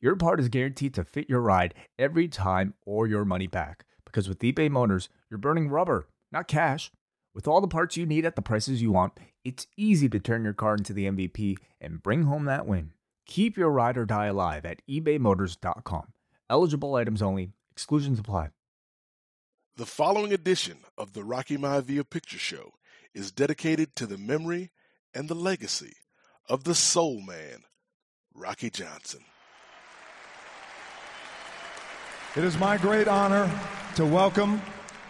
your part is guaranteed to fit your ride every time or your money back. Because with eBay Motors, you're burning rubber, not cash. With all the parts you need at the prices you want, it's easy to turn your car into the MVP and bring home that win. Keep your ride or die alive at ebaymotors.com. Eligible items only, exclusions apply. The following edition of the Rocky Maivia Picture Show is dedicated to the memory and the legacy of the soul man, Rocky Johnson. It is my great honor to welcome,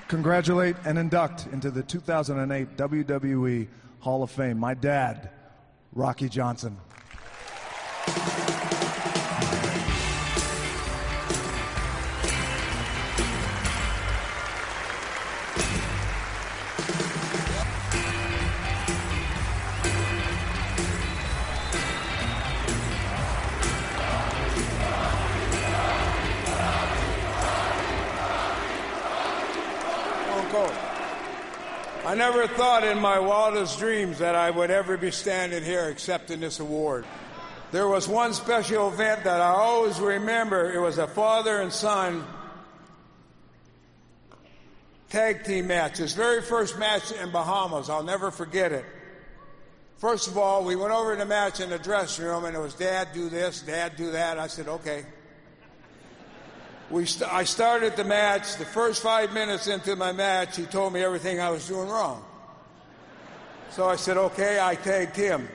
congratulate, and induct into the 2008 WWE Hall of Fame my dad, Rocky Johnson. Never thought in my wildest dreams that I would ever be standing here accepting this award. There was one special event that I always remember. It was a father and son tag team match. His very first match in Bahamas. I'll never forget it. First of all, we went over to the match in the dressing room, and it was Dad do this, Dad do that. I said, okay. We st- I started the match. The first five minutes into my match, he told me everything I was doing wrong. So I said, okay, I tagged him.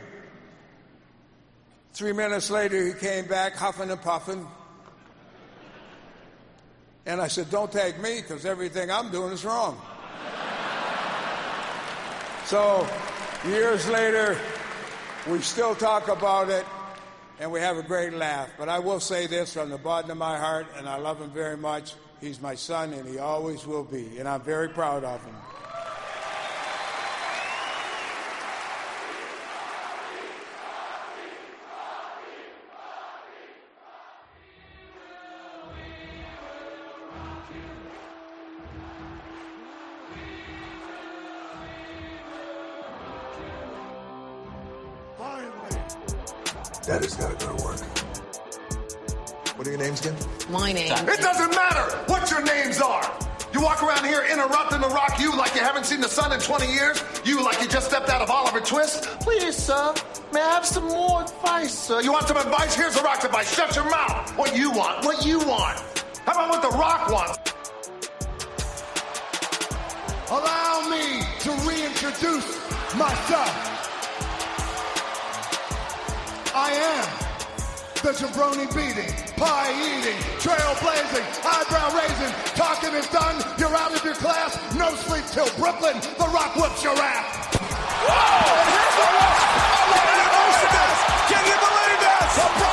Three minutes later, he came back huffing and puffing. And I said, don't tag me because everything I'm doing is wrong. so years later, we still talk about it and we have a great laugh. But I will say this from the bottom of my heart, and I love him very much. He's my son, and he always will be, and I'm very proud of him. Daddy's gotta go to work. What are your names again? My name. It doesn't matter what your names are. You walk around here interrupting the rock you like you haven't seen the sun in 20 years. You like you just stepped out of Oliver Twist. Please, sir, may I have some more advice, sir? You want some advice? Here's the rock's advice. Shut your mouth. What you want? What you want? How about what the rock wants? Allow me to reintroduce myself. I am the jabroni beating, pie eating, trailblazing, eyebrow raising, talking is done, you're out of your class, no sleep till Brooklyn, the rock whoops your ass. Whoa! And here's the rock! Can you believe this?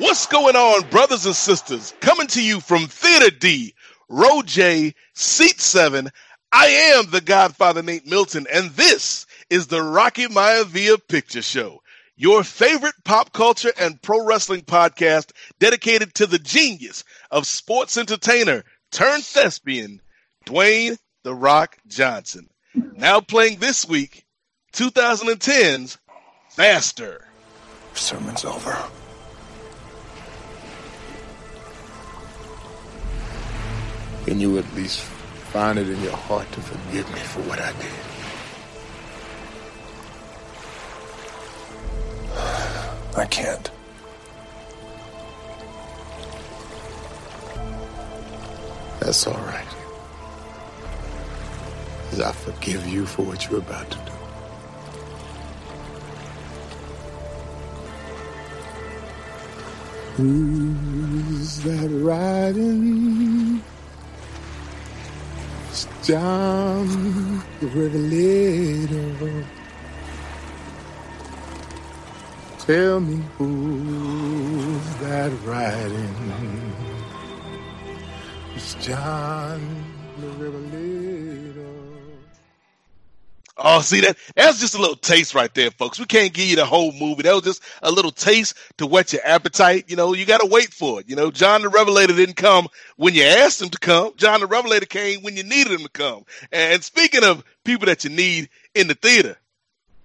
What's going on, brothers and sisters? Coming to you from Theater D, Row J, Seat 7. I am the Godfather Nate Milton, and this is the Rocky Maivia Picture Show, your favorite pop culture and pro wrestling podcast dedicated to the genius of sports entertainer turned thespian, Dwayne The Rock Johnson. Now playing this week, 2010's Faster. Sermon's over. Can you at least find it in your heart to forgive me for what I did? I can't. That's all right. 'Cause I forgive you for what you're about to do. Who's Who's that riding? It's John the Revelator. Tell me who's that riding? It's John the Revelator. Oh, see that? That's just a little taste right there, folks. We can't give you the whole movie. That was just a little taste to whet your appetite. You know, you got to wait for it. You know, John the Revelator didn't come when you asked him to come. John the Revelator came when you needed him to come. And speaking of people that you need in the theater,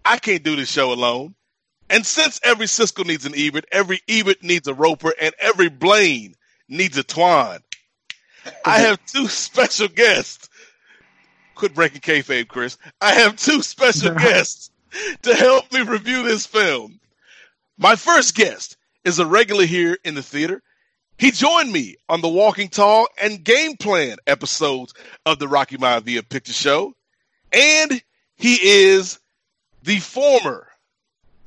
I can't do this show alone. And since every Siskel needs an Ebert, every Ebert needs a Roper, and every Blaine needs a Twine, I have two special guests quit breaking kayfabe, Chris. I have two special guests to help me review this film. My first guest is a regular here in the theater. He joined me on the Walking Tall and Game Plan episodes of the Rocky Maivia Picture Show, and he is the former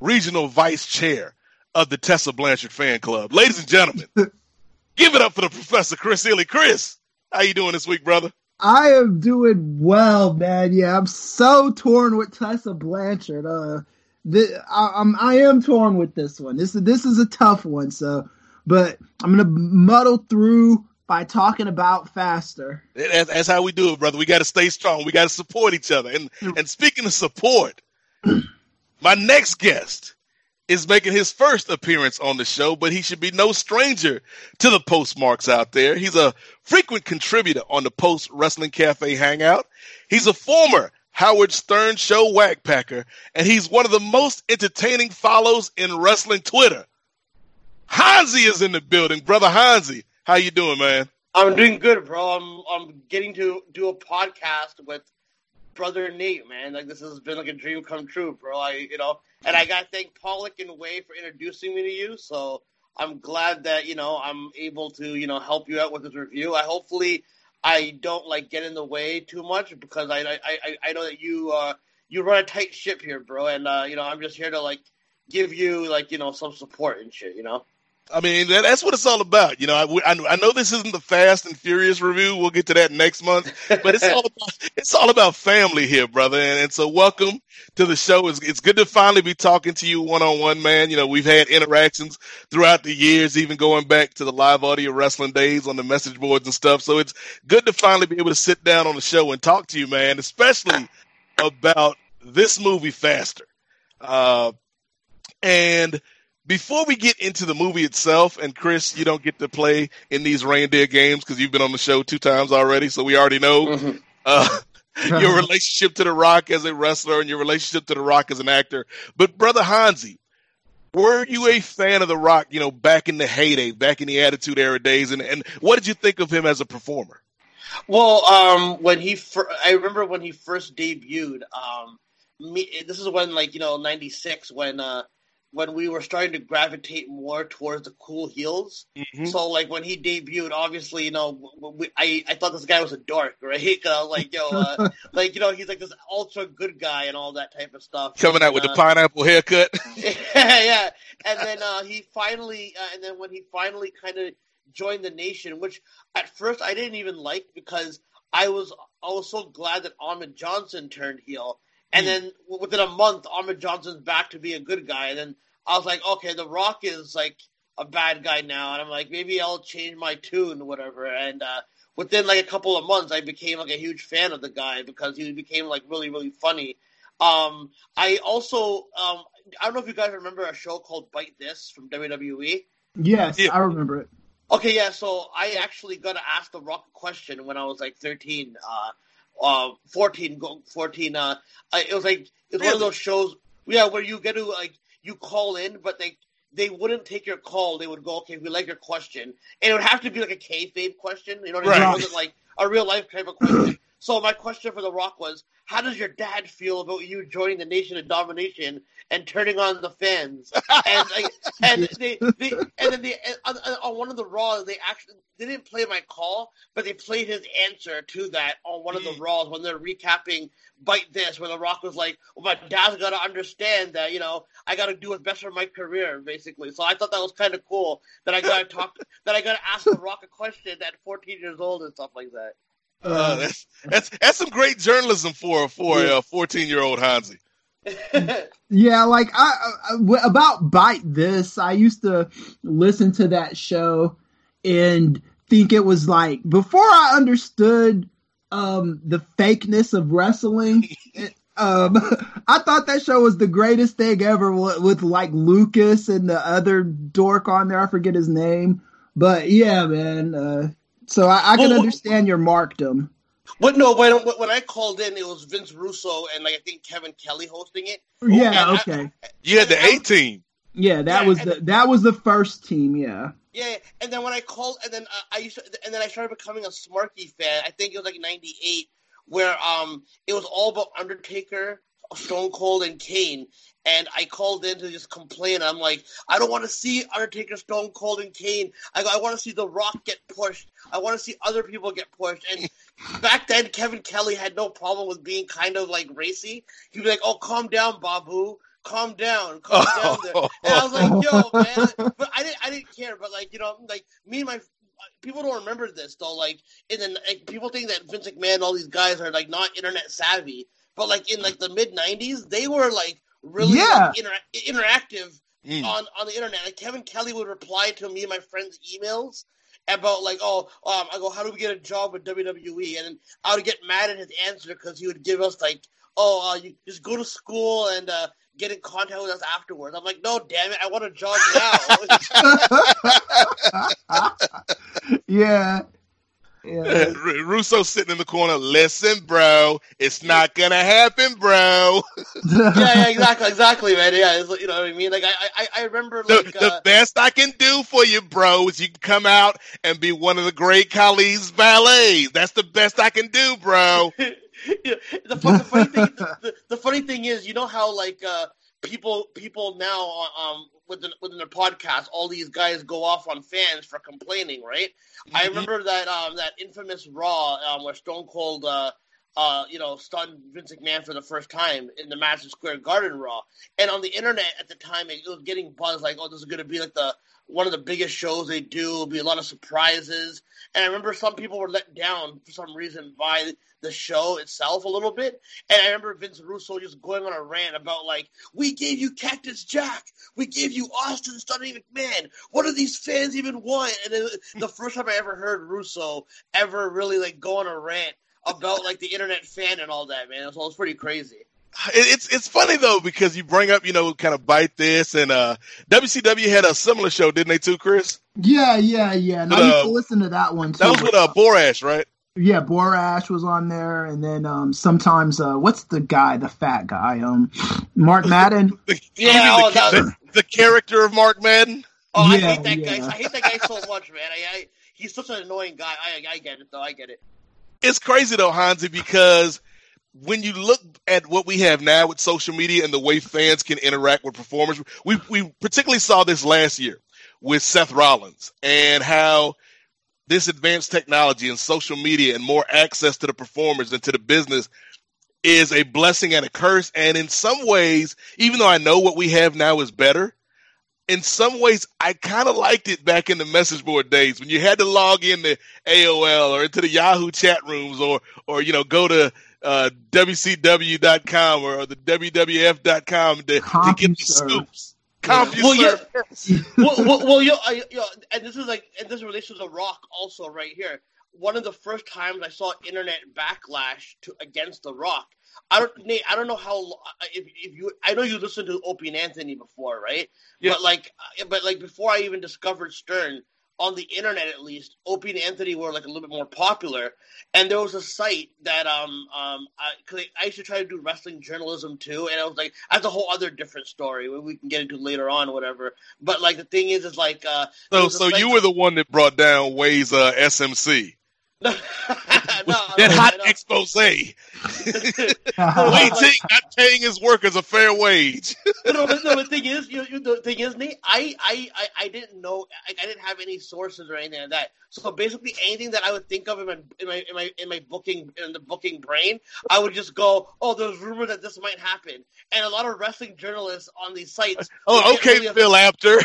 regional vice chair of the Tessa Blanchard fan club. Ladies and gentlemen, give it up for the professor Chris Ely. Chris, how you doing this week, brother? I am doing well, man. Yeah, I'm so torn with Tessa Blanchard. Uh, the, I, I'm I am torn with this one. This this is a tough one. So, but I'm gonna muddle through by talking about faster. That's, that's how we do it, brother. We got to stay strong. We got to support each other. And and speaking of support, my next guest is making his first appearance on the show, but he should be no stranger to the postmarks out there. He's a frequent contributor on the Post Wrestling Cafe Hangout. He's a former Howard Stern show whackpacker, and he's one of the most entertaining follows in wrestling Twitter. Hanzi is in the building, brother Hanzi. How you doing, man? I'm doing good, bro. I'm I'm getting to do a podcast with brother Nate, man. Like this has been like a dream come true, bro. I you know, and I gotta thank Pollock and Wai for introducing me to you. So I'm glad that you know I'm able to you know help you out with this review. I hopefully I don't like get in the way too much because I I I, I know that you uh you run a tight ship here, bro, and uh you know I'm just here to like give you like you know some support and shit, you know. I mean, that, that's what it's all about. You know, I, I, I, know this isn't the Fast and Furious review. We'll get to that next month, but it's all about, it's all about family here, brother. And, and so welcome to the show. It's, it's good to finally be talking to you one on one, man. You know, we've had interactions throughout the years, even going back to the live audio wrestling days on the message boards and stuff. So it's good to finally be able to sit down on the show and talk to you, man, especially about this movie faster. Uh, and, before we get into the movie itself, and Chris, you don't get to play in these reindeer games because you've been on the show two times already, so we already know mm-hmm. uh, your relationship to The Rock as a wrestler and your relationship to The Rock as an actor. But brother Hanzi, were you a fan of The Rock? You know, back in the heyday, back in the Attitude Era days, and and what did you think of him as a performer? Well, um, when he, fir- I remember when he first debuted. Um, me, this is when, like you know, '96 when. Uh, when we were starting to gravitate more towards the cool heels. Mm-hmm. So like when he debuted, obviously you know we, I I thought this guy was a dork, right? Cause I was like yo, uh, like you know he's like this ultra good guy and all that type of stuff. Coming out with uh, the pineapple haircut. yeah, yeah. And then uh, he finally, uh, and then when he finally kind of joined the nation, which at first I didn't even like because I was I was so glad that Ahmed Johnson turned heel and then within a month, Ahmed Johnson's back to be a good guy. And then I was like, okay, The Rock is like a bad guy now. And I'm like, maybe I'll change my tune, or whatever. And uh, within like a couple of months, I became like a huge fan of the guy because he became like really, really funny. Um, I also, um, I don't know if you guys remember a show called Bite This from WWE. Yes, yeah. I remember it. Okay, yeah. So I actually got to ask The Rock a question when I was like 13. Uh, uh, 14, 14, uh, it was like, it's really? one of those shows, yeah, where you get to, like, you call in, but they, they wouldn't take your call. They would go, okay, we like your question. And it would have to be like a kayfabe question, you know what I mean? It wasn't like a real life type of question. So my question for The Rock was, how does your dad feel about you joining the Nation of Domination and turning on the fans? and like, and they, they and then they on, on one of the Raws they actually they didn't play my call, but they played his answer to that on one of the hmm. Raws when they're recapping Bite This, where The Rock was like, "Well, my dad's got to understand that you know I got to do what's best for my career, basically." So I thought that was kind of cool that I got to talk that I got to ask The Rock a question at 14 years old and stuff like that. Uh, that's, that's that's some great journalism for for a 14 year old Hansi. yeah, like I, I about bite this. I used to listen to that show and think it was like before I understood um the fakeness of wrestling. um, I thought that show was the greatest thing ever with, with like Lucas and the other dork on there. I forget his name, but yeah, man. Uh, so I, I can well, understand your markdom. But no, when when I called in, it was Vince Russo and like I think Kevin Kelly hosting it. Yeah, okay. I, you had the A team. Yeah, that yeah, was the that was the first team. Yeah. Yeah, and then when I called, and then uh, I used, to, and then I started becoming a Smarky fan. I think it was like '98, where um it was all about Undertaker, Stone Cold, and Kane. And I called in to just complain. I'm like, I don't want to see Undertaker, Stone Cold, and Kane. I, I want to see The Rock get pushed. I want to see other people get pushed. And back then, Kevin Kelly had no problem with being kind of like racy. He'd be like, "Oh, calm down, Babu." calm down, calm down there. And I was like, yo, man. But I didn't, I didn't care. But like, you know, like me and my people don't remember this though. Like, in the like, people think that Vince McMahon, and all these guys are like not internet savvy. But like in like the mid '90s, they were like really yeah. like, inter- interactive mm. on on the internet. Like Kevin Kelly would reply to me and my friends' emails about like, oh, um, I go, how do we get a job with WWE? And I would get mad at his answer because he would give us like, oh, uh, you just go to school and uh, get in contact with us afterwards. I'm like, no, damn it, I want a job now. yeah. Yeah. Russo sitting in the corner. Listen, bro, it's not gonna happen, bro. yeah, yeah, exactly, exactly, man. Yeah, you know what I mean. Like, I, I, I remember like the, uh, best I can do for you, bro, is you can come out and be one of the great Khali's ballets. That's the best I can do, bro. the, the, funny thing, the, the, funny thing is, you know how like uh, people people now um within within their podcast, all these guys go off on fans for complaining, right? Mm-hmm. I remember that um that infamous Raw um, where Stone Cold uh uh, you know, stunned Vince McMahon for the first time in the Madison Square Garden Raw. And on the internet at the time, it, was getting buzz like, "Oh, this is going to be like the one of the biggest shows they do. It'll be a lot of surprises." And I remember some people were let down for some reason by the show itself a little bit. And I remember Vince Russo just going on a rant about like, "We gave you Cactus Jack, we gave you Austin Stunning McMahon. What do these fans even want?" And the first time I ever heard Russo ever really like go on a rant about like the internet fan and all that, man. So it was pretty crazy. It's it's funny though because you bring up you know kind of bite this and uh WCW had a similar show didn't they too Chris? Yeah, yeah, yeah. And but, I used uh, to listen to that one too. That was with uh, Borash, right? Yeah, Borash was on there, and then um sometimes uh what's the guy, the fat guy, um Mark Madden. yeah, oh, the, the, the, character of Mark Madden. Oh, yeah, I hate that yeah. guy. I hate that guy so much, man. I, I he's such an annoying guy. I I get it though. I get it. It's crazy though, Hansi, because when you look at what we have now with social media and the way fans can interact with performers, we we particularly saw this last year with Seth Rollins and how this advanced technology and social media and more access to the performers and to the business is a blessing and a curse. And in some ways, even though I know what we have now is better, in some ways, I kind of liked it back in the message board days when you had to log into AOL or into the Yahoo chat rooms or, or you know, go to uh, WCW.com or, or the WWF.com to, to get the scoops. well, yeah. well, well, well, you, know, you and this is like, and this relates to The Rock also right here. One of the first times I saw internet backlash to against The Rock I don't, Nate. I don't know how if, if you. I know you listened to Opie and Anthony before, right? Yeah. But like, uh, but like before I even discovered Stern on the internet, at least Opie and Anthony were like a little bit more popular. And there was a site that um um I, cause I used to try to do wrestling journalism too, and I was like, that's a whole other different story we can get into later on, whatever. But like the thing is, is like uh. So so you were the one that brought down Wai's uh, SMC. no, that no, hot no. expose. Lee Ting not paying his workers a fair wage. no, but no, the thing is, you, you, the thing is, Nate, I, I, I, I didn't know, I, I didn't have any sources or anything like that. So basically, anything that I would think of in my, in my, in my, in my booking, in the booking brain, I would just go, "Oh, there's rumor that this might happen," and a lot of wrestling journalists on these sites. Oh, okay, really Bill Apter.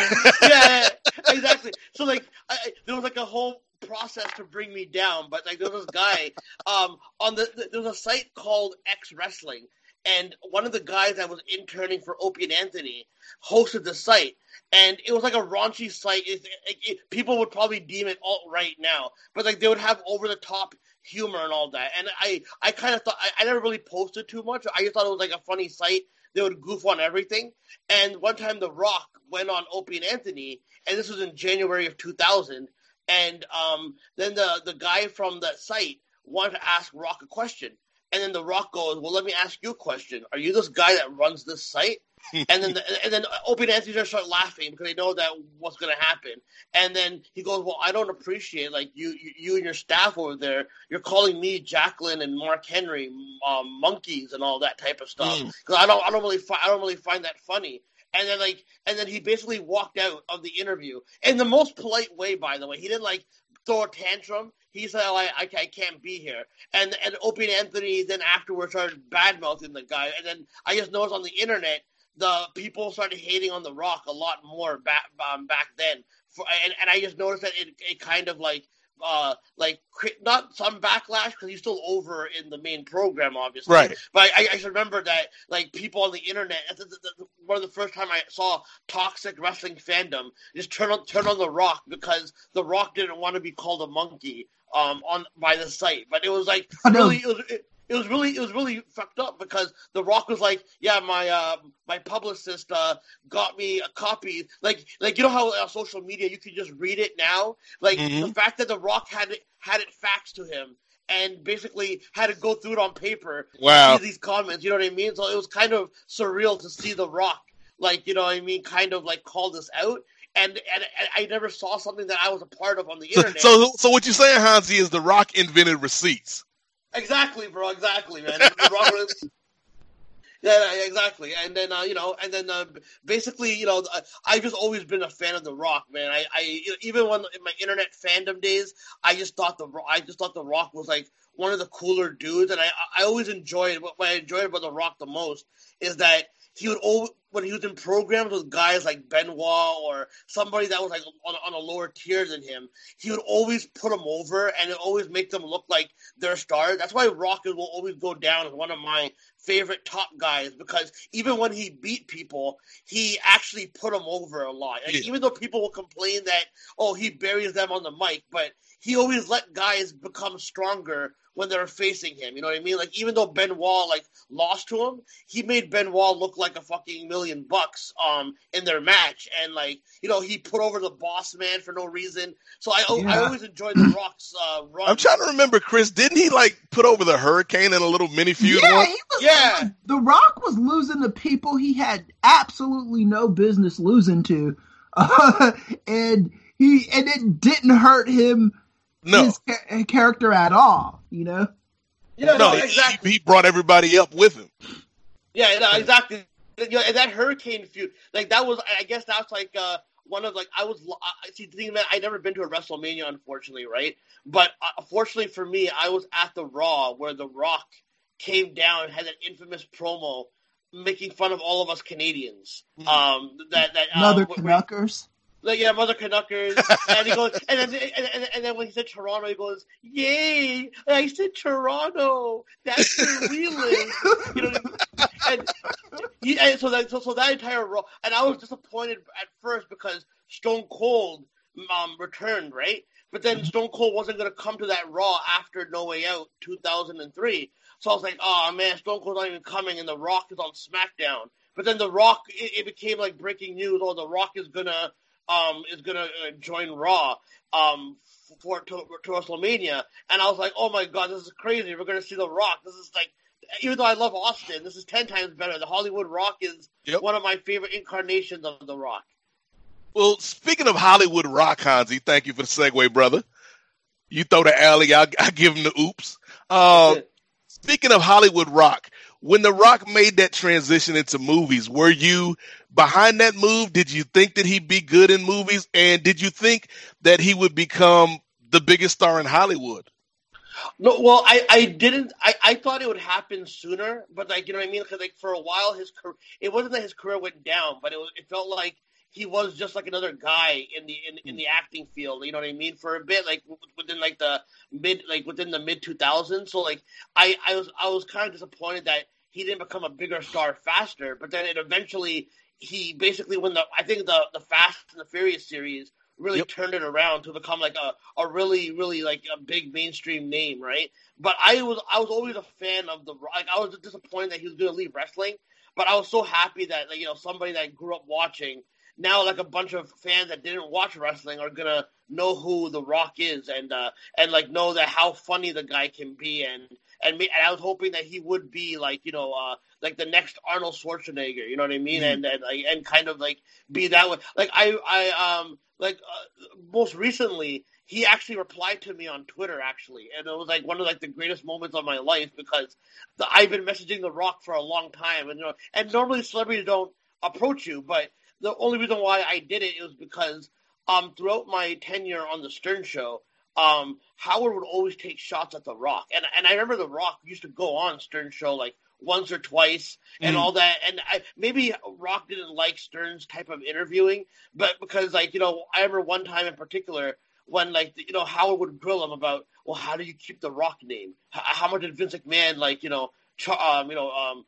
yeah, yeah, exactly. So like, I, I- there was like a whole process to bring me down, but like there was this guy um, on the, the there was a site called X Wrestling, and one of the guys that was interning for Opie and Anthony hosted the site, and it was like a raunchy site. It, it, it- people would probably deem it alt right now, but like they would have over the top humor and all that. And I I kind of thought I, I never really posted too much. I just thought it was like a funny site. They would goof on everything. And one time, The Rock went on Opie and Anthony, and this was in January of 2000. And um, then the the guy from that site wanted to ask Rock a question, and then The Rock goes, "Well, let me ask you a question. Are you this guy that runs this site?" and then the, and then Opie and Anthony just start laughing because they know that what's going to happen. And then he goes, "Well, I don't appreciate like you, you, you and your staff over there. You're calling me Jacqueline and Mark Henry um, monkeys and all that type of stuff Mm. because I don't, I don't really, fi- I don't really find that funny." And then like, and then he basically walked out of the interview in the most polite way. By the way, he didn't like throw a tantrum. He said, I, I, I can't be here. And and Opie and Anthony then afterwards started bad mouthing the guy. And then I just noticed on the internet the people started hating on The Rock a lot more back um, back then. For, and, and I just noticed that it, it kind of like uh like not some backlash because he's still over in the main program obviously Right. but I, I just remember that like people on the internet the, the, the, one of the first time I saw toxic wrestling fandom just turn on turn on the Rock because the Rock didn't want to be called a monkey um on by the site but it was like know. really it was it, it was really it was really fucked up because the Rock was like, yeah, my uh, my publicist uh, got me a copy. Like like you know how on social media you can just read it now. Like Mhm. the fact that the Rock had it had it faxed to him and basically had to go through it on paper. to Wow. see these comments. You know what I mean? So it was kind of surreal to see the Rock, like you know what I mean, kind of like call this out. And, and, and I never saw something that I was a part of on the So, internet. so, so what you're saying, Hansi, is the Rock invented receipts. Exactly, bro. Exactly, man. Yeah, exactly. And then uh, you know, and then uh, basically, you know, I've just always been a fan of The Rock, man. I, I even when in my internet fandom days, I just thought the I just thought The Rock was like one of the cooler dudes, and I I always enjoyed what I enjoyed about The Rock the most is that he would always when he was in programs with guys like Benoit or somebody that was like on, on a lower tier than him, he would always put them over and it always make them look like they're stars. That's why Rock will always go down as one of my favorite top guys because even when he beat people, he actually put them over a lot. Like, Yeah. Even though people will complain that oh he buries them on the mic, but he always let guys become stronger when they're facing him. You know what I mean? Like even though Benoit like lost to him, he made Benoit look like a fucking million bucks um in their match, and like you know he put over the Boss Man for no reason. So I I always enjoyed the Rock's uh, run. I'm trying to remember, Chris. Didn't he like put over the Hurricane in a little mini feud? yeah, he was, Yeah. The Rock was losing to people he had absolutely no business losing to, and he and it didn't hurt him No, his cha- character at all. You know. yeah, no, no, exactly. he, brought everybody up with him. Yeah, no, exactly. You know, and that hurricane feud, like that was, I guess that's like uh, one of like I was. I see, the thing that I never been to a WrestleMania, unfortunately, right? But uh, fortunately for me, I was at the Raw where The Rock came down and had that infamous promo making fun of all of us Canadians. Mhm. Um, that that uh, Mother wh- where- Canuckers. Like yeah, Mother Canuckers, and he goes, and then and, and, and then when he said Toronto, he goes, "Yay! I said Toronto. That's where we live." You know, and, he, and so that so, so that entire role, and I was disappointed at first because Stone Cold um returned, right? But then Stone Cold wasn't going to come to that Raw after No Way Out 2003. So I was like, oh man, Stone Cold's not even coming, and The Rock is on SmackDown. But then The Rock, it, it became like breaking news. Oh, The Rock is gonna um is gonna uh, join Raw um for to, to WrestleMania, and I was like, oh my god, this is crazy. We're gonna see The Rock. This is like, even though I love Austin, this is ten times better. The Hollywood Rock is Yep. one of my favorite incarnations of The Rock. Well, speaking of Hollywood Rock, Hansi, thank you for the segue, brother. You throw the alley, I, I give him the oops. Uh, speaking of Hollywood Rock, when The Rock made that transition into movies, were you behind that move? Did you think that he'd be good in movies? And did you think that he would become the biggest star in Hollywood? No, well, I, I didn't. I, I thought it would happen sooner, but like you know what I mean? Because like for a while, his career, it wasn't that his career went down, but it was, it felt like he was just like another guy in the in, in hmm. the acting field. You know what I mean? For a bit, like within like the mid like within the mid two thousands. So like I I was I was kind of disappointed that he didn't become a bigger star faster. But then it eventually he basically when the I think the the Fast and the Furious series really yep. turned it around to become like a, a really really like a big mainstream name, right? But I was I was always a fan of the like I was disappointed that he was going to leave wrestling, but I was so happy that like, you know somebody that grew up watching now like a bunch of fans that didn't watch wrestling are gonna know who The Rock is and uh and like know that how funny the guy can be and and, me, and I was hoping that he would be like you know uh like the next Arnold Schwarzenegger, you know what I mean? Mm-hmm. And and like and kind of like be that way. Like I I um like uh, most recently he actually replied to me on Twitter actually, and it was like one of like the greatest moments of my life because the, I've been messaging The Rock for a long time, and you know, and normally celebrities don't approach you, but the only reason why I did it was because um throughout my tenure on the Stern Show, um Howard would always take shots at The Rock, and and I remember The Rock used to go on Stern Show like once or twice and mm. all that. And I, maybe Rock didn't like Stern's type of interviewing, but because like you know, I remember one time in particular when like you know Howard would grill him about, well, how do you keep the Rock name? How, how much did Vince McMahon like you know? Um, you know, um,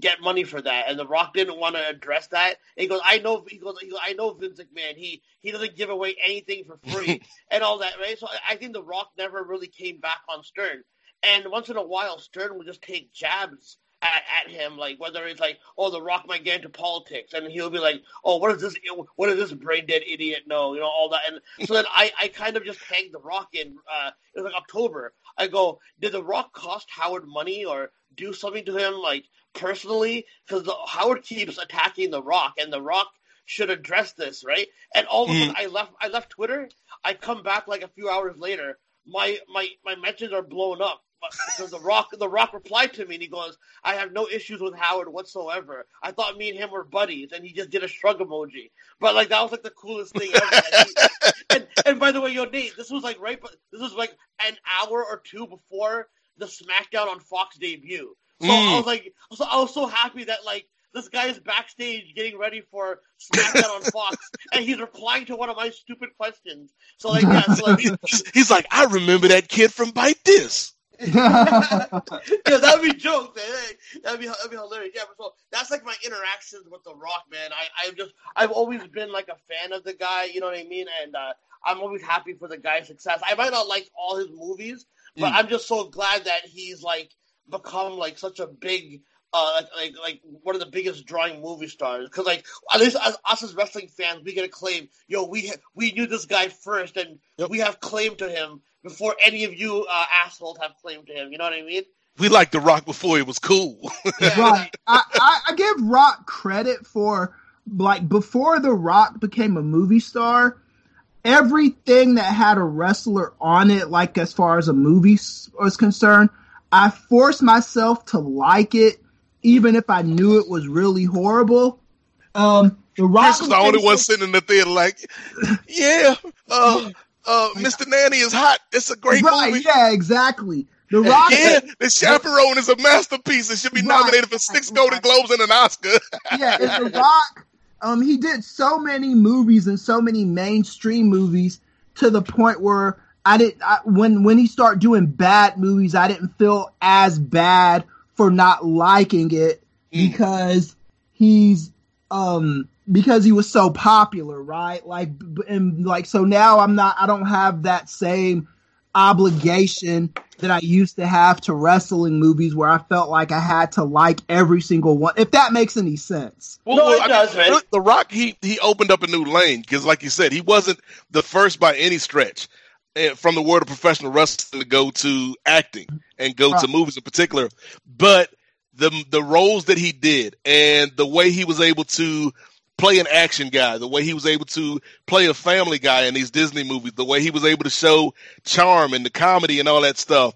get money for that, and The Rock didn't want to address that. And he goes, "I know." He goes, "I know Vince McMahon. He he doesn't give away anything for free and all that, right?" So I think The Rock never really came back on Stern. And once in a while, Stern would just take jabs at, at him, like whether it's like, oh, The Rock might get into politics, and he'll be like, oh, what is this? What does this brain dead idiot know? You know all that, and so then I, I kind of just tagged The Rock in. Uh, it was like October. I go, did The Rock cost Howard money or do something to him, like personally? Because Howard keeps attacking The Rock, and The Rock should address this, right? And all of a sudden, mm. I left. I left Twitter. I come back like a few hours later. My my my mentions are blown up because the Rock the Rock replied to me and he goes, "I have no issues with Howard whatsoever. I thought me and him were buddies," and he just did a shrug emoji. But like that was like the coolest thing ever. he, and and by the way, yo Nate, this was like right, this was like an hour or two before the SmackDown on Fox debut. So mm. I was like, so I was so happy that like this guy is backstage getting ready for SmackDown on Fox, and he's replying to one of my stupid questions. So like, yeah, so like, he's, he's like, I remember that kid from Bite This yeah, that'd be jokes, man. That'd be that'd be hilarious. Yeah, but so that's like my interactions with The Rock, man. I I've just I've always been like a fan of the guy. You know what I mean? And uh, I'm always happy for the guy's success. I might not like all his movies, but mm. I'm just so glad that he's like become like such a big uh, like, like one of the biggest drawing movie stars. Because like at least as, us as wrestling fans, we get a claim. Yo, we we knew this guy first, and yep. we have claim to him before any of you uh, assholes have claimed to him. You know what I mean? We liked The Rock before he was cool. right. I, I, I give Rock credit for like before The Rock became a movie star. Everything that had a wrestler on it, like as far as a movie was concerned, I forced myself to like it, even if I knew it was really horrible. Um, the Rock Chris was the only one sitting in the theater, like, yeah, uh, uh, Mr. Nanny is hot. It's a great right, movie. Yeah, exactly. The Rock. Yeah, The Chaperone is a masterpiece. It should be nominated for six Golden Globes and an Oscar. yeah, The Rock. Um, he did so many movies and so many mainstream movies to the point where I didn't. I, when when he started doing bad movies, I didn't feel as bad for not liking it mm. because he's um because he was so popular, right? Like, and like, so now I'm not, I don't have that same obligation that I used to have to wrestling movies where I felt like I had to like every single one. If that makes any sense. Well, no, it does, man. The Rock, he he opened up a new lane because, like you said, he wasn't the first by any stretch eh, from the world of professional wrestling to go to acting and go right. to movies in particular. But the the roles that he did and the way he was able to play an action guy, the way he was able to play a family guy in these Disney movies, the way he was able to show charm and the comedy and all that stuff.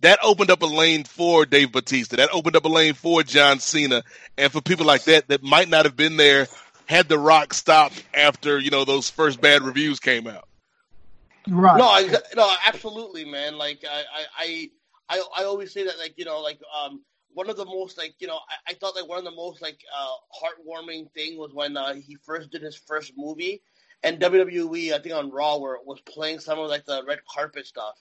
That opened up a lane for Dave Batista. That opened up a lane for John Cena, and for people like that that might not have been there had The Rock stopped after you know those first bad reviews came out. Right. No, I, no, absolutely, man. Like I, I, I, I always say that, like you know, like um, one of the most like you know, I, I thought like one of the most like uh, heartwarming thing was when uh, he first did his first movie, and WWE, I think on Raw, where it was playing some of like the red carpet stuff,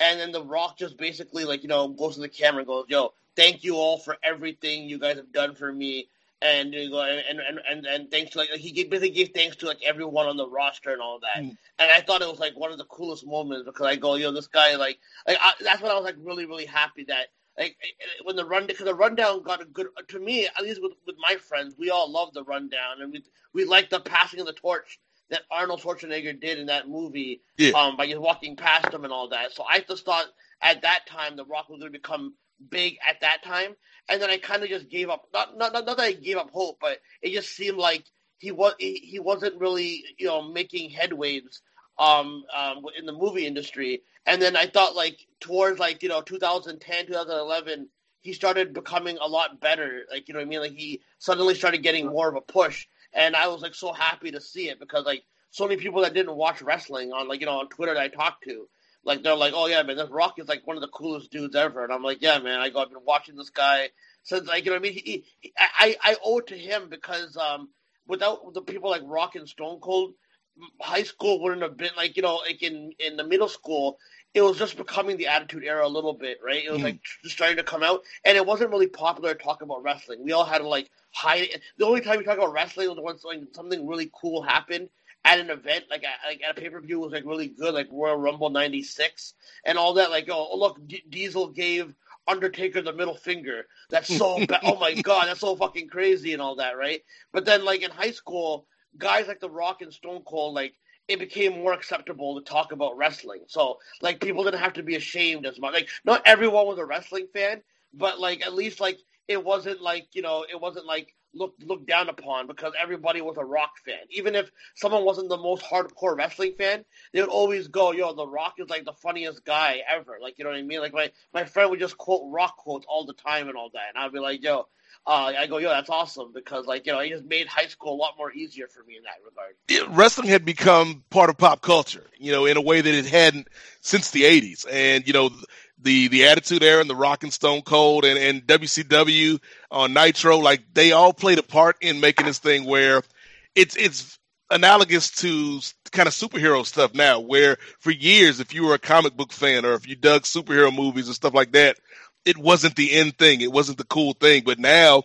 and then The Rock just basically like you know goes to the camera and goes, "Yo, thank you all for everything you guys have done for me." and you go and and and, and thanks to like he gave, basically gave thanks to like everyone on the roster and all that. Mm. And I thought it was like one of the coolest moments because I go, yo, this guy like like I, that's when I was like really really happy that like when the run because the rundown got a good to me at least with, with my friends we all love the rundown and we we like the passing of the torch that Arnold Schwarzenegger did in that movie yeah. um by just walking past him and all that. So I just thought at that time the Rock was going to become big at that time and then I kind of just gave up. Not, not not that I gave up hope, but it just seemed like he was he, he wasn't really you know making headways um, um in the movie industry. And then I thought like towards like you know 2010 2011 he started becoming a lot better. Like you know what I mean? Like he suddenly started getting more of a push, and I was like so happy to see it because like so many people that didn't watch wrestling on like you know on Twitter that I talked to like they're like, oh yeah, man, this Rock is like one of the coolest dudes ever, and I'm like, yeah, man, I go, I've been watching this guy since like you know I mean. He, he, I I owe it to him because um without the people like Rock and Stone Cold, high school wouldn't have been like you know like in in the middle school. It was just becoming the Attitude Era a little bit, right? It was mm. like just starting to come out, and it wasn't really popular to talk about wrestling. We all had to like hide it. The only time we talk about wrestling was when like, something really cool happened, at an event, like at, like at a pay per view, was like really good, like Royal Rumble '96 and all that. Like, oh, look, D- Diesel gave Undertaker the middle finger. That's so bad. oh my god, that's so fucking crazy and all that, right? But then, like in high school, guys like The Rock and Stone Cold, like it became more acceptable to talk about wrestling. So like people didn't have to be ashamed as much. Like not everyone was a wrestling fan, but like at least like it wasn't like you know it wasn't like looked looked down upon because everybody was a rock fan. Even if someone wasn't the most hardcore wrestling fan, they would always go, "Yo, the Rock is like the funniest guy ever." Like you know what I mean? Like my my friend would just quote Rock quotes all the time and all that, and I'd be like, "Yo." Uh, I go, yo, that's awesome because, like, you know, he just made high school a lot more easier for me in that regard. Yeah, wrestling had become part of pop culture, you know, in a way that it hadn't since the '80s, and you know, the the Attitude Era and the Rock and Stone Cold and, and WCW on Nitro, like they all played a part in making this thing where it's it's analogous to kind of superhero stuff now, where for years, if you were a comic book fan or if you dug superhero movies and stuff like that, it wasn't the end thing. It wasn't the cool thing. But now,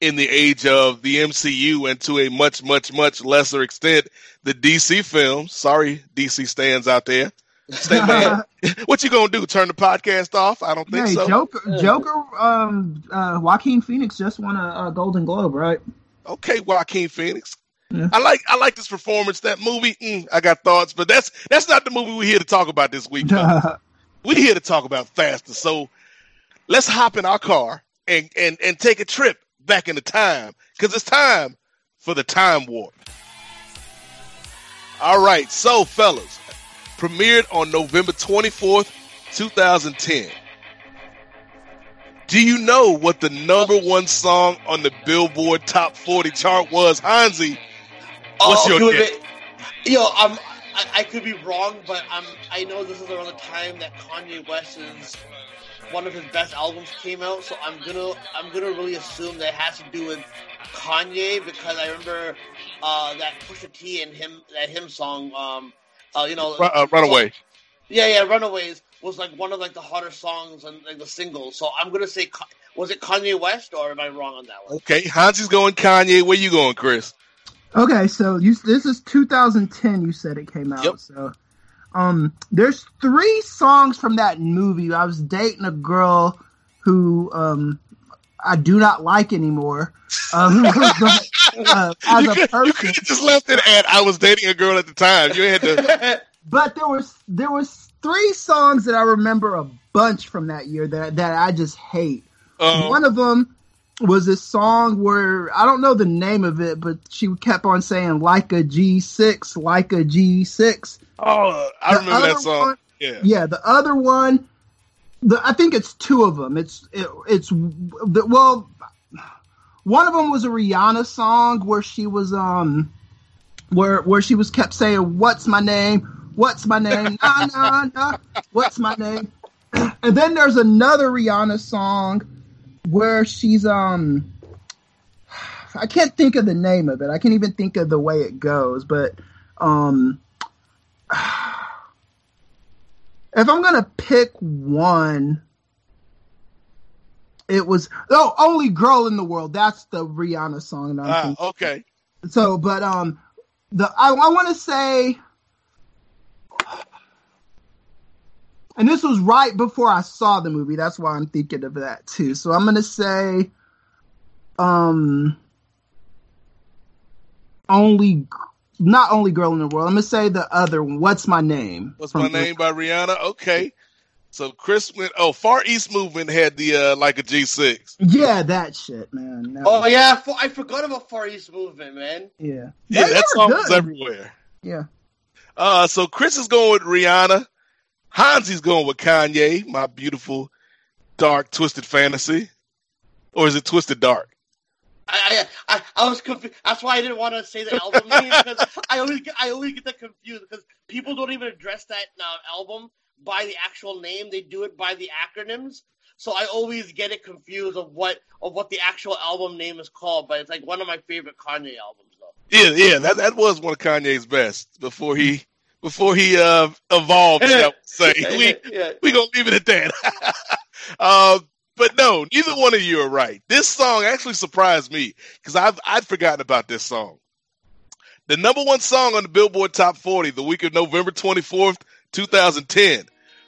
in the age of the MCU and to a much, much, much lesser extent, the DC films, sorry, DC stands out there, Stay mad. what you gonna do? Turn the podcast off? I don't think hey, so. Joker, Joker, um, uh, Joaquin Phoenix just won a, a, Golden Globe, right? Okay, Joaquin Phoenix. Yeah. I like I like this performance. That movie, mm, I got thoughts, but that's that's not the movie we're here to talk about this week. we're here to talk about faster. So let's hop in our car and and and take a trip back in the time because it's time for the time warp. All right, so fellas, premiered on November 24th, 2010. Do you know what the number one song on the Billboard Top 40 chart was, Hansi? What's oh, your guess? Yo, I'm, I, I, could be wrong, but I'm, I know this is around the time that Kanye West's one of his best albums came out, so I'm gonna I'm gonna really assume that it has to do with Kanye because I remember uh, that Pusha T and him that him song. Um, uh, you know, uh, Runaway. Yeah, yeah, Runaways was like one of like the hotter songs and like the singles. So I'm gonna say, was it Kanye West or am I wrong on that one? Okay, Hansi's going Kanye. Where you going, Chris? Okay, so you this is 2010. You said it came out. Yep. So, um, there's three songs from that movie. I was dating a girl who um I do not like anymore. Um, uh, as you a person, you just left it at I was dating a girl at the time. You had to. but there was there was three songs that I remember a bunch from that year that that I just hate. Uh-huh. One of them was this song where I don't know the name of it, but she kept on saying like a G six, like a G six. Oh, I The remember that song. one- yeah. Yeah, the other one, the I think it's two of them. It's it, it's the, well, one of them was a Rihanna song where she was um where where she was kept saying what's my name, what's my name, nah nah nah, what's my name, and then there's another Rihanna song where she's um I can't think of the name of it. I can't even think of the way it goes, but um if I'm gonna pick one, it was oh, only girl in the world. That's the Rihanna song. That thinking. okay. So, but um, the I, I want to say, and this was right before I saw the movie. That's why I'm thinking of that too. So I'm gonna say, um, only not only girl in the world. I'm gonna say the other one. What's my name? What's From- my name by Rihanna? Okay. So Chris went. Oh, Far East Movement had the uh, like a G six. Yeah, that shit, man. That Oh was- yeah, I for- I forgot about Far East Movement, man. yeah, Yeah, They that were song was everywhere. Yeah. Uh, so Chris is going with Rihanna. Hansi's going with Kanye. My beautiful, dark, twisted fantasy, or is it twisted dark? I, I, I, was confused. That's why I didn't want to say the album name because I always get, I always get that confused because people don't even address that uh, album by the actual name. They do it by the acronyms. So I always get it confused of what of what the actual album name is called. But it's like one of my favorite Kanye albums, though. Yeah, yeah, that that was one of Kanye's best before he before he uh evolved. say we we gonna leave it at that. uh, but no, neither one of you are right. This song actually surprised me because I've I'd forgotten about this song. The number one song on the Billboard Top 40 the week of November 24th, 2010,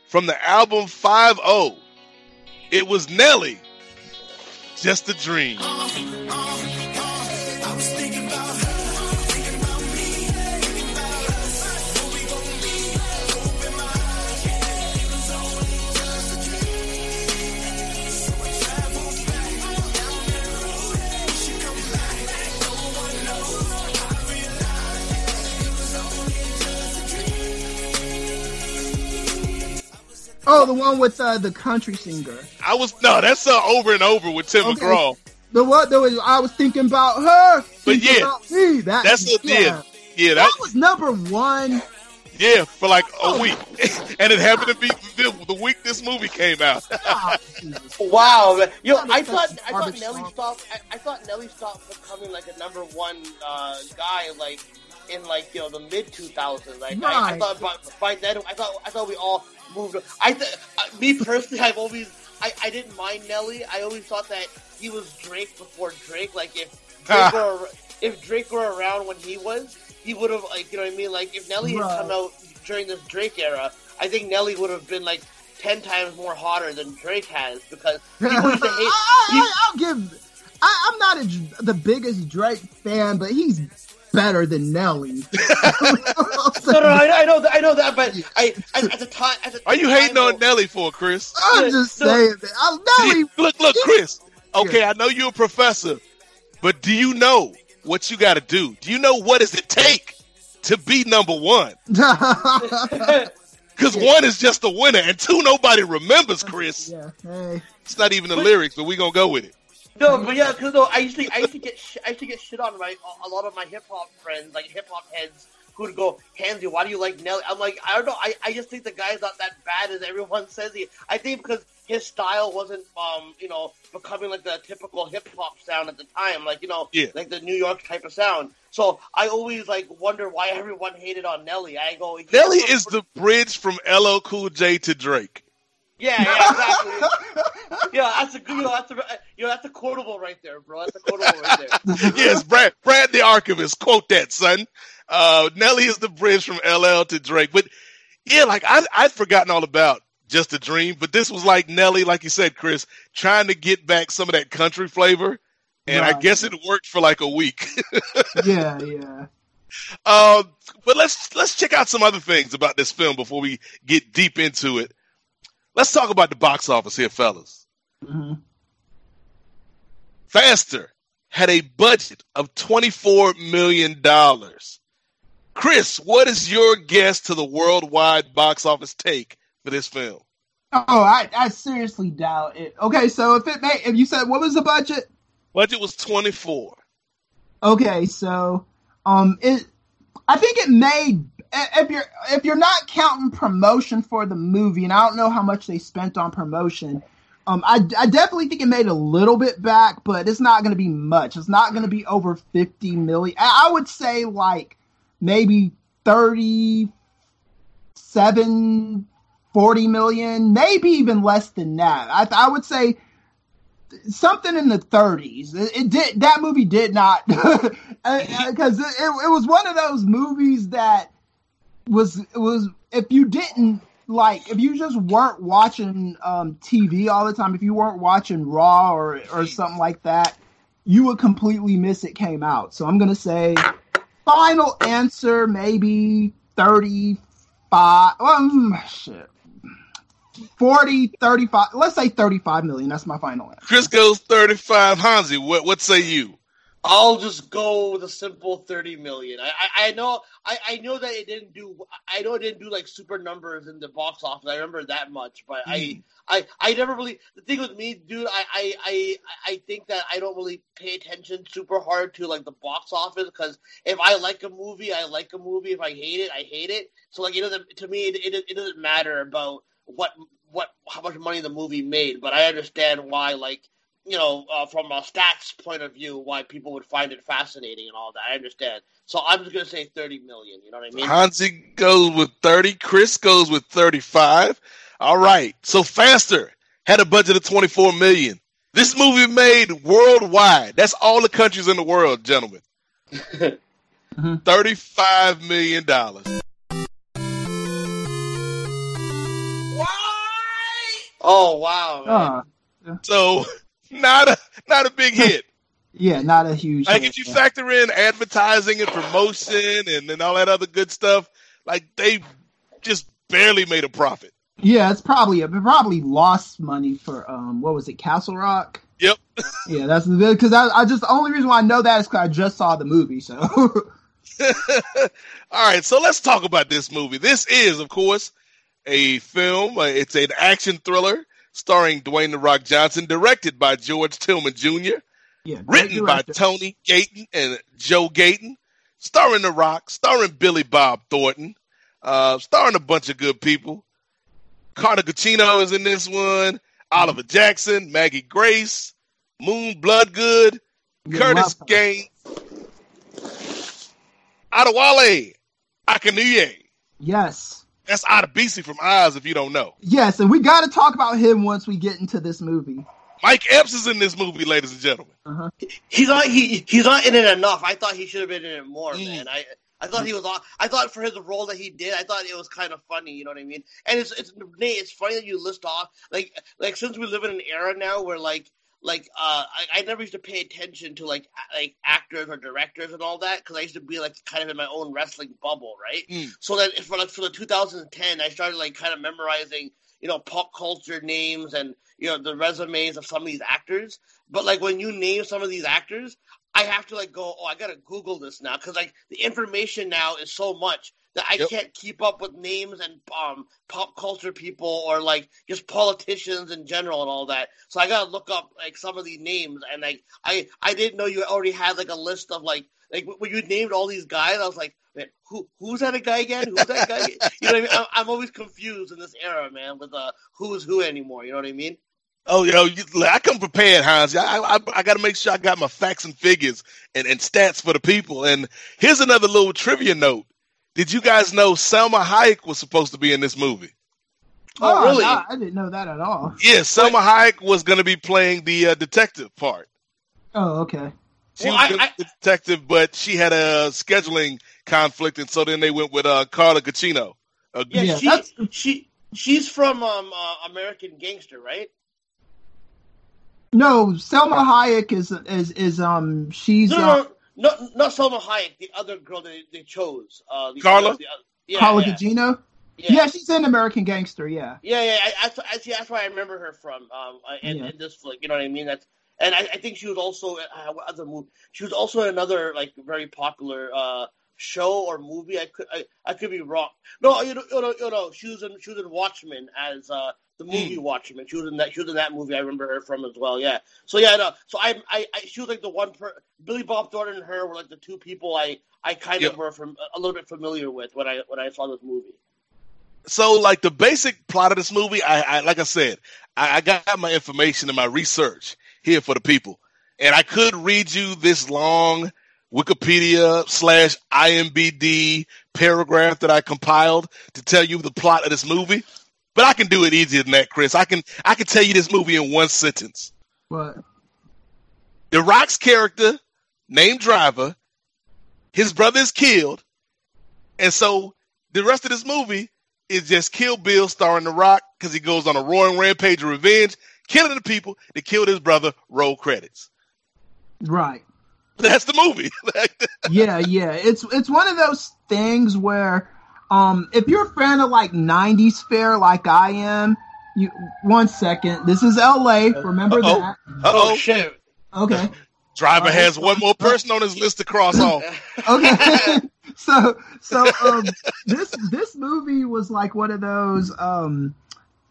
from the album 5 0. It was Nelly. Just a dream. Oh, the one with uh, the country singer. I was no, that's uh, over and over with Tim Okay. McGraw. The what? The was I was thinking about her. But yeah, about me. That, That's it. yeah. Yeah, yeah, That that was number one. yeah for like a week, and it happened to be the, the week this movie came out. Wow, yo, Not I a thought I thought Nelly stopped. I, I thought Nelly stopped becoming like a number one uh, guy, like in like you know the mid two thousands. Like I, I thought by, by then, I thought I thought we all moved. I th- uh, me personally, I've always I, I didn't mind Nelly. I always thought that he was Drake before Drake. Like if Drake were if Drake were around when he was, he would have like you know what I mean. Like if Nelly had come out during this Drake era, I think Nelly would have been like. Ten times more hotter than Drake has because people used to hate. I, I'll give. I, I'm not a, the biggest Drake fan, but he's better than Nelly. No, no, I, I know that. I know that, but I, I at the time, at the Are you hating on Nelly for Chris? I'm just no. saying that. I, Nelly, look, look, Chris. Okay, I know you're a professor, but do you know what you got to do? Do you know what does it take to be number one? Because one is just a winner, and two nobody remembers. Chris, yeah, hey. it's not even the lyrics, but we gonna go with it. No, but yeah, because no, I used to, I used to get, sh- I used to get shit on by a lot of my hip hop friends, like hip hop heads, who would go, "Hansi, why do you like Nelly?" I'm like, I don't know, I, I just think the guy's not that bad as everyone says he. I think because his style wasn't, um, you know, becoming like the typical hip hop sound at the time, like you know, Yeah. like the New York type of sound. So I always like wonder why everyone hated on Nelly. I go, Nelly is the bridge from LL Cool J to Drake. Yeah, yeah, exactly. yeah, that's a good. You know, that's a you know that's a quotable right there, bro. That's a quotable right there. yes, Brad, Brad the Archivist, quote that, son. Uh, Nelly is the bridge from LL to Drake. But yeah, like I, I'd forgotten all about Just a Dream, but this was like Nelly, like you said, Chris, trying to get back some of that country flavor. And I guess it worked for like a week. yeah, yeah. uh, but let's let's check out some other things about this film before we get deep into it. Let's talk about the box office here, fellas. Mhm. Faster had a budget of $24 million. Chris, what is your guess to the worldwide box office take for this film? Oh, I, I seriously doubt it. Okay, so if it made, if you said what was the budget? Budget was 24. Okay, so um, it, I think it made if you're if you're not counting promotion for the movie, and I don't know how much they spent on promotion. Um, I, I definitely think it made a little bit back, but it's not going to be much. It's not going to be over 50 million. I, I would say like maybe 37, 40 million, maybe even less than that. I, I would say something in the 30s. It, it did that movie did not because it, it, it was one of those movies that was was if you didn't like if you just weren't watching um, TV all the time, if you weren't watching Raw or or something like that, you would completely miss it came out. So I'm gonna say final answer maybe 35 um, shit. 40 35 let's say 35 million that's my final answer. Chris goes 35 hansi what what say you I'll just go with a simple thirty million. I, I, I know I, I know that it didn't do I know it didn't do like super numbers in the box office. I remember that much, but mm. I, I I never really the thing with me, dude. I, I I I think that I don't really pay attention super hard to like the box office because if I like a movie, I like a movie. If I hate it, I hate it. So like you know, to me, it, it, it doesn't matter about what what how much money the movie made, but I understand why like you know, uh, from a stats point of view, why people would find it fascinating and all that. I understand. So I'm just going to say 30 million. You know what I mean? Hansi goes with 30. Chris goes with 35. All right. So Faster had a budget of 24 million. This movie made worldwide. That's all the countries in the world, gentlemen. mm-hmm. $35 million. Why? Oh, wow. Uh, so not a not a big hit. yeah, not a huge. Like hit, if you yeah. factor in advertising and promotion and, and all that other good stuff, like they just barely made a profit. Yeah, it's probably it probably lost money for um what was it Castle Rock? Yep. yeah, that's because I, I just the only reason why I know that is because I just saw the movie. So. all right, so let's talk about this movie. This is, of course, a film. It's an action thriller starring Dwayne The Rock Johnson, directed by George Tillman Jr., yeah, written by Tony Gayton and Joe Gayton, starring The Rock, starring Billy Bob Thornton, uh, starring a bunch of good people. Carla Gugino is in this one, Oliver Jackson, Maggie Grace, Moon Bloodgood, yeah, Curtis Gaines, Adewale Akinnuoye. Yes. That's Adebisi from Oz, if you don't know. Yes, and we got to talk about him once we get into this movie. Mike Epps is in this movie, ladies and gentlemen. Uh-huh. He's not he he's not in it enough. I thought he should have been in it more, mm. man. I I thought he was on. I thought for his role that he did, I thought it was kind of funny. You know what I mean? And it's it's Nate. It's funny that you list off like like since we live in an era now where like like uh, I, I never used to pay attention to like like actors or directors and all that because I used to be like kind of in my own wrestling bubble, right? Mm. So that for like for the 2010, I started like kind of memorizing you know pop culture names and you know the resumes of some of these actors. But like when you name some of these actors, I have to like go, oh, I gotta Google this now because like the information now is so much that I yep. can't keep up with names and um, pop culture people or like just politicians in general and all that. So I gotta look up like some of these names and like I I didn't know you already had like a list of like like when you named all these guys, I was like, man, who who's that a guy again? Who's that guy? you know what I mean? I'm, I'm, always confused in this era, man, with uh who's who anymore. You know what I mean? Oh, yo, I come prepared, Hans. I, I, I got to make sure I got my facts and figures and, and stats for the people. And here's another little trivia note. Did you guys know Salma Hayek was supposed to be in this movie? Oh, oh really? I, I didn't know that at all. Yeah, Salma Hayek was going to be playing the uh, detective part. Oh, okay. She well, was I, the detective, but she had a scheduling conflict, and so then they went with uh, Carla Gugino. Uh, yeah, yeah she, that's... she she's from um, uh, American Gangster, right? No, Salma Hayek is is is um she's no, no, not not Salma Hayek, the other girl they, they chose. Uh, the Carla? Other, the yeah, Carla yeah. Gugino? Yeah. yeah. she's an American Gangster, yeah. Yeah, yeah, I, I, I, see, that's where I remember her from, um, in, yeah. in this flick, you know what I mean? That's and I, I think she was also uh, what other movie? She was also in another like very popular uh, show or movie. I could I, I could be wrong. No, you know, you know, you know, she was in she was in Watchmen as uh, the hmm. movie Watchmen. She was in that she was in that movie. I remember her from as well. Yeah. So yeah, no. So I I, I she was like the one per Billy Bob Thornton and her were like the two people I I kind Yeah. of were from a little bit familiar with when I when I saw this movie. So, like the basic plot of this movie, I, I like I said, I, I got my information and my research here for the people, and I could read you this long Wikipedia slash IMBD paragraph that I compiled to tell you the plot of this movie, but I can do it easier than that, Chris. I can I can tell you this movie in one sentence. What? The Rock's character, named Driver, his brother is killed, and so the rest of this movie is just Kill Bill starring The Rock because he goes on a roaring rampage of revenge, killing the people that killed his brother. Roll credits. Right. That's the movie. yeah, yeah. It's it's one of those things where um if you're a fan of like 90s fare like I am, you one second. This is LA, remember Uh-oh. that. Uh-oh. shit. Okay. Driver has one more person on his list to cross off. Okay. so so um this this movie was like one of those um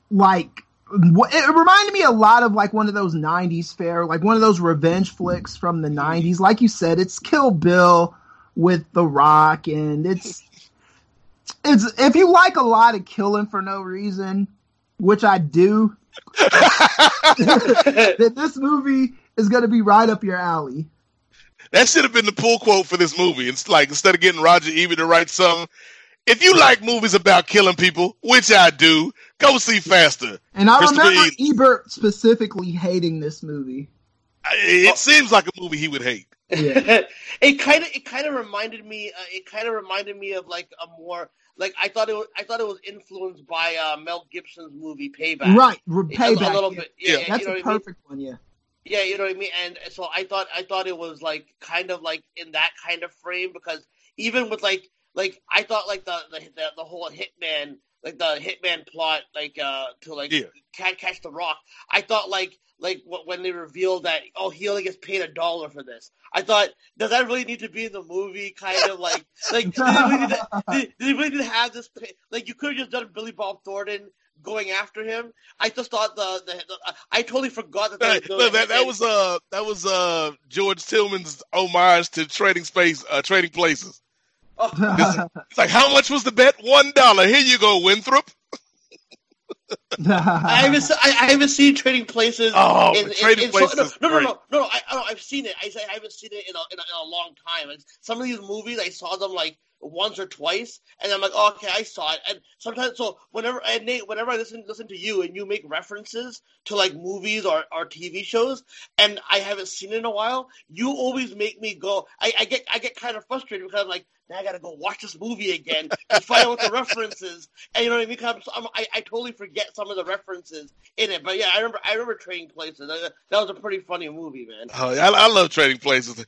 like it reminded me a lot of like one of those 90s fare like one of those revenge flicks from the 90s like you said it's kill bill with the rock and it's it's if you like a lot of killing for no reason which i do then this movie is going to be right up your alley That should have been the pull quote for this movie. It's like instead of getting Roger Ebert to write something, if you like movies about killing people, which I do, go see Faster. And I Christopher remember Ebert specifically hating this movie. It seems like a movie he would hate. Yeah. it kind of it kind of reminded me uh, it kind of reminded me of like a more like I thought it was, I thought it was influenced by uh, Mel Gibson's movie Payback. Right, re- A- Payback. A, little yeah. bit. Yeah, That's you know a what I mean? perfect one, yeah. Yeah, you know what I mean. And so I thought I thought it was like kind of like in that kind of frame because even with like like I thought like the the the, the whole hitman like the hitman plot like uh to like Yeah. catch catch the rock. I thought like like when they revealed that oh he only gets paid a dollar for this. I thought does that really need to be in the movie? Kind of like like did they really need to, did, did they really need to have this? pa- Like you could have just done Billy Bob Thornton going after him. I just thought the, the, the I totally forgot that. Hey, they were look, doing that, that was uh that was uh George Tillman's homage to Trading Space, uh, Trading Places. It's like how much was the bet? One dollar. Here you go, Winthrop. I haven't se- I, I haven't seen Trading Places. Oh, in, Trading in, in, so- Places no, no, no, no, no, no, I, I've seen it. I say I haven't seen it in a, in a, in a long time. It's, some of these movies, I saw them like once or twice, and I'm like, oh, okay, I saw it. And sometimes, so whenever and Nate, whenever I listen listen to you and you make references to like movies or, or TV shows, and I haven't seen it in a while, you always make me go. I, I get I get kind of frustrated because I'm like, now I gotta go watch this movie again to find out what the references. And you know what I mean? I'm, I'm, I I totally forget some of the references in it. But yeah, I remember I remember Trading Places. That, that was a pretty funny movie, man. Oh, I, I love Trading Places.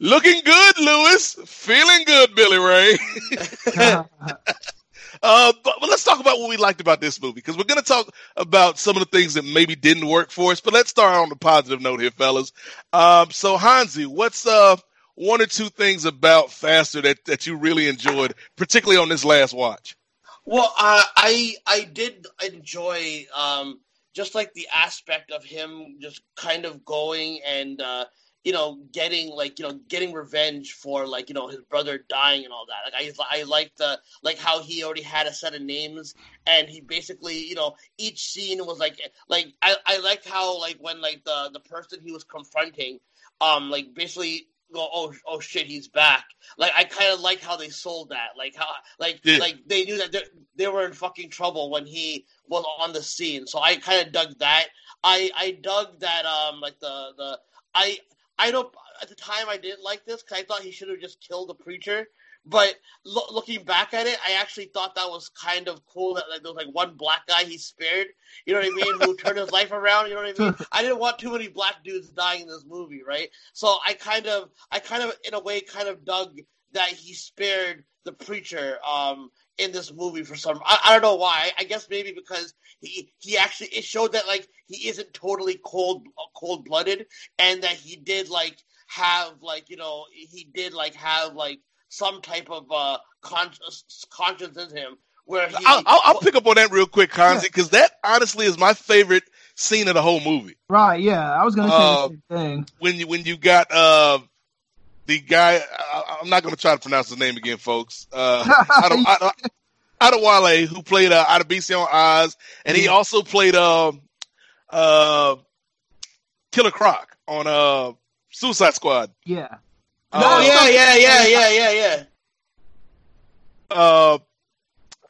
Looking good, Lewis. Feeling good, Billy Ray. Uh, but, but let's talk about what we liked about this movie because we're going to talk about some of the things that maybe didn't work for us. But let's start on the positive note here, fellas. Um, so Hansi, what's uh one or two things about Faster that that you really enjoyed, particularly on this last watch? Well, uh, I I did enjoy um, just like the aspect of him just kind of going and uh, you know getting like you know getting revenge for like you know his brother dying and all that. Like I I liked the like how he already had a set of names and he basically you know each scene was like like I I liked how like when like the the person he was confronting um like basically go oh oh shit he's back like I kind of like how they sold that like how like Yeah. like they knew that they, they were in fucking trouble when he was on the scene so I kind of dug that I I dug that um like the the I I don't at the time I didn't like this because I thought he should have just killed the preacher but lo- looking back at it, I actually thought that was kind of cool that like, there was like one black guy he spared. You know what I mean? Who turned his life around. You know what I mean? I didn't want too many black dudes dying in this movie, right? So I kind of, I kind of, in a way, kind of dug that he spared the preacher um, in this movie for some. I, I don't know why. I guess maybe because he he actually it showed that like he isn't totally cold cold blooded, and that he did like have like you know he did like have like some type of uh conscience conscience in him where he. I'll, I'll, I'll pick up on that real quick, Hansi, because that honestly is my favorite scene of the whole movie. Right? Yeah, I was gonna say Uh, the same thing. When you when you got uh the guy, I, I'm not going to try to pronounce his name again, folks. Uh, Adewale, who played uh, Adebisi on Oz, and he also played uh, uh, Killer Croc on uh, Suicide Squad. Yeah. oh Uh, yeah, yeah, yeah, yeah, yeah, yeah. uh,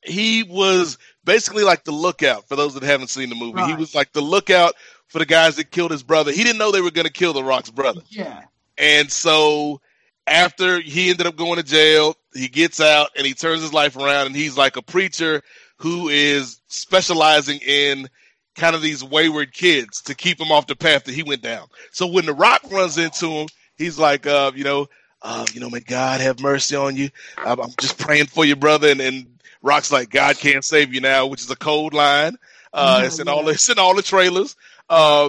he was basically like the lookout for those that haven't seen the movie. He was like the lookout for the guys that killed his brother. He didn't know they were going to kill the Rock's brother. Yeah. And so after he ended up going to jail, he gets out and he turns his life around and he's like a preacher who is specializing in kind of these wayward kids to keep him off the path that he went down. So when the rock runs into him, he's like, uh, you know, uh, you know, may God have mercy on you. I'm, I'm just praying for you, brother. And, and Rock's like, God can't save you now, which is a cold line. Uh, Yeah, it's in all it's in all the trailers. Uh,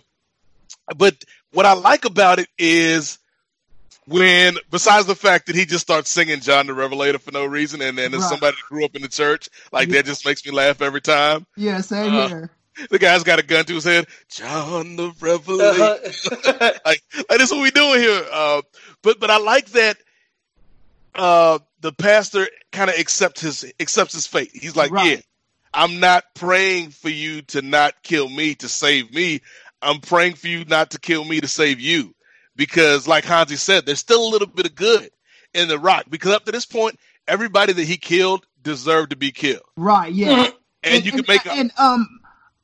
but what I like about it is when, besides the fact that he just starts singing John the Revelator for no reason, and then as Right. somebody that grew up in the church, like Yeah. that just makes me laugh every time. Yeah. Same Uh, here. The guy's got a gun to his head. John the Revelator. like, like this what we doing here. Uh, but but I like that uh, the pastor kind of accepts his accepts his fate. He's like, Right. yeah, I'm not praying for you to not kill me to save me. I'm praying for you not to kill me to save you. Because like Hansi said, there's still a little bit of good in the rock. Because up to this point, everybody that he killed deserved to be killed. Right. Yeah. And, you can make a, and um,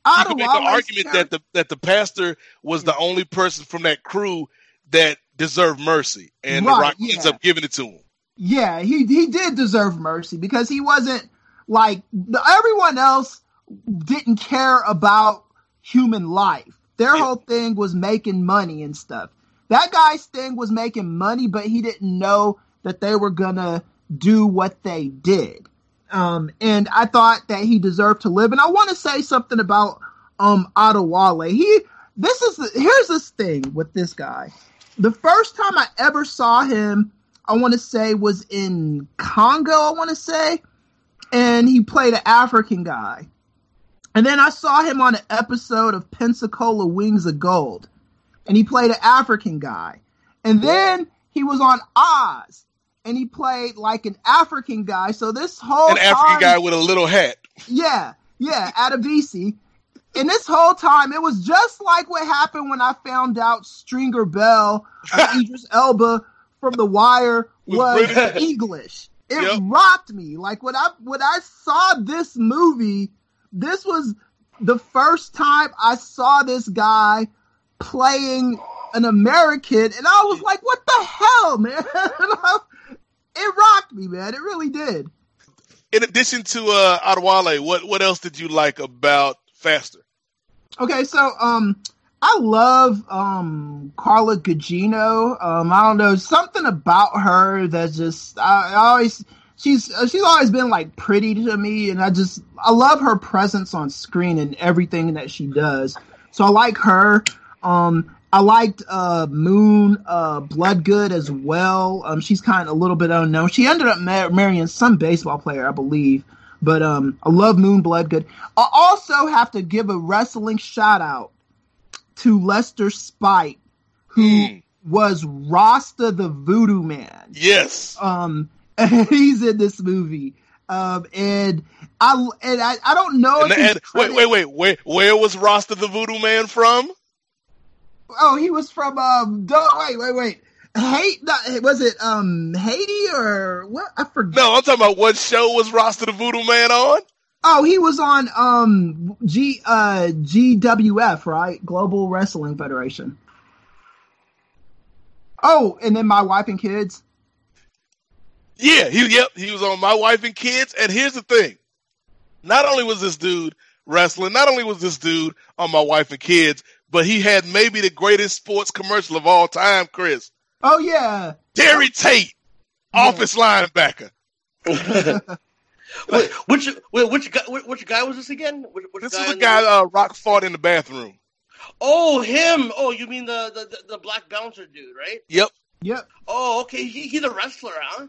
you can make the argument that the that the pastor was the only person from that crew that deserved mercy, and the Right, Rock ends up giving it to him. Yeah, he he did deserve mercy because he wasn't like the, everyone else didn't care about human life. Their Yeah. whole thing was making money and stuff. That guy's thing was making money, but he didn't know that they were gonna do what they did. Um, and I thought that he deserved to live. And I want to say something about um Adewale. He this is the, here's this thing with this guy. The first time I ever saw him, I want to say was in Congo. I want to say, and he played an African guy. And then I saw him on an episode of Pensacola Wings of Gold, and he played an African guy. And then he was on Oz, and he played like an African guy. So this whole An African time- guy with a little hat. yeah, yeah, Adebisi. And this whole time, it was just like what happened when I found out Stringer Bell, or Idris Elba from The Wire, Was was English. It Yep. rocked me. Like when I when I saw this movie, this was the first time I saw this guy playing an American, and I was like, "What the hell, man!" it rocked me, man. It really did. In addition to uh, Adewale, what what else did you like about Faster? Okay, so um, I love um Carla Gugino. Um, I don't know something about her that just I, I always she's uh, she's always been like pretty to me, and I just I love her presence on screen and everything that she does. So I like her. Um, I liked uh Moon uh Bloodgood as well. Um, she's kind of a little bit unknown. She ended up mar- marrying some baseball player, I believe. But um, I love Moon Bloodgood. I also have to give a wrestling shout out to Lester Speight, who Hmm. was Rasta the Voodoo Man. Yes. Um, he's in this movie. Um, and I and I, I don't know And, and wait, wait, wait. Where where was Rasta the Voodoo Man from? Oh, he was from um. Don't wait, wait, wait. Hate? Not, was it um Haiti or what? I forgot. No, I'm talking about what show was Rasta the Voodoo Man on? Oh, he was on um G uh GWF, right? Global Wrestling Federation. Oh, and then my wife and kids. Yeah, he yep, he was on My Wife and Kids. And here's the thing. Not only was this dude wrestling, not only was this dude on My Wife and Kids, but he had maybe the greatest sports commercial of all time, Chris. Oh yeah. Terry Tate. office linebacker. Wait, which which guy? Which, which guy was this again? Which, which This is the guy uh, Rock fought in the bathroom. Oh, him. Oh, you mean the the, the, the black bouncer dude, right? Yep. Yep. Oh, okay. He, he's a wrestler, huh?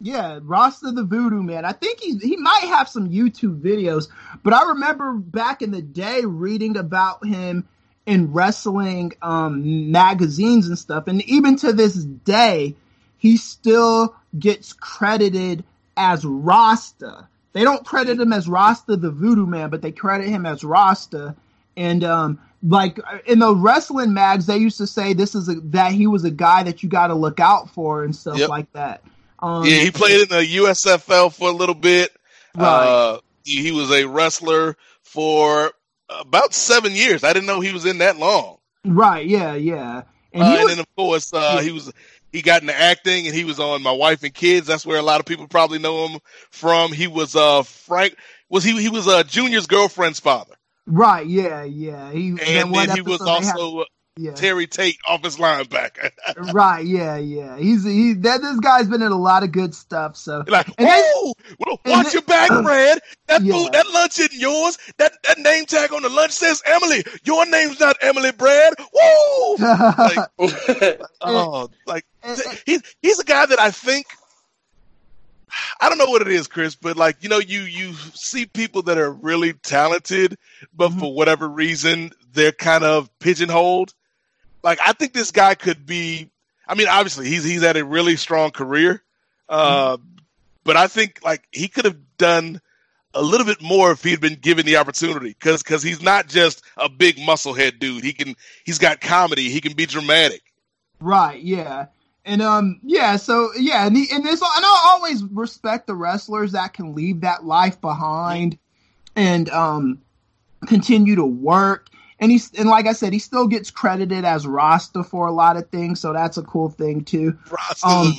Yeah, Rasta the Voodoo Man. I think he he might have some YouTube videos, but I remember back in the day reading about him in wrestling um, magazines and stuff, and even to this day, he still gets credited as Rasta. They don't credit him as Rasta the Voodoo Man, but they credit him as Rasta. And um, like in the wrestling mags, they used to say this is a, that he was a guy that you got to look out for and stuff Yep. like that. Um, yeah, he played in the USFL for a little bit. Right. Uh, he, he was a wrestler for about seven years. I didn't know he was in that long. Right, yeah, yeah. And uh, and then of course uh, he was he got into acting and he was on My Wife and Kids. That's where a lot of people probably know him from. He was uh Frank was he he was uh, Junior's girlfriend's father. right, yeah, yeah. He And one then he was had- also uh, yeah. Terry Tate, office linebacker. right, yeah, yeah. He's he that this guy's been in a lot of good stuff. So like, And then- whoa, well, watch then- your back, Brad. That Yeah. food, that lunch isn't yours. That that name tag on the lunch says Emily. Your name's not Emily, Brad. Woo! like, oh, like he's he's a guy that I think I don't know what it is, Chris, but like you know, you you see people that are really talented, but Mm-hmm. for whatever reason they're kind of pigeonholed. Like I think this guy could be. I mean, obviously he's he's had a really strong career, uh, but I think like he could have done a little bit more if he'd been given the opportunity. Because because he's not just a big musclehead dude. He can he's got comedy. He can be dramatic. Right, yeah. And um yeah, so yeah, and, he, and this and I always respect the wrestlers that can leave that life behind and um continue to work. And he's and like I said, he still gets credited as Rasta for a lot of things, so that's a cool thing too. Rasta Um,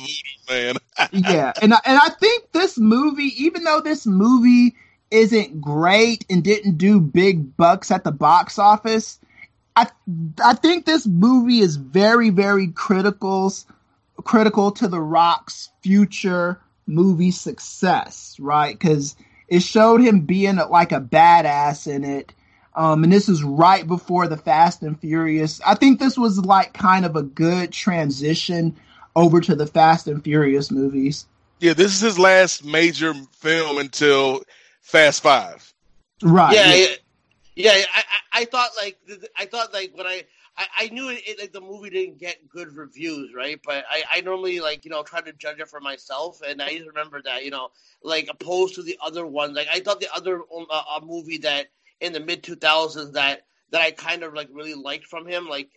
man. yeah, and I, and I think this movie, even though this movie isn't great and didn't do big bucks at the box office, I I think this movie is very very critical critical to The Rock's future movie success, right? Because it showed him being like a badass in it. Um, and this is right before the Fast and Furious. I think this was like kind of a good transition over to the Fast and Furious movies. Yeah, this is his last major film until Fast Five. Right. yeah, yeah, yeah. I, I, I thought like I thought like when I I, I knew it, it like the movie didn't get good reviews, right? But I, I normally like you know try to judge it for myself, and I just remember that you know like opposed to the other ones, like I thought the other um, uh, a movie that in the mid two thousands that that I kind of like really liked from him, like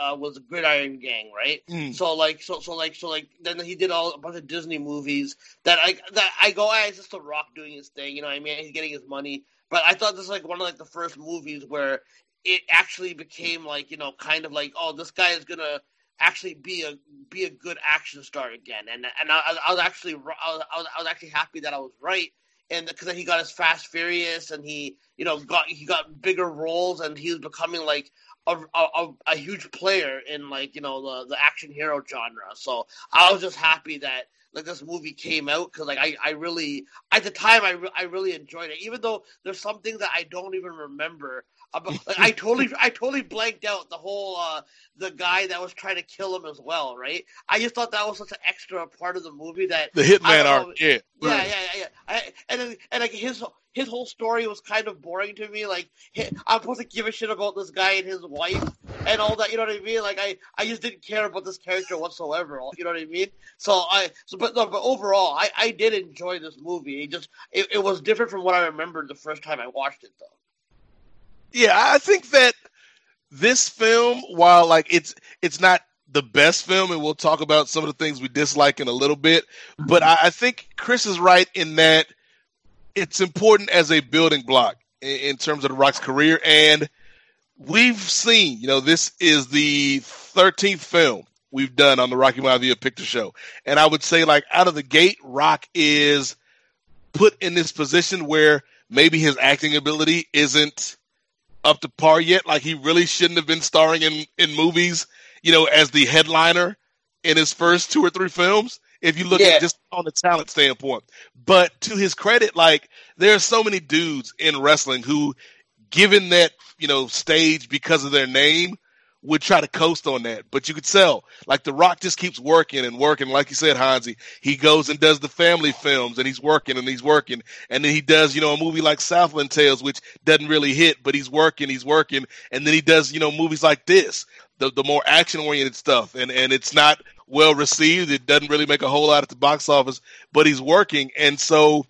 uh, was Gridiron Gang, right? Mm. So like so so like so like then he did all a bunch of Disney movies that I that I go, ah, it's just The Rock doing his thing, you know what I mean? He's getting his money. But I thought this was like one of like the first movies where it actually became like you know kind of like oh this guy is gonna actually be a be a good action star again and and I, I was actually I was I was actually happy that I was right and because he got his Fast Furious and he you know got he got bigger roles and he was becoming like a, a, a huge player in like you know the the action hero genre. So I was just happy that like this movie came out because like I, I really at the time I, re- I really enjoyed it. Even though there's some things that I don't even remember I totally I totally blanked out the whole uh the guy that was trying to kill him as well right I just thought that was such an extra part of the movie that The Hitman arc, yeah. yeah, yeah, yeah. I, and then, and like his his whole story was kind of boring to me. Like I'm supposed to give a shit about this guy and his wife and all that. You know what I mean? Like I, I just didn't care about this character whatsoever. You know what I mean? So I, so but no, but overall, I, I did enjoy this movie. It just it, it was different from what I remembered the first time I watched it, though. Yeah, I think that this film, while like it's it's not the best film, and we'll talk about some of the things we dislike in a little bit, but mm-hmm. I, I think Chris is right in that it's important as a building block in, in terms of the Rock's career, and we've seen, you know, this is the thirteenth film we've done on the Rocky Maivia Picture Show, and I would say like out of the gate, Rock is put in this position where maybe his acting ability isn't up to par yet. Like he really shouldn't have been starring in in movies, you know, as the headliner in his first two or three films. if you look Yeah. at just on the talent standpoint. But to his credit, like there are so many dudes in wrestling who, given that you know stage because of their name, would try to coast on that. But you could tell, like The Rock just keeps working and working. Like you said, Hansi, he goes and does the family films, and he's working and he's working, and then he does you know a movie like Southland Tales, which doesn't really hit, but he's working, he's working, and then he does you know movies like this, the the more action oriented stuff, and and it's not well received. It doesn't really make a whole lot at the box office, but he's working, and so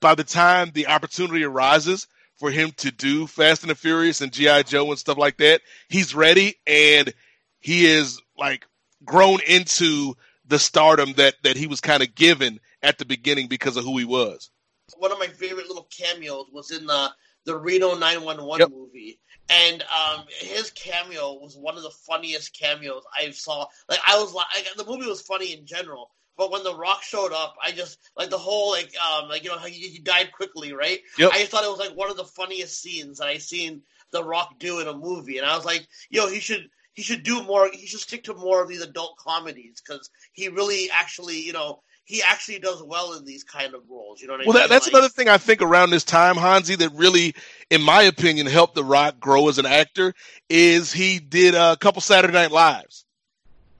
by the time the opportunity arises for him to do Fast and the Furious and GI Joe and stuff like that, he's ready and he is like grown into the stardom that that he was kind of given at the beginning because of who he was. one of my favorite little cameos was in the the Reno 911 Yep. movie. And um, his cameo was one of the funniest cameos I saw. Like I was like, the movie was funny in general, but when The Rock showed up, I just like the whole like um like you know how he, he died quickly, right? Yep. I just thought it was like one of the funniest scenes that I seen The Rock do in a movie, and I was like, yo, he should he should do more. He should stick to more of these adult comedies because he really actually you know he actually does well in these kind of roles. You know what I mean? that, that's Like- another thing I think around this time, Hansi, that really, in my opinion, helped The Rock grow as an actor is he did a couple Saturday Night Lives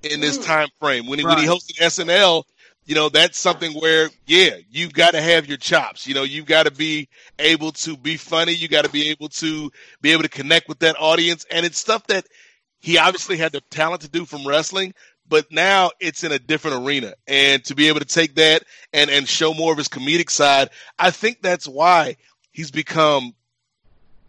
in this Mm. time frame. When he, when he hosted SNL, you know, that's something where, yeah, you've got to have your chops. You know, you've got to be able to be funny. You got to be able to be able to connect with that audience. And it's stuff that he obviously had the talent to do from wrestling, but now it's in a different arena. And to be able to take that and, and show more of his comedic side, I think that's why he's become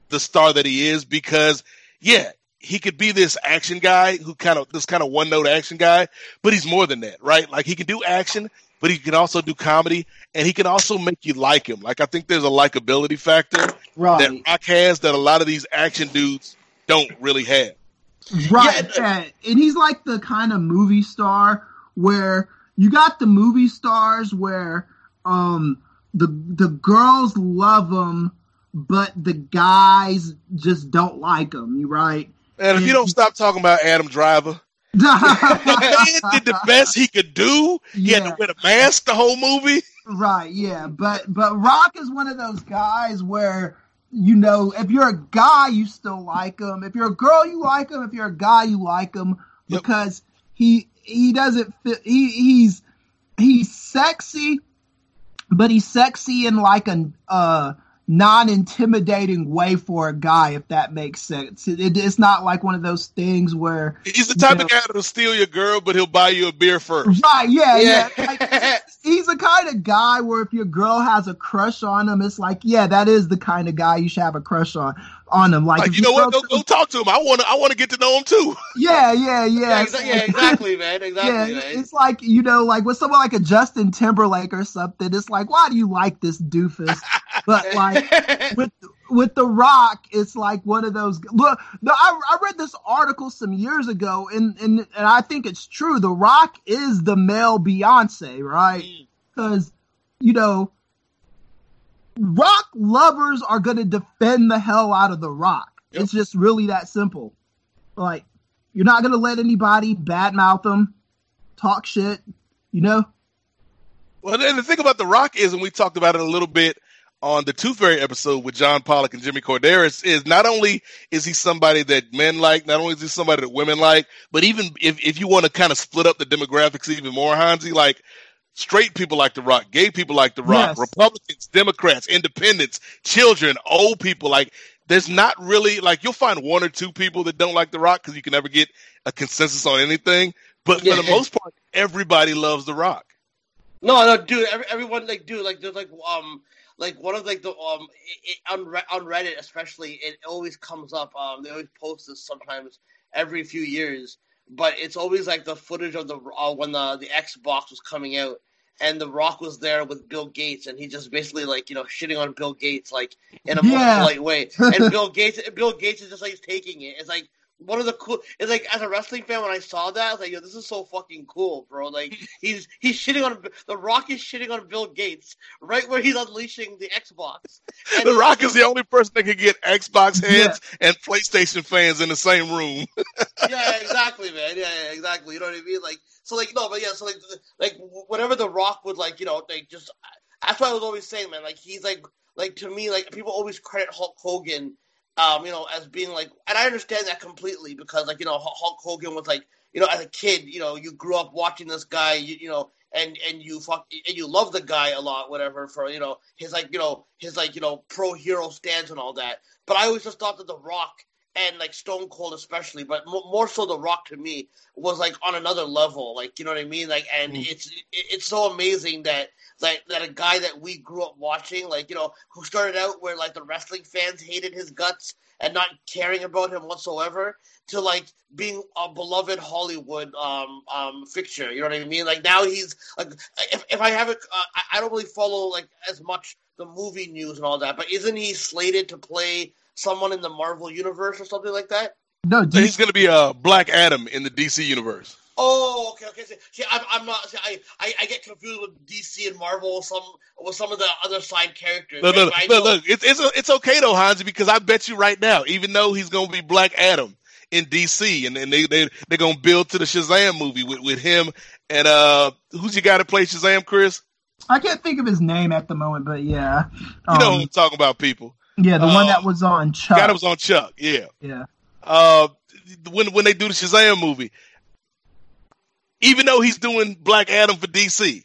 the star that he is because, yeah, he could be this action guy who kind of, this kind of one note action guy, but he's more than that, right? Like he can do action, but he can also do comedy and he can also make you like him. Like I think there's a likability factor Right. that Rock has that a lot of these action dudes don't really have. Right, Yeah. And he's like the kind of movie star where you got the movie stars where um the the girls love him, but the guys just don't like him. You right? And if you don't stop talking about Adam Driver, right, man did the best he could do. He had to wear a mask the whole movie. Right, yeah. But but Rock is one of those guys where you know if you're a guy you still like him. If you're a girl you like him. If you're a guy you like him Yep. because he he doesn't fit. He he's he's sexy, but he's sexy in like a uh, non-intimidating way for a guy, if that makes sense. It, it's not like one of those things where He's the type Yeah. of guy that'll steal your girl, but he'll buy you a beer first. right, yeah, yeah. Yeah. Like, he's the kind of guy where if your girl has a crush on him, it's like, yeah, that is the kind of guy you should have a crush on on him. Like, Like, you know your what? Go, go talk to him. I want to. I want to get to know him too. yeah, yeah, yeah. Yeah, exa- yeah, exactly, man. Yeah, Exactly, man. it's like you know, like with someone like a Justin Timberlake or something. It's like, why do you like this doofus? But like with with The Rock, it's like one of those. Look, no, I, I read this article some years ago, and, and and I think it's true. The Rock is the male Beyonce, right? Mm. Because you know, Rock lovers are going to defend the hell out of The Rock. Yep. It's just really that simple. Like, you're not going to let anybody badmouth them, talk shit, you know? Well, then the thing about The Rock is, and we talked about it a little bit on the Tooth Fairy episode with John Pollock and Jimmy Korderas, is not only is he somebody that men like, not only is he somebody that women like, but even if, if you want to kind of split up the demographics even more, Hansi, like straight people like The Rock, gay people like The Rock, Yes. Republicans, Democrats, independents, children, old people, like there's not really like you'll find one or two people that don't like The Rock because you can never get a consensus on anything. But for the most part, everybody loves The Rock. No, no, dude. Every, everyone like, dude, like, there's like, um, like one of like the um, it, it, on Re- on Reddit especially, it always comes up. Um, they always post this sometimes every few years, but it's always like the footage of the uh, when the the Xbox was coming out, and The Rock was there with Bill Gates, and he just basically like you know shitting on Bill Gates like in a more polite way, and Bill Gates, Bill Gates is just like taking it. It's like. One of the cool. It's like as a wrestling fan, when I saw that, I was like, "Yo, this is so fucking cool, bro!" Like he's he's shitting on the Rock is shitting on Bill Gates right where he's unleashing the Xbox. And the Rock is the only person that can get Xbox heads yeah. and PlayStation fans in the same room. yeah, exactly, man. Yeah, yeah, exactly. You know what I mean? Like, so like no, but yeah, so like like whatever the Rock would like, you know, like just that's what I was always saying, man. Like he's like like to me, like people always credit Hulk Hogan um, you know, as being like, and I understand that completely because, like, you know, Hulk Hogan was like, you know, as a kid, you know, you grew up watching this guy, you, you know, and and you fuck and you love the guy a lot, whatever, for you know his like, you know, his like, you know, pro hero stance and all that. But I always just thought that The Rock and like Stone Cold especially, but more so The Rock to me was like on another level, like you know what I mean, like, and mm. it's it's so amazing that like that a guy that we grew up watching, like you know, who started out where like the wrestling fans hated his guts and not caring about him whatsoever, to like being a beloved Hollywood um um fixture. You know what I mean? Like now he's like, if if I haven't, uh, I, I don't really follow like as much the movie news and all that, but isn't he slated to play someone in the Marvel universe or something like that? No, he's going to be a uh, Black Adam in the DC universe. Oh, okay, okay. See, see I'm, I'm not. See, I, I, I get confused with DC and Marvel. Some with some of the other side characters. Look, look, look, look, It's it's it's okay though, Hansi, because I bet you right now, even though he's gonna be Black Adam in DC, and, and they they they're gonna build to the Shazam movie with, with him and uh, who's you got to play Shazam, Chris? I can't think of his name at the moment, but yeah, um, you know who I'm talking about, people. Yeah, the uh, one that was on Chuck. That was on Chuck. Yeah, yeah. Uh, when when they do the Shazam movie, even though he's doing Black Adam for DC.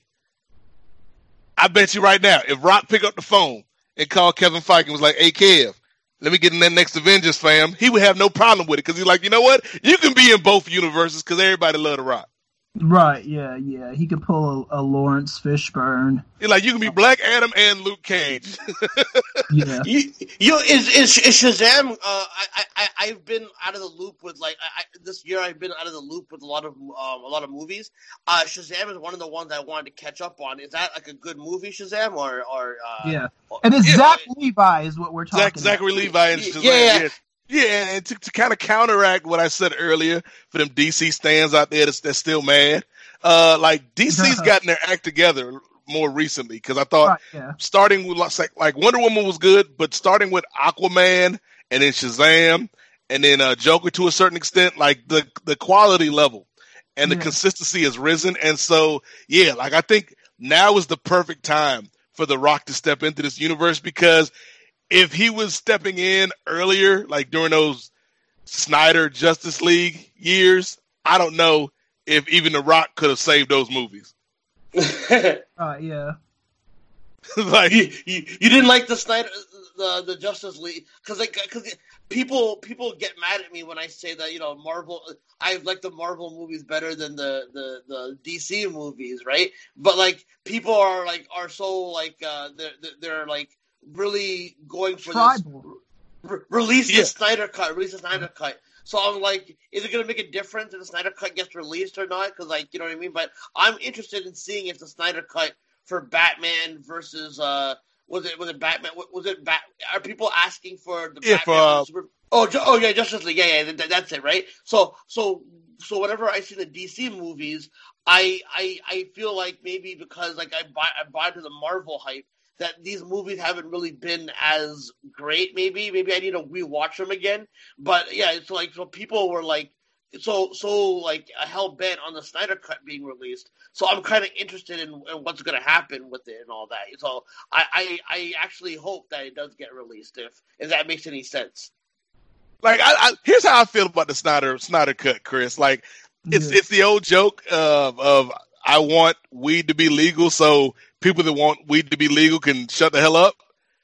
I bet you right now, if Rock pick up the phone and call Kevin Feige and was like, "Hey, Kev, let me get in that next Avengers, fam," he would have no problem with it because he's like, you know what, you can be in both universes because everybody love the Rock. Right, yeah, yeah. He could pull a, a Laurence Fishburne. You're like you can be Black Adam and Luke Cage. yeah. You, you know, is, is, is Shazam? Uh, I I I've been out of the loop with like I, this year. I've been out of the loop with a lot of um, a lot of movies. Uh, Shazam is one of the ones I wanted to catch up on. Is that like a good movie, Shazam, or or uh, yeah? And it's yeah, Zach Levi is what we're talking. Zach, about. Zachary Levi and Shazam. Yeah, yeah. Yeah, and to, to kind of counteract what I said earlier for them DC stands out there that's, that's still mad, uh, like DC's gotten their act together more recently because I thought right, yeah. starting with like, like Wonder Woman was good, but starting with Aquaman and then Shazam and then uh, Joker to a certain extent, like the the quality level and the yeah. consistency has risen, and so yeah, like I think now is the perfect time for The Rock to step into this universe because if he was stepping in earlier, like during those Snyder Justice League years, I don't know if even The Rock could have saved those movies. uh, yeah. like you, you, you, didn't like the Snyder the the Justice League because like because people people get mad at me when I say that you know Marvel I like the Marvel movies better than the the the DC movies right but like people are like are so like uh they're they're like really going for Tribal. this. Re- release yeah. the Snyder cut. Release the Snyder cut. So I'm like, is it going to make a difference if the Snyder cut gets released or not? Because like, you know what I mean. But I'm interested in seeing if the Snyder cut for Batman versus uh was it was it Batman was it Bat are people asking for the if, Batman uh, Super, oh ju- oh yeah Justice League yeah yeah that, that's it right so so so whenever I see the DC movies I I I feel like maybe because like I buy I buy to the Marvel hype that these movies haven't really been as great. Maybe maybe I need to rewatch them again. But yeah, it's like so people were like so so like hell bent on the Snyder cut being released. So I'm kind of interested in, in what's going to happen with it and all that. So I, I I actually hope that it does get released if if that makes any sense. Like I, I here's how I feel about the Snyder Snyder cut, Chris. Like it's yeah. it's the old joke of of I want weed to be legal so people that want weed to be legal can shut the hell up.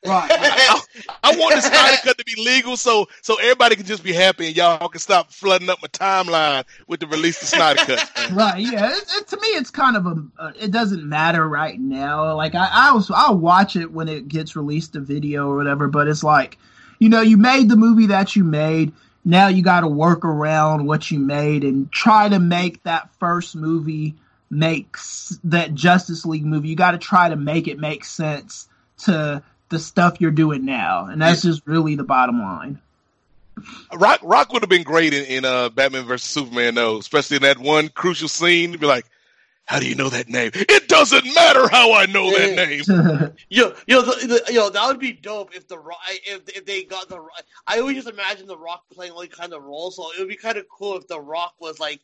Right. I, I, want the Snyder Cut to be legal so so everybody can just be happy and y'all can stop flooding up my timeline with the release of Snyder Cut. right. Yeah. It, it, to me, it's kind of a. Uh, it doesn't matter right now. Like I, I was, I'll watch it when it gets released to video or whatever. But it's like, you know, you made the movie that you made. Now you got to work around what you made and try to make that first movie makes that Justice League movie. You got to try to make it make sense to the stuff you're doing now, and that's just really the bottom line. Rock Rock would have been great in, in uh, Batman versus Superman, though, especially in that one crucial scene. To be like, how do you know that name? It doesn't matter how I know that name. yo, yo, the, the, yo, that would be dope if the Rock, if, if they got the. I always just imagine the Rock playing all kind of roles, so it would be kind of cool if the Rock was like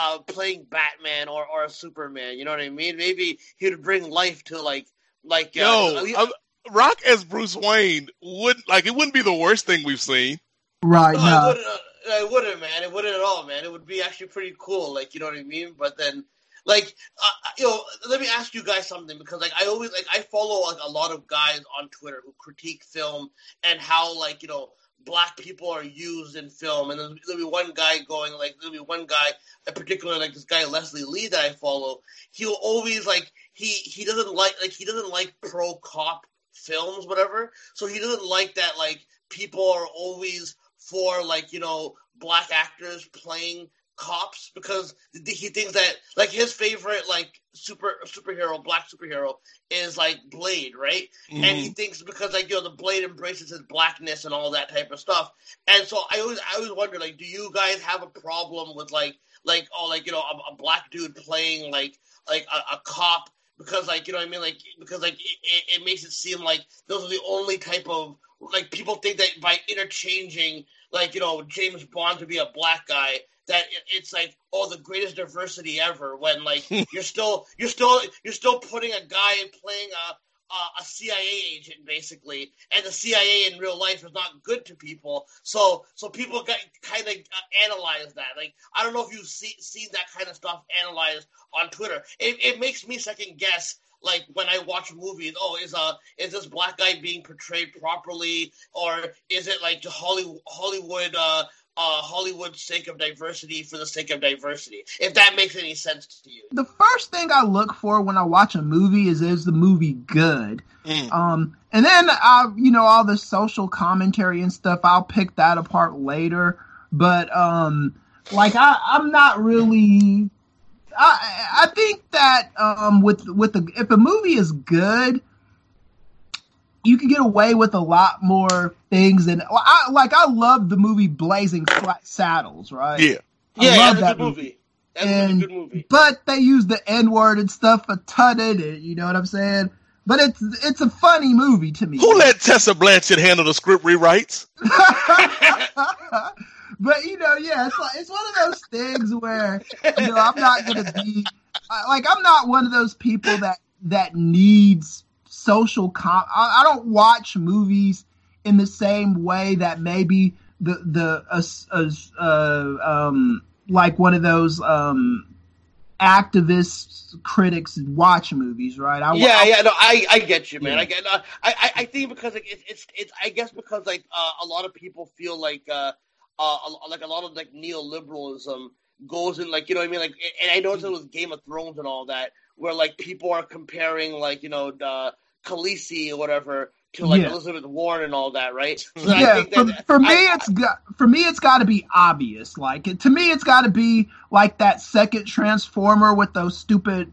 uh, playing Batman or or Superman. You know what I mean? Maybe he would bring life to like like. Yo, uh, uh, Rock as Bruce Wayne would like it wouldn't be the worst thing we've seen. Right. No, No. it wouldn't, uh, it wouldn't, man. It wouldn't at all, man. It would be actually pretty cool. Like, you know what I mean? But then, like, uh, you know, let me ask you guys something because, like, I always like I follow like a lot of guys on Twitter who critique film and how, like, you know, black people are used in film. And there'll, there'll be one guy going like, there'll be one guy, in particular, like this guy Leslie Lee that I follow. He'll always like he he doesn't like like he doesn't like pro cop films, whatever. So he doesn't like that like people are always for like you know black actors playing cops because he thinks that like his favorite like super superhero black superhero is like blade right? Mm-hmm. and he thinks because like you know the blade embraces his blackness and all that type of stuff. And so i always i always wonder like do you guys have a problem with like like oh like you know a, a black dude playing like like a, a cop because like you know what I mean? Like because like it, it, it makes it seem like those are the only type of like people think that by interchanging like you know James Bond to be a black guy that it, it's like oh the greatest diversity ever when like you're still you're still you're still putting a guy and playing a a, a CIA agent basically, and the CIA in real life is not good to people. So so people got kind of uh, analyze that. Like I don't know if you've see, seen that kind of stuff analyzed on Twitter. It, it makes me second guess. Like when I watch movies, oh, is uh is this black guy being portrayed properly, or is it like Hollywood Hollywood uh uh, Hollywood's sake of diversity for the sake of diversity. If that makes any sense to you. The first thing I look for when I watch a movie is is the movie good? Mm. Um, and then I, you know, all the social commentary and stuff. I'll pick that apart later. But um, like I, I'm not really. I I think that um with with the if a movie is good, you can get away with a lot more things than I like. I love the movie Blazing Saddles, right? Yeah, I yeah, love that's that a good movie. That's and, a good movie. But they use the N word and stuff a ton in it. You know what I'm saying? But it's it's a funny movie to me. Who let Tessa Blanchett handle the script rewrites? but you know, yeah, it's like it's one of those things where you know I'm not gonna be like I'm not one of those people that that needs social com. I, I don't watch movies in the same way that maybe the the uh, uh, um like one of those um activists critics watch movies right I, yeah I, yeah no i i get you man yeah. i get uh, i i think because like it's it's, it's i guess because like uh, a lot of people feel like uh uh like a lot of like neoliberalism goes in like you know what i mean like and i noticed it with game of thrones and all that where like people are comparing like you know the Khaleesi or whatever to like yeah. Elizabeth Warren and all that, right? So yeah, for, that, for me, I, it's got for me, it's got to be obvious. Like to me, it's got to be like that second Transformer with those stupid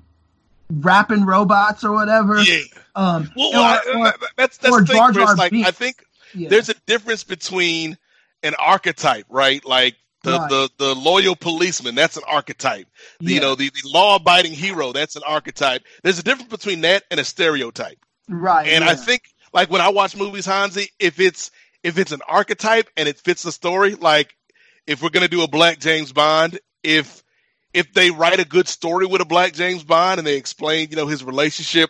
rapping robots or whatever. Yeah. Um, well, or, or, that's that's or the thing, Jar Chris, like I think Yeah. there's a difference between an archetype, right? Like the, Right. the, the loyal policeman, that's an archetype. The, You know, the, the law abiding hero, that's an archetype. There's a difference between that and a stereotype. Right. And yeah. I think like when I watch movies, Hansi, if it's if it's an archetype and it fits the story, like if we're gonna do a black James Bond, if if they write a good story with a black James Bond and they explain, you know, his relationship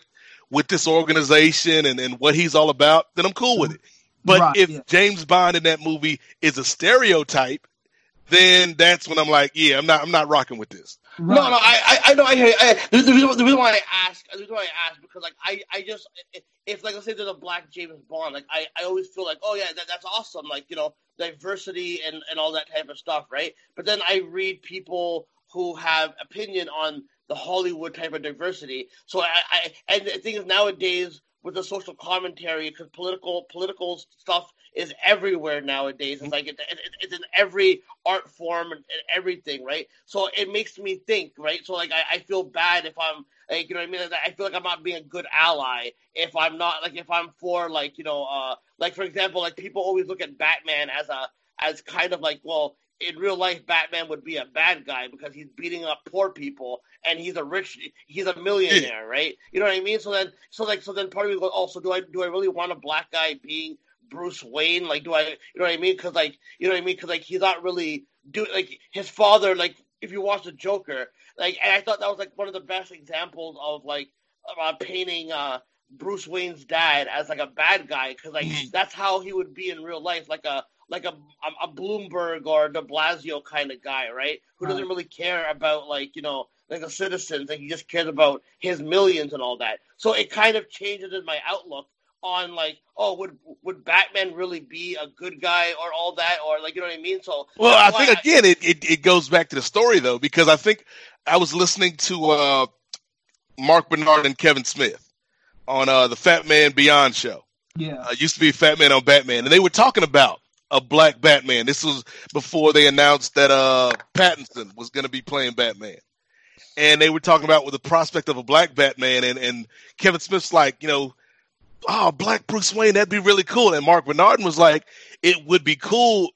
with this organization and, and what he's all about, then I'm cool with it. But Right, if yeah. James Bond in that movie is a stereotype, then that's when I'm like, yeah, I'm not I'm not rocking with this. Right. No, no, I, I, I know. I hear. I, the, the, reason, the reason why I ask, the reason why I ask, because like I, I just, if like let's say there's a black James Bond, like I, I always feel like, oh yeah, that, that's awesome, like you know, diversity and and all that type of stuff, right? But then I read people who have opinion on the Hollywood type of diversity. So I, I and the thing is nowadays with the social commentary, because political political stuff is everywhere nowadays. It's like it, it, it's in every art form and, and everything, right? So it makes me think, right? So like I, I feel bad if I'm like you know what I mean. I feel like I'm not being a good ally if I'm not like if I'm for like you know uh like for example like people always look at Batman as a as kind of like, well, in real life, Batman would be a bad guy because he's beating up poor people and he's a rich, he's a millionaire, right? You know what I mean? So then, so like, so then part of me goes, oh, so do I, do I really want a black guy being Bruce Wayne? Like, do I, you know what I mean? Because like, you know what I mean? Because like, he's not really do like his father. Like, if you watch the Joker, like, and I thought that was like one of the best examples of like uh, painting uh Bruce Wayne's dad as like a bad guy because like Mm-hmm. that's how he would be in real life, like a like a a, a Bloomberg or De Blasio kind of guy, right? Who doesn't really care about like you know like the citizens, like he just cares about his millions and all that. So it kind of changes in my outlook on like, oh, would would Batman really be a good guy or all that or like you know what I mean? So Well, I think why again it, it, it goes back to the story though, because I think I was listening to uh, Marc Bernardin and Kevin Smith on uh, the Fat Man Beyond show. Yeah. Uh, used to be Fat Man on Batman, and they were talking about a black Batman. This was before they announced that uh, Pattinson was going to be playing Batman, and they were talking about with the prospect of a black Batman, and, and Kevin Smith's like, you know, oh, black Bruce Wayne, that'd be really cool, and Marc Bernardin was like, it would be cool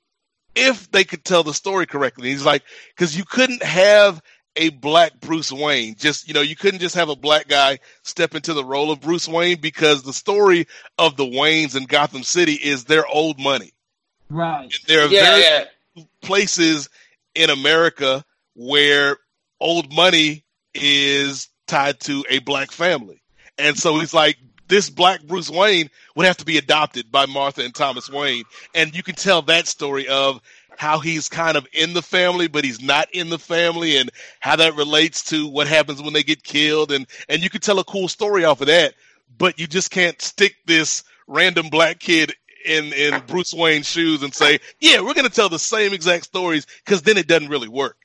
if they could tell the story correctly. He's like, because you couldn't have a black Bruce Wayne. Just you know, you couldn't just have a black guy step into the role of Bruce Wayne because the story of the Waynes in Gotham City is their old money. Right. There are yeah, very yeah. places in America where old money is tied to a black family. And so he's like, this black Bruce Wayne would have to be adopted by Martha and Thomas Wayne. And you can tell that story of how he's kind of in the family, but he's not in the family and how that relates to what happens when they get killed. And, and you can tell a cool story off of that, but you just can't stick this random black kid in, in Bruce Wayne's shoes and say, yeah, we're going to tell the same exact stories because then it doesn't really work.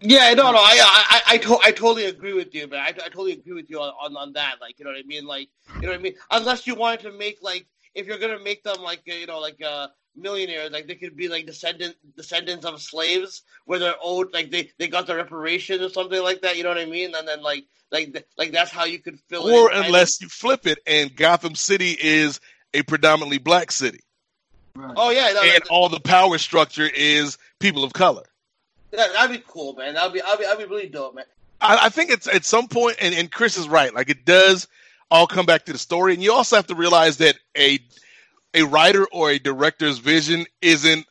Yeah, no, no, I, I, I, to- I totally agree with you, man. I, I totally agree with you on, on, on that. Like, you know what I mean? Like, you know what I mean? Unless you wanted to make like, if you're gonna make them like, you know, like uh, millionaires, like they could be like descendant descendants of slaves, where they're owed, like they, they got their reparations or something like that. You know what I mean? And then like, like, like that's how you could fill Or unless you flip it and Gotham City is a predominantly black city Right. oh yeah, no, and that, all the power structure is people of color. that, that'd be cool, man. That'd be, I'd be, that'd be really dope, man. I, I think it's at some point, and, and Chris is right. Like it does all come back to the story, and you also have to realize that a a writer or a director's vision isn't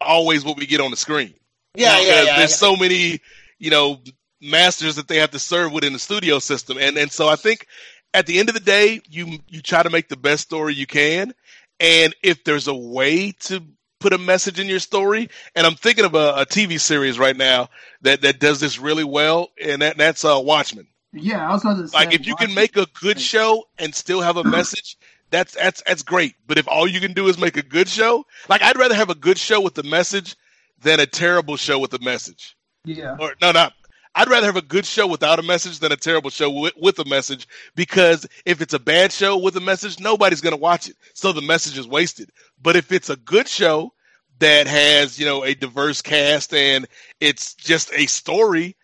always what we get on the screen. Yeah, yeah, Because yeah. There's so many, you know, masters that they have to serve within the studio system, and and so I think at the end of the day, you you try to make the best story you can, and if there's a way to put a message in your story, and I'm thinking of a, a TV series right now that that does this really well, and that that's uh, Watchmen. Yeah, I was about to say. Like if you can make a good show and still have a message, that's that's that's great. But if all you can do is make a good show, like I'd rather have a good show with a message than a terrible show with a message. Yeah. Or no, not. I'd rather have a good show without a message than a terrible show with, with a message because if it's a bad show with a message, nobody's going to watch it. So the message is wasted. But if it's a good show that has, you know, a diverse cast and it's just a story,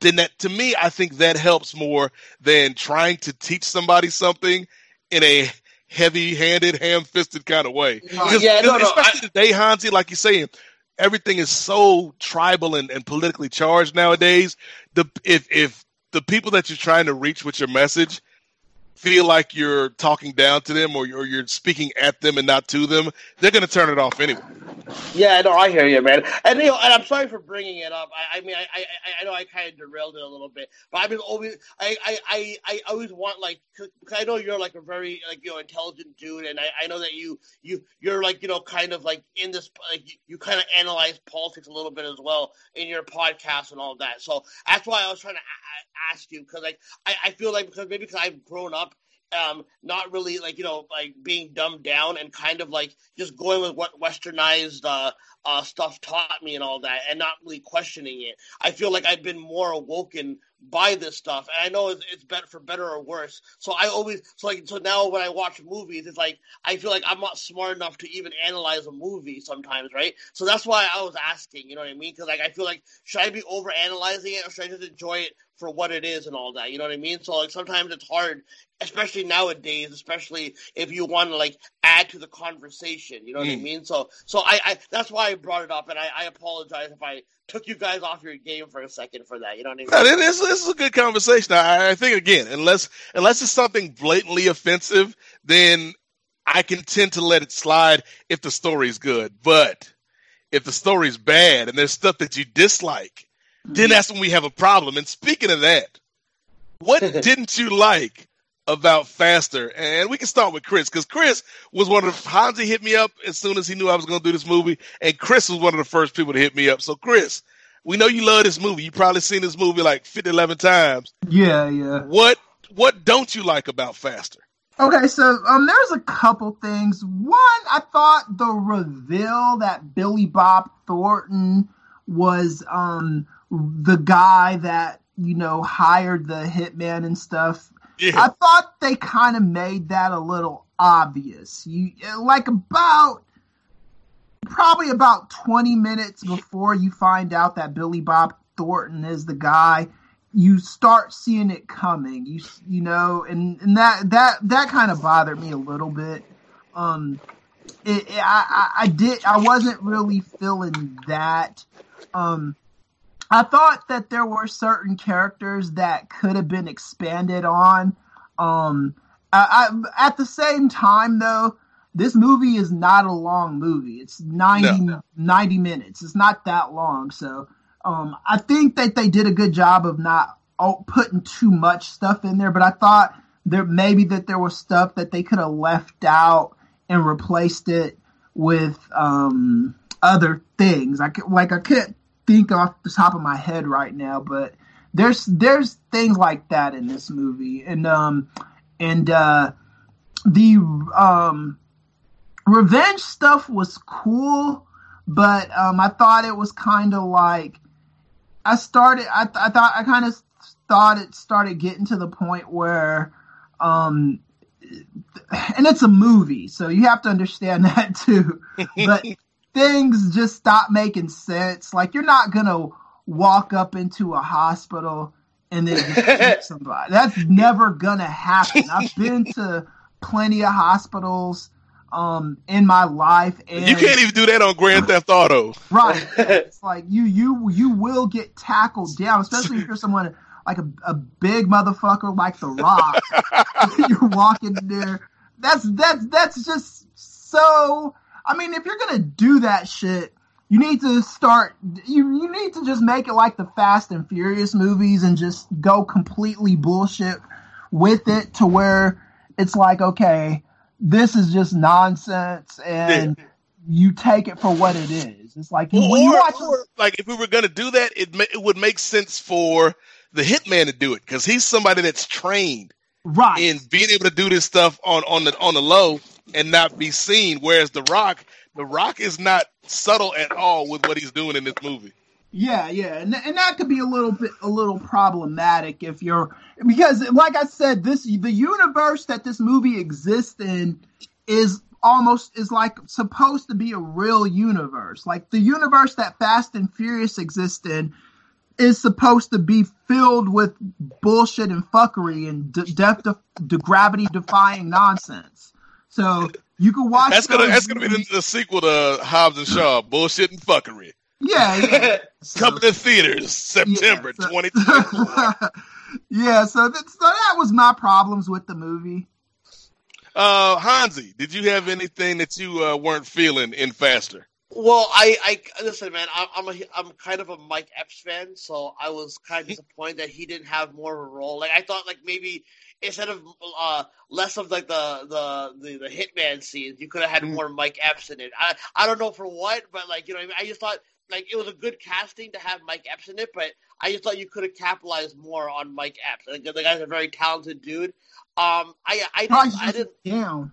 then that to me, I think that helps more than trying to teach somebody something in a heavy-handed, ham-fisted kind of way. Because- yeah, no, no, especially today, Hansi, like you're saying, everything is so tribal and, and politically charged nowadays. The if if the people that you're trying to reach with your message feel like you're talking down to them or you're, you're speaking at them and not to them, they're going to turn it off anyway. Yeah, no, I hear you, man. And you know, and I'm sorry for bringing it up. I, I mean, I, I, I know I kind of derailed it a little bit, but I've been always, I, I, I, always want like, because I know you're like a very like you know intelligent dude, and I, I know that you, you, you're like you know kind of like in this, like you, you kind of analyze politics a little bit as well in your podcast and all that. So that's why I was trying to a- ask you because like I, I feel like because maybe because I've grown up um, not really like you know like being dumbed down and kind of like just going with what westernized uh, uh, stuff taught me and all that, and not really questioning it. I feel like I've been more awoken by this stuff, and I know it's, it's better for better or worse. So I always so like so now when I watch movies, it's like I feel like I'm not smart enough to even analyze a movie sometimes, right? So that's why I was asking, you know what I mean? Because like I feel like should I be over analyzing it or should I just enjoy it for what it is and all that? You know what I mean? So like sometimes it's hard especially nowadays, especially if you want to like add to the conversation. You know what I Mm. mean? So, so I, I that's why I brought it up, and I, I apologize if I took you guys off your game for a second for that. You know what I mean? No, this, this is a good conversation. I, I think again, unless unless it's something blatantly offensive, then I can tend to let it slide if the story's good. But if the story's bad and there's stuff that you dislike, then mm-hmm. that's when we have a problem. And speaking of that, what didn't you like about Faster? And we can start with Chris because Chris was one of the Hansi hit me up as soon as he knew I was going to do this movie, and Chris was one of the first people to hit me up. So Chris, we know you love this movie. You probably seen this movie like 50, 11 times. Yeah, yeah. What what don't you like about Faster? Okay, so um, there's a couple things. One, I thought the reveal that Billy Bob Thornton was um the guy that you know hired the hitman and stuff. Yeah. I thought they kind of made that a little obvious. You like about probably about 20 minutes before you find out that Billy Bob Thornton is the guy, you start seeing it coming. You you know, and, and that that that kind of bothered me a little bit. Um, it, it, I, I I did I wasn't really feeling that. Um, I thought that there were certain characters that could have been expanded on. Um, I, I, at the same time, though, this movie is not a long movie. It's 90, No. 90 minutes. It's not that long. So um, I think that they did a good job of not putting too much stuff in there. But I thought there maybe that there was stuff that they could have left out and replaced it with um, other things. I could, like I can't think off the top of my head right now, but there's there's things like that in this movie, and um and uh, the um revenge stuff was cool, but um I thought it was kind of like I started I th- I thought I kind of thought it started getting to the point where um and it's a movie, so you have to understand that too. But things just stop making sense. Like you're not gonna walk up into a hospital and then shoot somebody. That's never gonna happen. I've been to plenty of hospitals um in my life and You can't even do that on Grand Theft Auto. Right. it's like you you you will get tackled down, especially if you're someone like a, a big motherfucker like The Rock. you're walking there. That's that's that's just so. I mean, if you're gonna do that shit, you need to start. You you need to just make it like the Fast and Furious movies and just go completely bullshit with it to where it's like, okay, this is just nonsense, and you take it for what it is. It's like when you watch. or, like if we were going to do that, it ma- it would make sense for the hitman to do it because he's somebody that's trained right in being able to do this stuff on on the on the low and not be seen. Whereas the Rock, the Rock is not subtle at all with what he's doing in this movie. Yeah, yeah, and and that could be a little bit a little problematic if you're because like I said, this the universe that this movie exists in is almost is like supposed to be a real universe. Like the universe that Fast and Furious exists in is supposed to be filled with bullshit and fuckery and de- death de- de- gravity defying nonsense. So you can watch. That's gonna that's gonna be the, the sequel to Hobbs and Shaw, bullshit and fuckery. yeah, yeah. Coming to theaters September so- 2024. yeah, so that, so that was my problems with the movie. Uh, Hansi, did you have anything that you uh, weren't feeling in Faster? Well, I, I listen, man. I'm, I'm a, I'm kind of a Mike Epps fan, so I was kind of disappointed that he didn't have more of a role. Like I thought, like maybe instead of uh less of like the the the, the hitman scenes, you could have had more Mike Epps in it. I I don't know for what, but like you know, what I, mean? I just thought like it was a good casting to have Mike Epps in it, but I just thought you could have capitalized more on Mike Epps. Like, the guy's a very talented dude. Um, I I didn't, I didn't down.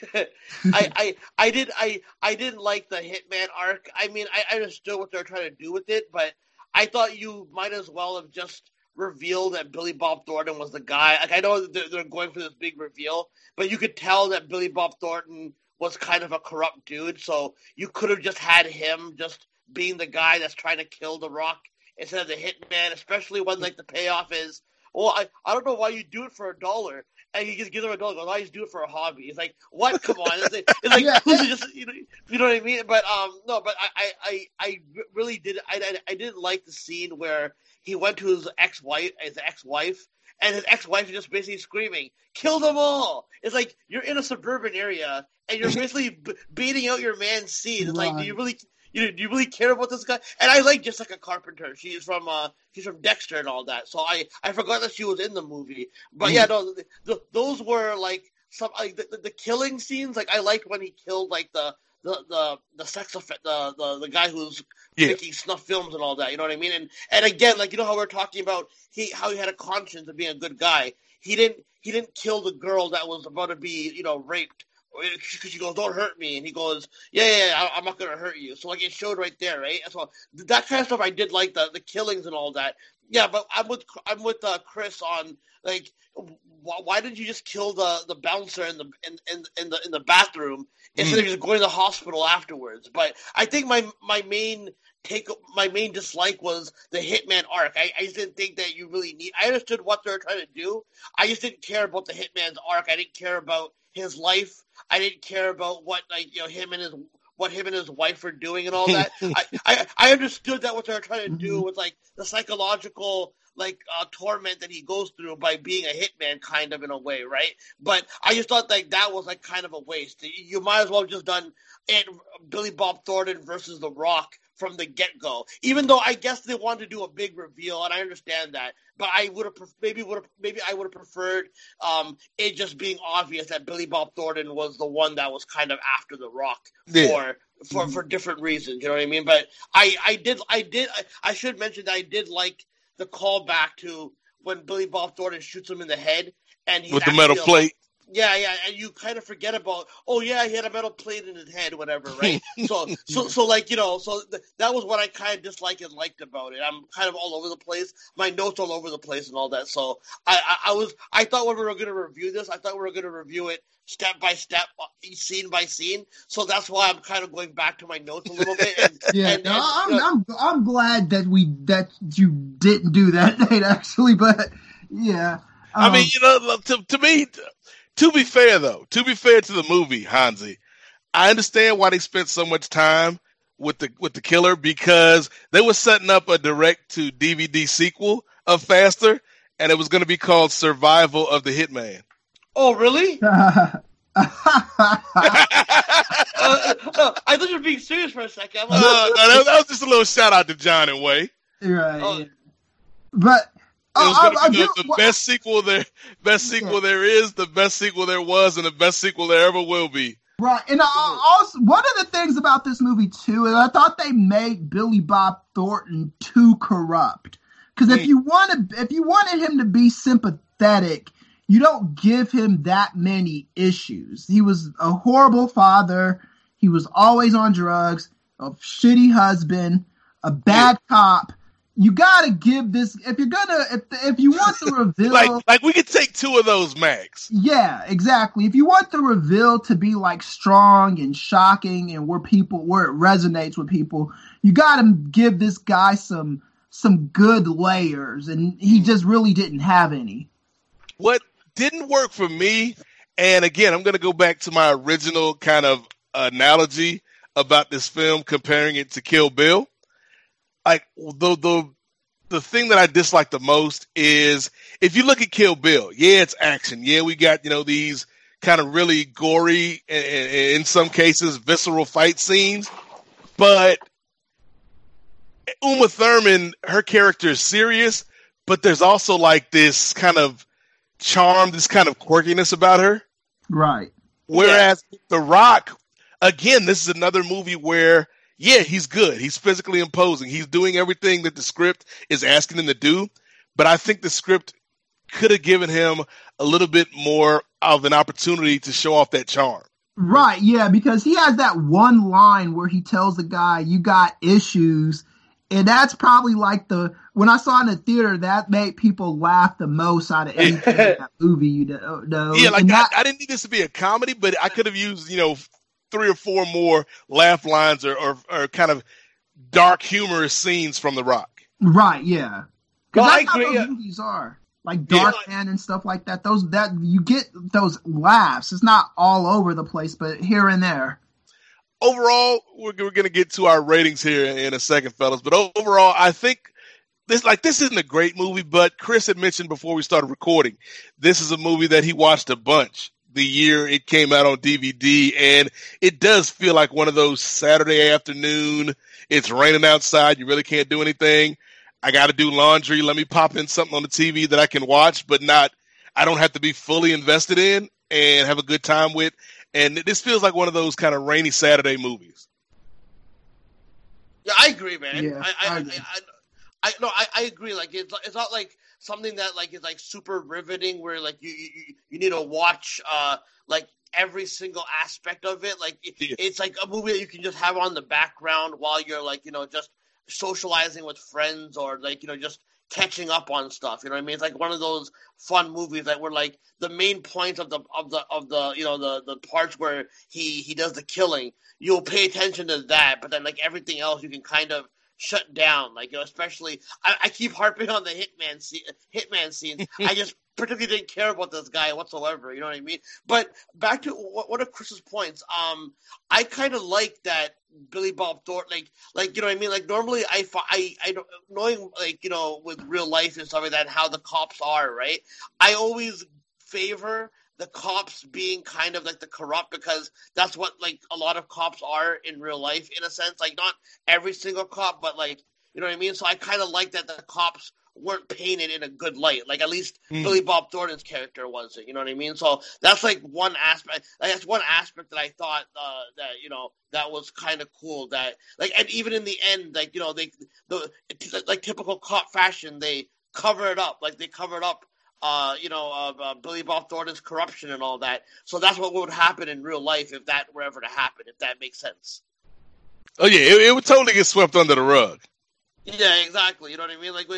I, I I did I I didn't like the Hitman arc. I mean, I I understood what they're trying to do with it, but I thought you might as well have just revealed that Billy Bob Thornton was the guy. Like I know they're, they're going for this big reveal, but you could tell that Billy Bob Thornton was kind of a corrupt dude. So you could have just had him just being the guy that's trying to kill The Rock instead of the Hitman, especially when like the payoff is. Well, I, I don't know why you do it for a dollar. And he just gives him a dollar. Goes, I just do it for a hobby. It's like, what? Come on, it's like, it's like yeah. just you know, you know what I mean. But um, no, but I I I really did I I, I didn't like the scene where he went to his ex wife his ex wife and his ex-wife is just basically screaming, "Kill them all!" It's like you're in a suburban area and you're basically b- beating out your man's seed. It's like, do you really, you know, do you really care about this guy? And I like Jessica Carpenter. She's from uh, she's from Dexter and all that. So I I forgot that she was in the movie. But mm. yeah, no, the, the, those were like some like the, the, the killing scenes. Like I liked when he killed like the the the the sex effect the the, the guy who's yeah. making snuff films and all that. You know what I mean? And and again, like you know how we're talking about he how he had a conscience of being a good guy. He didn't he didn't kill the girl that was about to be you know raped because she goes, "Don't hurt me," and he goes, "Yeah, yeah, yeah I'm not gonna hurt you." So like it showed right there, right? So that kind of stuff I did like the the killings and all that. Yeah, but I'm with I'm with uh, Chris on like why, why did you just kill the the bouncer in the in in, in the in the bathroom instead mm. of just going to the hospital afterwards? But I think my my main take my main dislike was the hitman arc. I, I just didn't think that you really need. I understood what they were trying to do. I just didn't care about the hitman's arc. I didn't care about his life. I didn't care about what like you know him and his what him and his wife were doing and all that. I, I I understood that what they were trying to do mm-hmm. was like the psychological like uh, torment that he goes through by being a hitman, kind of in a way, right? But I just thought like that was like kind of a waste. You might as well have just done it, Billy Bob Thornton versus The Rock from the get go. Even though I guess they wanted to do a big reveal, and I understand that, but I would have maybe would have maybe I would have preferred um, it just being obvious that Billy Bob Thornton was the one that was kind of after the Rock yeah. for for mm-hmm. for different reasons. You know what I mean? But I I did I did I, I should mention that I did like the callback to when Billy Bob Thornton shoots him in the head and with the metal plate. Yeah, yeah, and you kind of forget about. Oh yeah, he had a metal plate in his head, whatever, right? so, so, so, like you know, so th- that was what I kind of disliked and liked about it. I'm kind of all over the place. My notes all over the place and all that. So, I, I, I was, I thought when we were going to review this, I thought we were going to review it step by step, uh, scene by scene. So that's why I'm kind of going back to my notes a little bit. And, yeah, and, no, and, I'm, uh, I'm, I'm glad that we that you didn't do that, Nate. Actually, but yeah. Um, I mean, um, you know, to, to me, to be fair, though, to be fair to the movie, Hansi, I understand why they spent so much time with the with the killer because they were setting up a direct to DVD sequel of Faster, and it was going to be called Survival of the Hitman. Oh, really? uh, uh, I thought you were being serious for a second. Like, uh, no, that, was just a little shout out to John and Wai. Right. Oh. But it was to be the, the best sequel there, best sequel there is, the best sequel there was, and the best sequel there ever will be. Right, and also one of the things about this movie too is I thought they made Billy Bob Thornton too corrupt. Because if mm. you wanted, if you wanted him to be sympathetic, you don't give him that many issues. He was a horrible father. He was always on drugs, a shitty husband, a bad cop you gotta give this if you're gonna if if you want the reveal like like we could take two of those max yeah exactly. If you want the reveal to be like strong and shocking and where people where it resonates with people you gotta give this guy some some good layers and he mm. just really didn't have any. What didn't work for me and again i'm gonna go back to my original kind of analogy about this film comparing it to kill bill like the the the thing that I dislike the most is if you look at Kill Bill, yeah, it's action. Yeah, we got you know these kind of really gory and, in some cases visceral fight scenes, but Uma Thurman, her character is serious, but there's also like this kind of charm, this kind of quirkiness about her. Right. Whereas yeah. The Rock, again, this is another movie where yeah, he's good. He's physically imposing. He's doing everything that the script is asking him to do. But I think the script could have given him a little bit more of an opportunity to show off that charm. Right, yeah, because he has that one line where he tells the guy, You got issues. And that's probably like the when I saw in the theater that made people laugh the most out of anything in that movie. You know, yeah, like that, I, I, didn't need this to be a comedy, but I could have used you know three or four more laugh lines or, or, or kind of dark humorous scenes from The Rock. Right. Yeah. Because well, that's how those movies are. like Dark Yeah. Man and stuff like that. Those that you get those laughs. It's not all over the place, but here and there. overall, we're, we're going to get to our ratings here in a second, fellas. But overall, I think this like this isn't a great movie. But Chris had mentioned before we started recording, this is a movie that he watched a bunch the year it came out on DVD, and it does feel like one of those Saturday afternoon. It's raining outside. You really can't do anything. I got to do laundry. Let me pop in something on the TV that I can watch, but not. I don't have to be fully invested in and have a good time with. And this feels like one of those kind of rainy Saturday movies. Yeah, I agree, man. Yeah, I, I, I I, agree. I, I, no, I, I agree. Like it's, it's not like something that like is like super riveting, where like you, you, you need to watch, uh, like every single aspect of it. Like it, Yeah. it's like a movie that you can just have on the background while you're like you know just socializing with friends or like you know just catching up on stuff. You know what I mean? It's like one of those fun movies that were like the main point of the of the of the you know the the parts where he he does the killing. You'll pay attention to that, but then like everything else, you can kind of shut down. Like you know, especially I, I keep harping on the hitman scene, hitman scenes. I just particularly didn't care about this guy whatsoever. You know what I mean? But back to what, what are Chris's points? Um, I kind of like that Billy Bob Thornton, like, like you know what I mean. Like normally, I, I, I don't knowing like you know with real life and stuff like that, how the cops are, right? I always favor the cops being kind of like the corrupt because that's what like a lot of cops are in real life in a sense. Like not every single cop, but like you know what I mean. So I kind of like that the cops weren't painted in a good light. Like at least Mm. Billy Bob Thornton's character wasn't. You know what I mean? So that's like one aspect. Like that's one aspect that I thought uh, that you know that was kind of cool. That like and even in the end, like you know they the like typical cop fashion, they cover it up. Like they covered up. Uh, you know, uh, uh, Billy Bob Thornton's corruption and all that. So that's what would happen in real life if that were ever to happen. If that makes sense. Oh yeah, it, it would totally get swept under the rug. Yeah, exactly. You know what I mean? Like,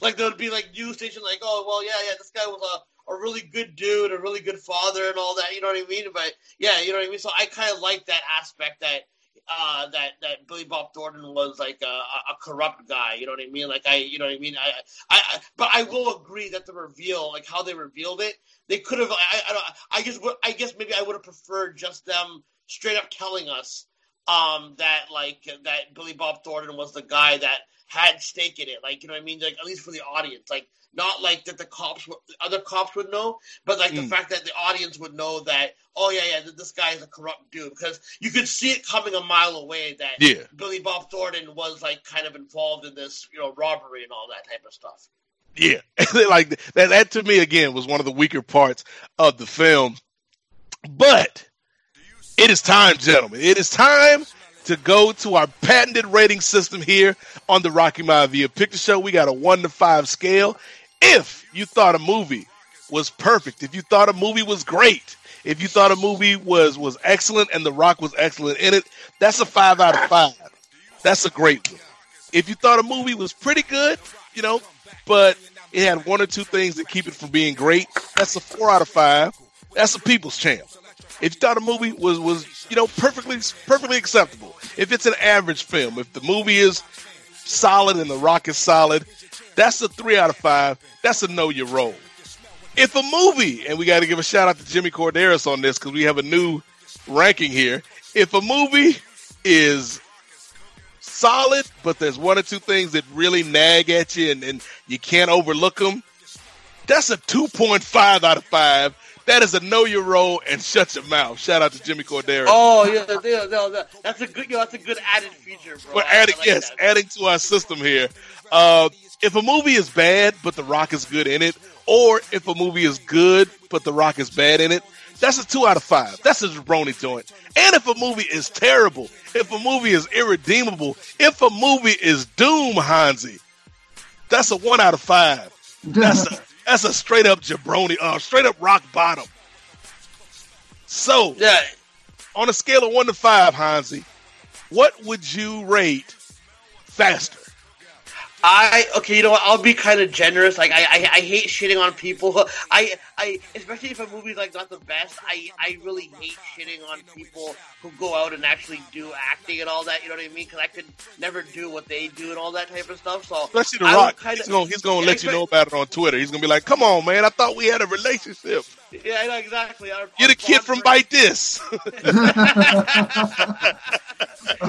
like there would be like news station, like, oh, well, yeah, yeah, this guy was a, a really good dude, a really good father, and all that. You know what I mean? But yeah, you know what I mean. So I kind of like that aspect that uh, that that Billy Bob Thornton was like a, a corrupt guy. You know what I mean? Like I, you know what I mean? I, I, I but I will agree that the reveal, like how they revealed it, they could have. I, I, don't- I guess, I guess maybe I would have preferred just them straight up telling us um, that like that Billy Bob Thornton was the guy that had stake in it. Like you know what I mean? Like at least for the audience, like not like that the cops, would- other cops would know, but like the Mm. fact that the audience would know that oh yeah yeah th- this guy is a corrupt dude because you could see it coming a mile away that Yeah. Billy Bob Thornton was like kind of involved in this you know robbery and all that type of stuff. Yeah, like that. That to me again was one of the weaker parts of the film. But it is time, gentlemen. It is time to go to our patented rating system here on the Rocky Maivia Picture Show. We got a one to five scale. If you thought a movie was perfect, if you thought a movie was great, if you thought a movie was was excellent and The Rock was excellent in it, that's a five out of five. That's a great one. If you thought a movie was pretty good, you know, but it had one or two things that keep it from being great, that's a four out of five. That's a people's champ. If you thought a movie was was you know perfectly perfectly acceptable, if it's an average film, if the movie is solid and the rock is solid, that's a three out of five. That's a know your role. If a movie, and we got to give a shout out to Jimmy Korderas on this because we have a new ranking here. If a movie is solid, but there's one or two things that really nag at you and, and you can't overlook them, that's a 2.5 out of 5. That is a know your role and shut your mouth. Shout out to Jimmy Korderas. Oh yeah, yeah, yeah, that's a good, you know, that's a good added feature, bro. I adding, like yes, that. adding to our system here. Uh, if a movie is bad, but The Rock is good in it, or if a movie is good, but The Rock is bad in it, that's a two out of five. That's a jabroni joint. And if a movie is terrible, if a movie is irredeemable, if a movie is doom, Hansi, that's a one out of five. That's a that's a straight up jabroni, uh, straight up rock bottom. So, Yeah, on a scale of one to five, Hansi, what would you rate faster? I okay, you know what? I'll be kind of generous. Like I, I, I hate shitting on people. I, I, especially if a movie's like not the best. I, I really hate shitting on people who go out and actually do acting and all that. You know what I mean? Because I could never do what they do and all that type of stuff. So Especially The I Rock. Kinda, he's gonna, he's gonna let you know about it on Twitter. He's gonna be like, "Come on, man! I thought we had a relationship. Yeah, I know exactly. Our, You're the kid from Bite This."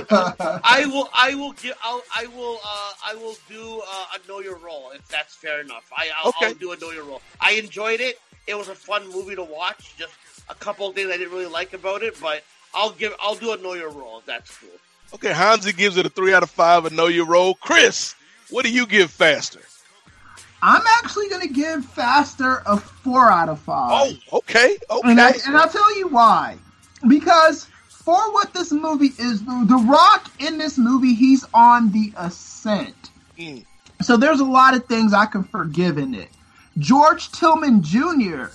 I will. I will give. I'll, I will. Uh, I will do uh, a know your role if that's fair enough. I, I'll, Okay. I'll do a know your role. I enjoyed it. It was a fun movie to watch. Just a couple of things I didn't really like about it, but I'll give. I'll do a know your role. If that's cool. okay, Hansi gives it a three out of five. And know your role. Chris, what do you give Faster? I'm actually going to give Faster a four out of five. Oh, okay, okay. And, I, and I'll tell you why. Because for what this movie is, the, the Rock in this movie, he's on the ascent. Mm. So there's a lot of things I can forgive in it. George Tillman Jr.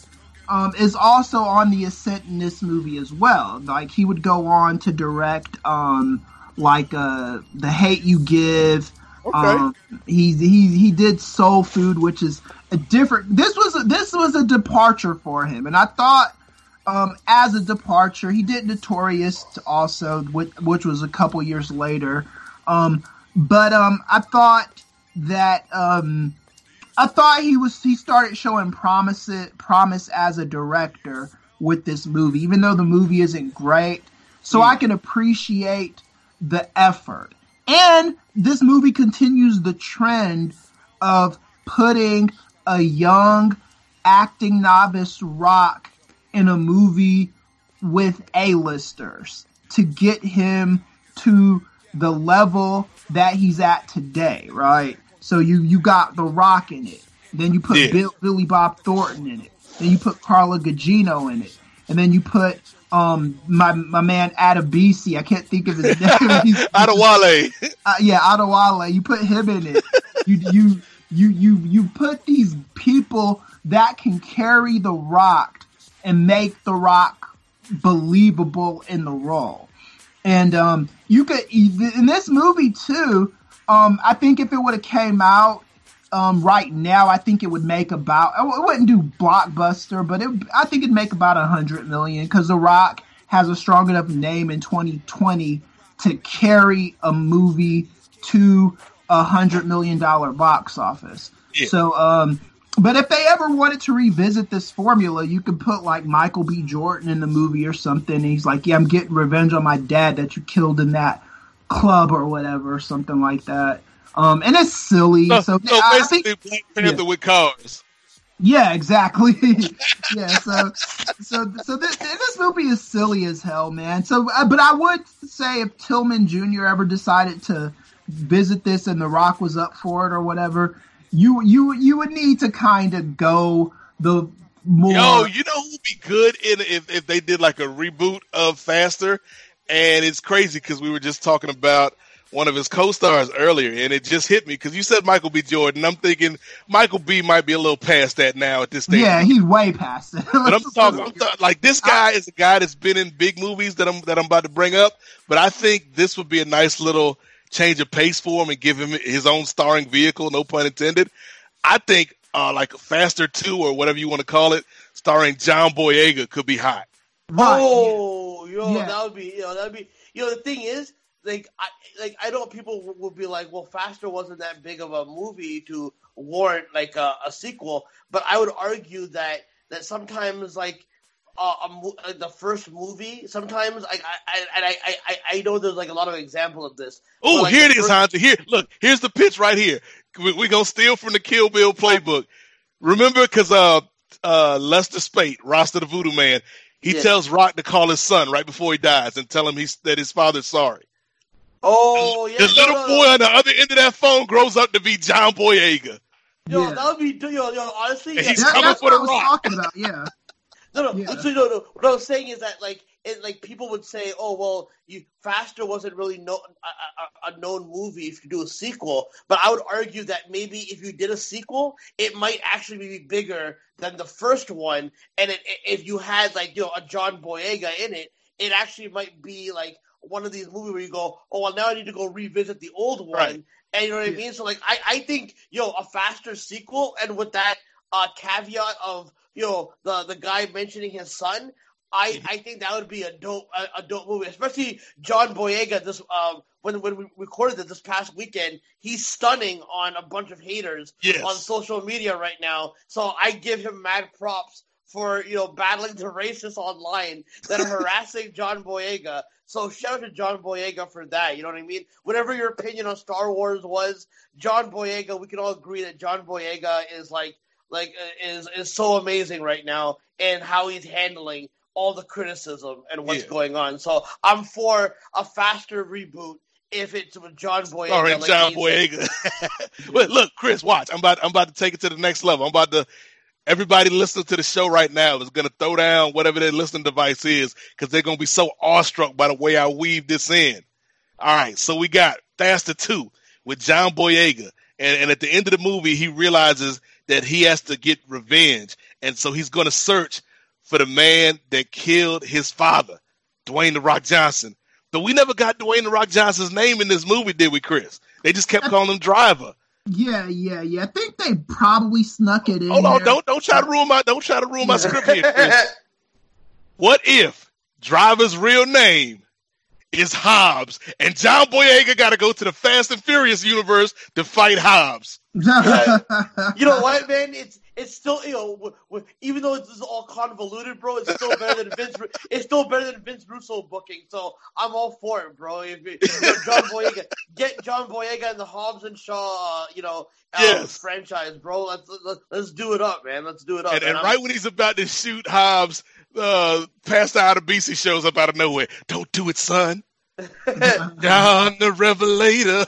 Um, is also on the ascent in this movie as well. Like he would go on to direct, um, like uh, the Hate You Give. Um, he he he did Soul Food, which is a different. This was a, this was a departure for him, and I thought um, as a departure, he did Notorious also, which, which was a couple years later. Um, but um, I thought that um, I thought he was he started showing promise promise as a director with this movie, even though the movie isn't great. So I hmm. can appreciate the effort. And this movie continues the trend of putting a young acting novice rock in a movie with A-listers to get him to the level that he's at today, right? So you you got The Rock in it. Then you put Yeah. Bill, Billy Bob Thornton in it. Then you put Carla Gugino in it. And then you put um my my man Adebisi. I can't think of his name. Adewale. uh, yeah, Adewale. You put him in it. You you you you you put these people that can carry the rock and make the rock believable in the role. And um, you could in this movie too. Um, I think if it would have came out um, right now, I think it would make about. It wouldn't do blockbuster, but it, I think it'd make about a hundred million because The Rock has a strong enough name in 2020 to carry a movie to a hundred million dollar box office. Yeah. So, um, but if they ever wanted to revisit this formula, you could put like Michael B. Jordan in the movie or something. And he's like, "Yeah, I'm getting revenge on my dad that you killed in that club or whatever, something like that." Um, and it's silly. So, so so I basically, think, Black Panther yeah. with cars. yeah, exactly. yeah, so so so this, this movie is silly as hell, man. So, uh, but I would say if Tillman Jr. ever decided to visit this and The Rock was up for it or whatever, you you you would need to kind of go the more. Yo, you know who'd be good in if if they did like a reboot of Faster? And it's crazy because we were just talking about one of his co-stars earlier, and it just hit me because you said Michael B. Jordan. I'm thinking Michael B. might be a little past that now at this stage. yeah, he's way past it. But I'm talking, I'm talking like this guy is a guy that's been in big movies that I'm that I'm about to bring up. But I think this would be a nice little change of pace for him and give him his own starring vehicle. No pun intended. I think uh, like Faster Two or whatever you want to call it, starring John Boyega, could be hot. Right, Oh, yo, Yeah. that would be, you know, that'd be, you know, the thing is, like, I, like, I know people would be like, well, Faster wasn't that big of a movie to warrant like a, a sequel, but I would argue that that sometimes like. Uh, a, uh, the first movie, sometimes like I, I and I, I, I- know there's like a lot of examples of this. Oh, like, here it is, first-. Here, look, here's the pitch right here. We're we gonna steal from the Kill Bill playbook. Remember, because uh, uh, Lester Speight, Rasta the Voodoo Man, he Yeah. tells Rock to call his son right before he dies and tell him he's that his father's sorry. Oh, yeah, the no, little no, boy no. on the other end of that phone grows up to be John Boyega. Yo, Yeah. that would be, yo, yo, honestly, And yeah, he's That- coming that's for what the I was rock. talking about. Yeah, No, no. Yeah. So, no, no. What I'm saying is that, like, it, like people would say, "Oh, well, you Faster wasn't really no, a, a, a known movie if you do a sequel." But I would argue that maybe if you did a sequel, it might actually be bigger than the first one. And it, if you had like you know a John Boyega in it, it actually might be like one of these movies where you go, "Oh, well, now I need to go revisit the old one." Right. And you know what I mean? So like I, I think, yo, a faster sequel and with that uh caveat of, you know, the the guy mentioning his son, I, I think that would be a dope a, a dope movie, especially John Boyega. This um when when we recorded it this past weekend, he's stunning on a bunch of haters Yes. on social media right now. So I give him mad props for you know battling the racists online that are harassing John Boyega. So shout out to John Boyega for that. You know what I mean? Whatever your opinion on Star Wars was, John Boyega, we can all agree that John Boyega is like like uh, is is so amazing right now and how he's handling all the criticism and what's Yeah. going on. So I'm for a faster reboot if it's with John Boyega. All right, like John. Boyega. Wait, look, Chris, watch. I'm about I'm about to take it to the next level. I'm about to everybody listening to the show right now is gonna throw down whatever their listening device is because they're gonna be so awestruck by the way I weave this in. All right, so we got Faster Two with John Boyega, and, and at the end of the movie, he realizes that he has to get revenge, and so he's gonna search for the man that killed his father, Dwayne the Rock Johnson. But we never got Dwayne the Rock Johnson's name in this movie, did we, Chris? They just kept calling him Driver. Yeah, yeah, yeah. I think they probably snuck it in. Hold on, there. don't don't try to ruin my don't try to ruin my script here, Chris. What if Driver's real name is Hobbs and John Boyega got to go to the Fast and Furious universe to fight Hobbs? you know what, man? It's it's still you know w- w- even though this is all convoluted, bro. It's still better than Vince. It's still better than Vince Russo booking. So I'm all for it, bro. If you know, John Boyega, get John Boyega and the Hobbs and Shaw, uh, you know, um, Yes. franchise, bro. Let's, let's let's do it up, man. Let's do it up. And, and right when he's about to shoot Hobbs, uh, Pastor Adebisi shows up out of nowhere. Don't do it, son. John the Revelator.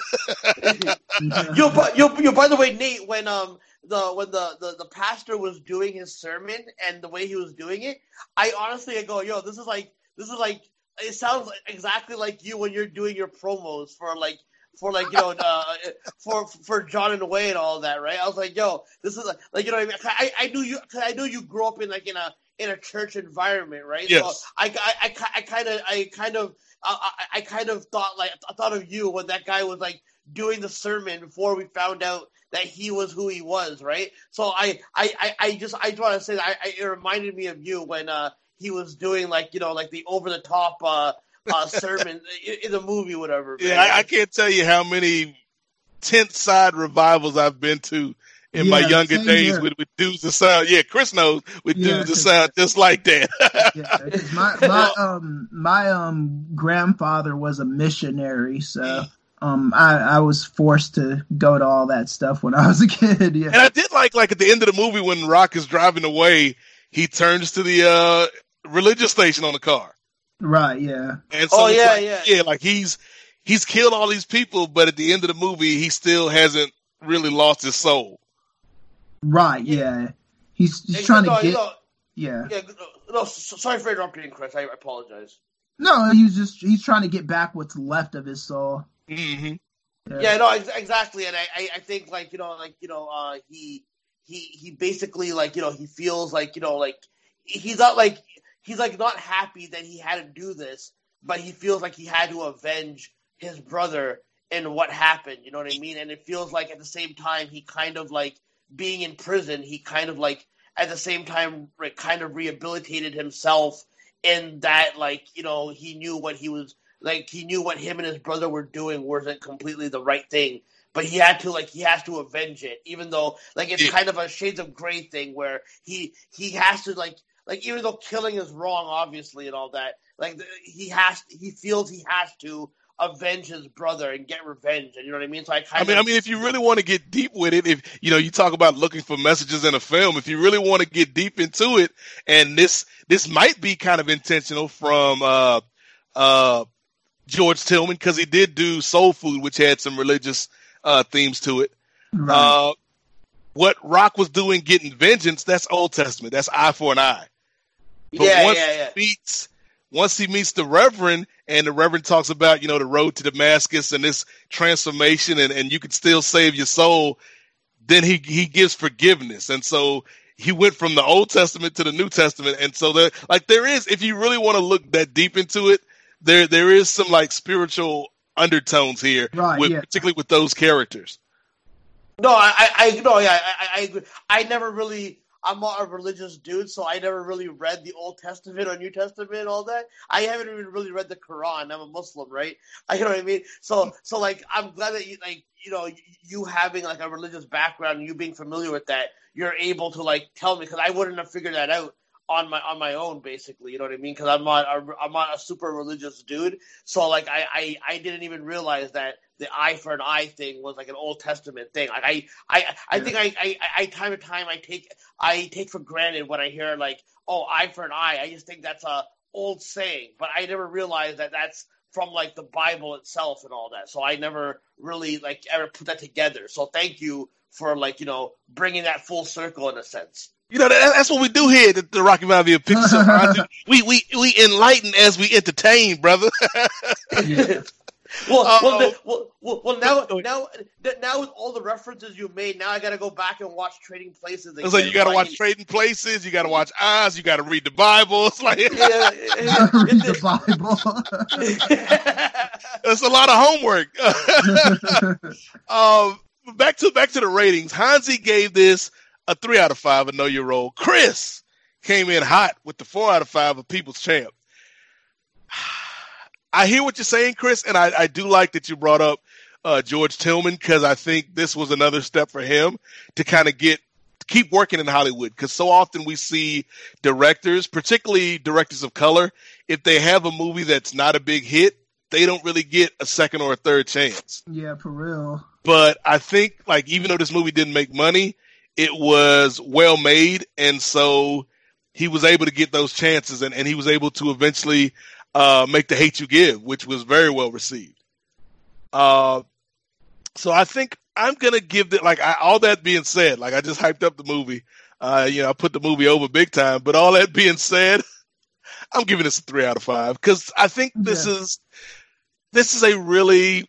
yo, but yo, yo, by the way, Nate, when um the when the, the the pastor was doing his sermon and the way he was doing it, I honestly I go, yo, this is like this is like it sounds exactly like you when you're doing your promos for like for like you know uh, for for John and Wayne and all that, right? I was like, yo, this is like, like you know what I mean? I I knew you cause I knew you grew up in like in a in a church environment, right? Yes. So I I I, I kind of I kind of I, I I kind of thought like I thought of you when that guy was like doing the sermon before we found out that he was who he was, right? So I I I, I just I just want to say that I, I, it reminded me of you when uh he was doing like you know like the over the top uh uh sermon in, in the movie whatever. Yeah. I, I can't tell you how many tent side revivals I've been to in my younger days here. with, with dudes that sound. Yeah, Chris knows with Yeah, dudes that 'cause- sound just like that. Yeah, 'cause my my um my um grandfather was a missionary, so um I I was forced to go to all that stuff when I was a kid. and I did like like at the end of the movie when Rock is driving away, he turns to the uh, religious station on the car, right. Yeah, and so Oh, yeah, like- yeah. yeah, like he's he's killed all these people, but at the end of the movie, he still hasn't really lost his soul. right. Yeah, he's he's Hey, trying no, to get. know, Yeah, yeah, no, sorry for interrupting, Chris. I apologize. no, he's just he's trying to get back what's left of his soul. Hmm Yeah, no, ex- exactly, and I, I, I think like you know, like you know, uh, he, he, he basically like you know, he feels like you know, like he's not like he's like not happy that he had to do this, but he feels like he had to avenge his brother and what happened. You know what I mean? And it feels like at the same time he kind of like being in prison, he kind of like at the same time like, kind of rehabilitated himself in that like you know he knew what he was like he knew what him and his brother were doing wasn't completely the right thing but he had to like he has to avenge it even though like it's Yeah. kind of a shades of gray thing where he he has to like like even though killing is wrong obviously and all that like he has he feels he has to avenge his brother and get revenge and you know what i mean so i kind I mean, of I mean, if you really want to get deep with it, if you know, you talk about looking for messages in a film. If you really want to get deep into it, and this this might be kind of intentional from uh, uh, George Tillman because he did do Soul Food, which had some religious uh, themes to it. Right. Uh, what Rock was doing, getting vengeance, that's Old Testament. That's eye for an eye. But yeah once yeah yeah he meets once he meets the Reverend and the Reverend talks about, you know, the road to Damascus and this transformation and, and you can still save your soul, then he he gives forgiveness. And so he went from the Old Testament to the New Testament. And so there like there is, if you really want to look that deep into it, there there is some like spiritual undertones here, Right, with, yeah. particularly with those characters. No, I, I, I no, yeah, I, I, I agree. I never really. I'm not a religious dude, so I never really read the Old Testament or New Testament all that. I haven't even really read the Quran. I'm a Muslim, right? I you know what I mean. So, so like, I'm glad that you like, you know, you, you having like a religious background, and you being familiar with that, you're able to like tell me because I wouldn't have figured that out on my on my own, basically. You know what I mean? Because I'm not a, I'm not a super religious dude, so like I, I I didn't even realize that the eye for an eye thing was like an Old Testament thing. Like I I I think I, I I time to time I take I take for granted when I hear like oh eye for an eye. I just think that's a old saying, but I never realized that that's from like the Bible itself and all that. So I never really like ever put that together. So thank you for like you know bringing that full circle in a sense. You know, that, that's what we do here at the Rocky Maivia Picture Show. Ron. we, we, we enlighten as we entertain, brother. Well, Uh-oh. well, the- well, well, well, now, now, now, with all the references you made, now I got to go back and watch Trading Places. Again, It's like you got to watch Trading Places, you got to watch Oz, you got to read the Bible. It's like Yeah, Read the Bible. it's a lot of homework. um, back to back to the ratings. Hansi gave this a three out of five. I know your role. Chris came in hot with the four out of five of People's Champ. I hear what you're saying, Chris, and I, I do like that you brought up uh, George Tillman because I think this was another step for him to kind of get keep working in Hollywood because so often we see directors, particularly directors of color, if they have a movie that's not a big hit, they don't really get a second or a third chance. yeah, for real. But I think like even though this movie didn't make money, it was well made, and so he was able to get those chances, and, and he was able to eventually uh, make the Hate You Give, which was very well received. Uh, so I think I'm gonna give it like I, all that being said, like I just hyped up the movie. Uh, you know, I put the movie over big time. But all that being said, I'm giving this a three out of five because I think this Yeah. is this is a really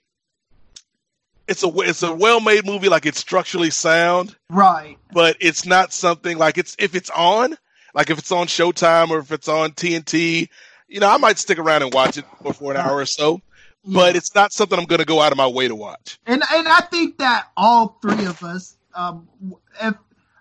it's a it's a well made movie. Like it's structurally sound, Right. but it's not something like it's if it's on like if it's on Showtime or if it's on TNT. You know, I might stick around and watch it for, for an hour or so, but it's not something I'm going to go out of my way to watch. And and I think that all three of us, um, if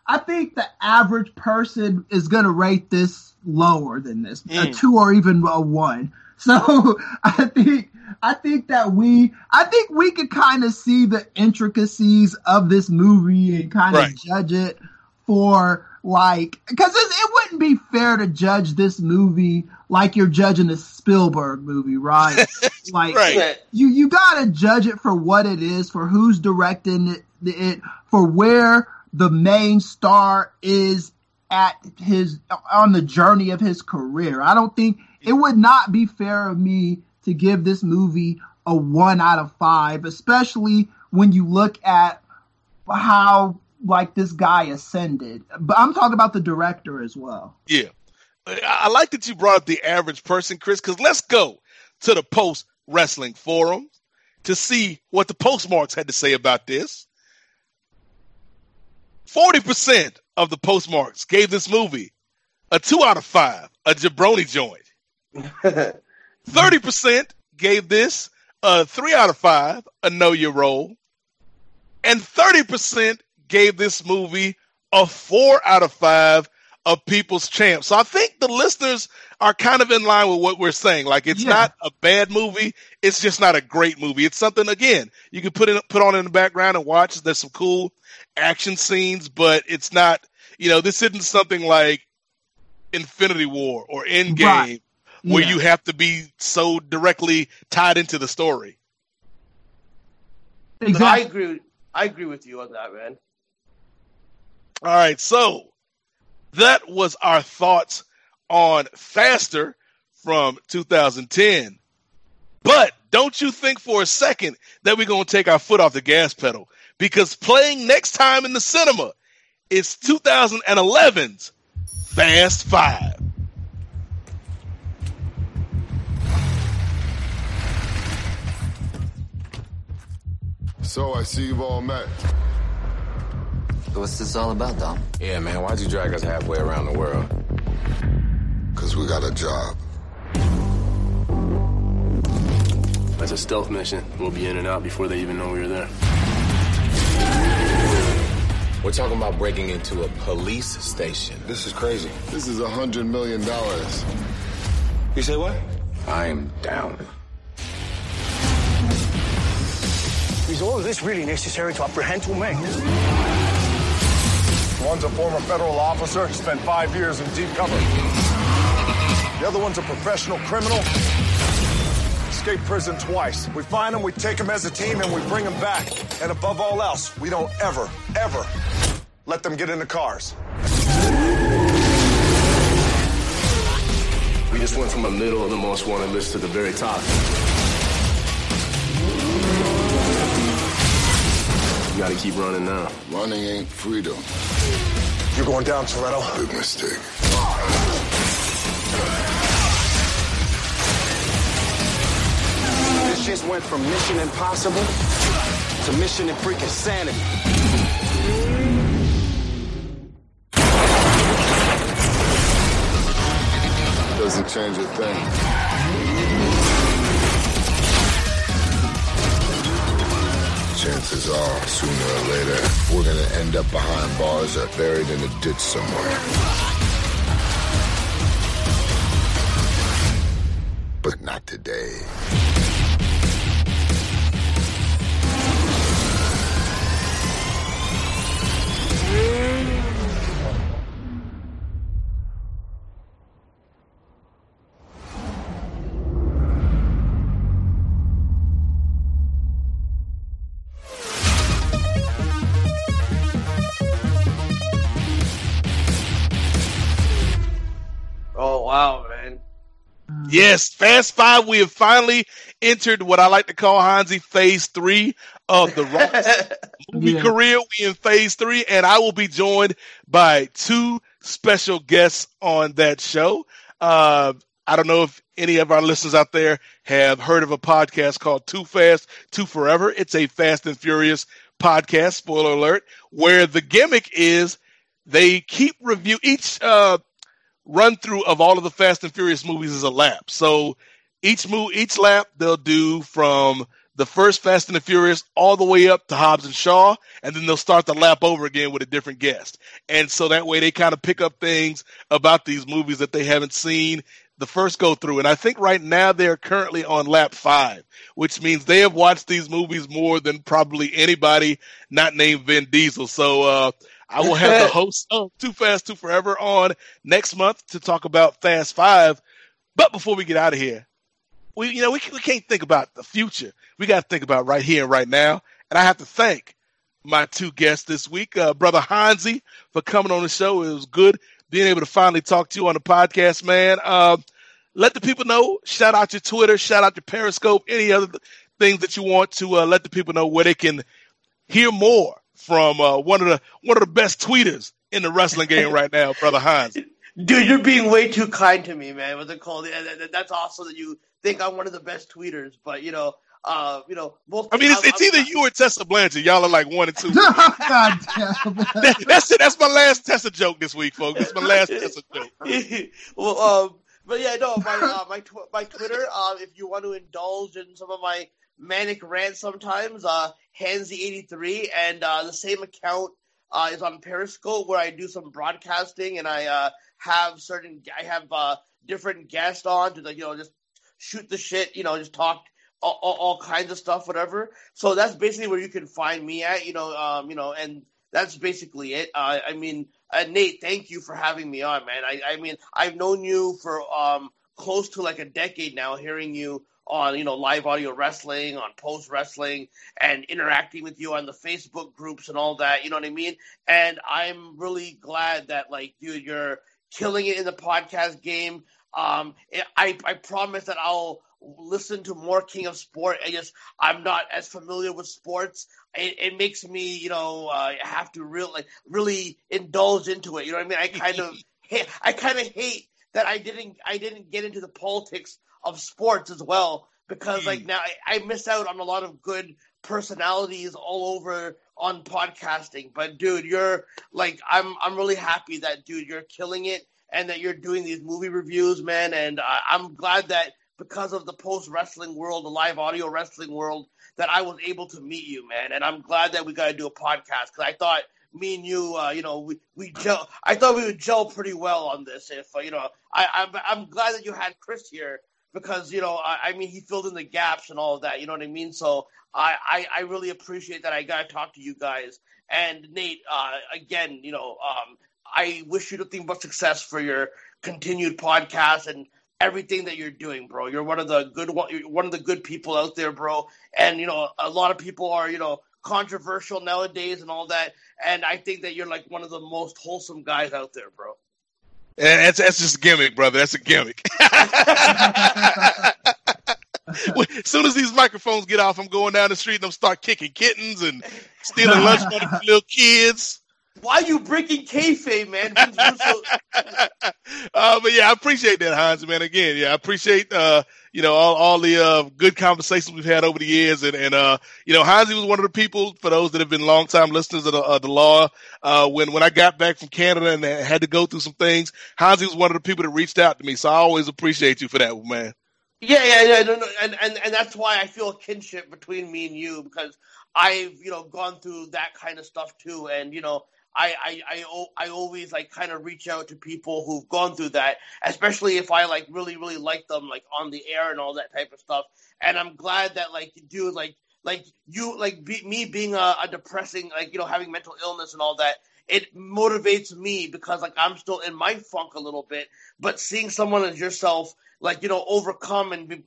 I think the average person is gonna rate this lower than this, a Mm. two or even a one. So I think I think that we I think we could kind of see the intricacies of this movie and kind of Right. judge it for like because it, it wouldn't be fair to judge this movie like you're judging a Spielberg movie, right? like Right. you you gotta judge it for what it is, for who's directing it, it for where the main star is at his on the journey of his career. I don't think it would not be fair of me to give this movie a one out of five, especially when you look at how like this guy ascended. But I'm talking about the director as well. Yeah. I I like that you brought up the average person, Chris, because let's go to the Post Wrestling Forum to see what the postmarks had to say about this. 40% of the postmarks gave this movie a two out of five, a jabroni joint. 30% gave this a three out of five, a know your role. And 30% gave this movie a four out of five, a people's champ. So I think the listeners are kind of in line with what we're saying. Like it's Yeah. not a bad movie. It's just not a great movie. It's something again you can put in put on in the background and watch. There's some cool action scenes, but it's not. You know, this isn't something like Infinity War or Endgame Right. Where Yeah. you have to be so directly tied into the story. I agree. I agree with you on that, man. All right, so that was our thoughts on Faster from 2010. But don't you think for a second that we're going to take our foot off the gas pedal because playing next time in the cinema is 2011's Fast Five. So I see you've all met. What's this all about, Dom? Yeah, man, why'd you drag us halfway around the world? Cause we got a job. That's a stealth mission. We'll be in and out before they even know we were there. We're talking about breaking into a police station. This is crazy. This is a hundred million dollars. You say what? I am down. Is all of this really necessary to apprehend two men? One's a former federal officer, spent five years in deep cover. The other one's a professional criminal, escaped prison twice. We find him, we take him as a team, and we bring him back. And above all else, we don't ever, ever let them get into cars. We just went from the middle of the most wanted list to the very top. You gotta keep running now. Running ain't freedom. You're going down, Toretto. Big mistake. This just went from Mission Impossible to Mission and freaking Sanity. Doesn't change a thing. Chances are, sooner or later, we're gonna end up behind bars or buried in a ditch somewhere. But not today. Oh Yes, Fast Five. We have finally entered what I like to call Hansi Phase Three of the Rock's movie Yeah. career. We in Phase Three, and I will be joined by two special guests on that show. Uh, I don't know if any of our listeners out there have heard of a podcast called Too Fast, Too Forever. It's a Fast and Furious podcast. Spoiler alert, where the gimmick is they keep review each uh, run through of all of the Fast and Furious movies is a lap. So each move, each lap they'll do from the first Fast and the Furious all the way up to Hobbs and Shaw, and then they'll start the lap over again with a different guest. And so that way they kind of pick up things about these movies that they haven't seen the first go through. And I think right now they're currently on lap five, which means they have watched these movies more than probably anybody not named Vin Diesel. So uh I will have the host of Too Fast, Too Forever on next month to talk about Fast Five. But before we get out of here, we you know we, we can't think about the future. We got to think about right here and right now. And I have to thank my two guests this week, uh, brother Hansi, for coming on the show. It was good being able to finally talk to you on the podcast, man. Uh, let the people know. Shout out your Twitter, shout out your Periscope, any other things that you want to uh, let the people know where they can hear more from uh, one of the one of the best tweeters in the wrestling game right now, brother Hans. Dude, you're being way too kind to me, man. What's it called? Yeah, that- that- That's awesome that you think I'm one of the best tweeters, but you know, uh, you know, both. I mean, it's, it's either you or Tessa Blanchard. Y'all are like one and two. God damn. That- that's it. That's my last Tessa joke this week, folks. That's my last Tessa joke. well, um, but yeah, no, my uh, my tw- my Twitter. Uh, if you want to indulge in some of my manic Rant sometimes uh, Handsy83, and uh, the same account uh, is on Periscope where I do some broadcasting, and I uh, have certain I have uh, different guests on to like you know just shoot the shit, you know, just talk all, all, all kinds of stuff, whatever. So that's basically where you can find me at, you know, um, you know, and that's basically it. Uh, I mean, uh, Nate, thank you for having me on, man. I, I mean, I've known you for um, close to like a decade now, hearing you on, you know, live audio wrestling, on post wrestling, and interacting with you on the Facebook groups and all that. You know what I mean? And I'm really glad that, like, dude, you're killing it in the podcast game. Um, I, I promise that I'll listen to more King of Sport. I just I'm not as familiar with sports. It, it makes me, you know, uh, have to really like really indulge into it. You know what I mean? I kind of I kind of hate that I didn't I didn't get into the politics of sports as well because like now I, I miss out on a lot of good personalities all over on podcasting. But dude, you're like I'm I'm really happy that dude you're killing it and that you're doing these movie reviews, man. And uh, I'm glad that because of the post wrestling world, the live audio wrestling world, that I was able to meet you, man. And I'm glad that we got to do a podcast because I thought me and you, uh, you know, we we gel. I thought we would gel pretty well on this. If uh, you know, I I'm I'm glad that you had Chris here because you know, I, I mean, he filled in the gaps and all of that. You know what I mean? So I I, I really appreciate that I got to talk to you guys. And Nate, uh, again, you know, um, I wish you nothing but success for your continued podcast and everything that you're doing, bro. You're one of the good one, one of the good people out there, bro. And you know, a lot of people are, you know, controversial nowadays and all that. And I think that you're like one of the most wholesome guys out there, bro. And that's that's just a gimmick, brother. That's a gimmick. as soon as these microphones get off, I'm going down the street and I'm start kicking kittens and stealing lunch money from little kids. Why are you breaking kayfabe, man? uh, but yeah, I appreciate that, Hans, man. Again, yeah, I appreciate uh, you know all, all the uh, good conversations we've had over the years, and and uh, you know, Hansi was one of the people for those that have been longtime listeners of the, uh, the law. Uh, when when I got back from Canada and had to go through some things, Hansi was one of the people that reached out to me. So I always appreciate you for that, man. Yeah, yeah, yeah, no, no, and and and that's why I feel a kinship between me and you because I've you know gone through that kind of stuff too, and you know I, I, I, I always like kind of reach out to people who've gone through that, especially if I like really, really like them like on the air and all that type of stuff. And I'm glad that like, dude, like, like you, like be, me being a, a depressing, like, you know, having mental illness and all that, it motivates me because like I'm still in my funk a little bit, but seeing someone as yourself, like, you know, overcome and be,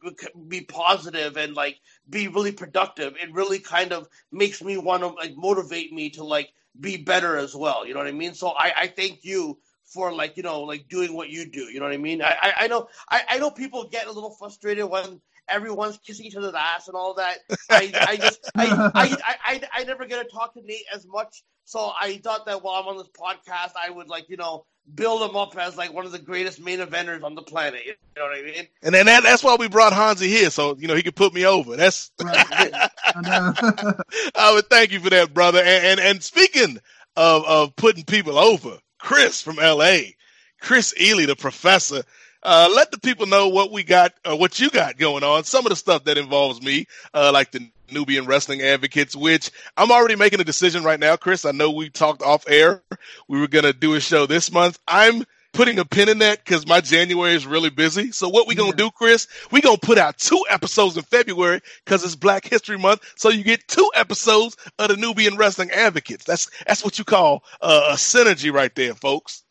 be positive and like be really productive, it really kind of makes me want to like motivate me to like, be better as well. You know what I mean? So I, I thank you for like you know like doing what you do. You know what I mean? I I, I know I, I know people get a little frustrated when everyone's kissing each other's ass and all that. I, I just I, I, I, I never get to talk to Nate as much, so I thought that while I'm on this podcast, I would like you know build him up as like one of the greatest main eventers on the planet. You know what I mean? And then that, that's why we brought Hansi here, so you know he could put me over. That's. Right. I would thank you for that, brother. And and, and speaking of of putting people over, Chris from L.A., Chris Ely, the professor. Uh, let the people know what we got, uh, what you got going on. Some of the stuff that involves me, uh, like the Nubian Wrestling Advocates, which I'm already making a decision right now, Chris. I know we talked off air. We were going to do a show this month. I'm putting a pin in that because my January is really busy. So what we gonna do, Chris? We gonna put out two episodes in February because it's Black History Month. So you get two episodes of the Nubian Wrestling Advocates. That's that's what you call uh, a synergy right there, folks.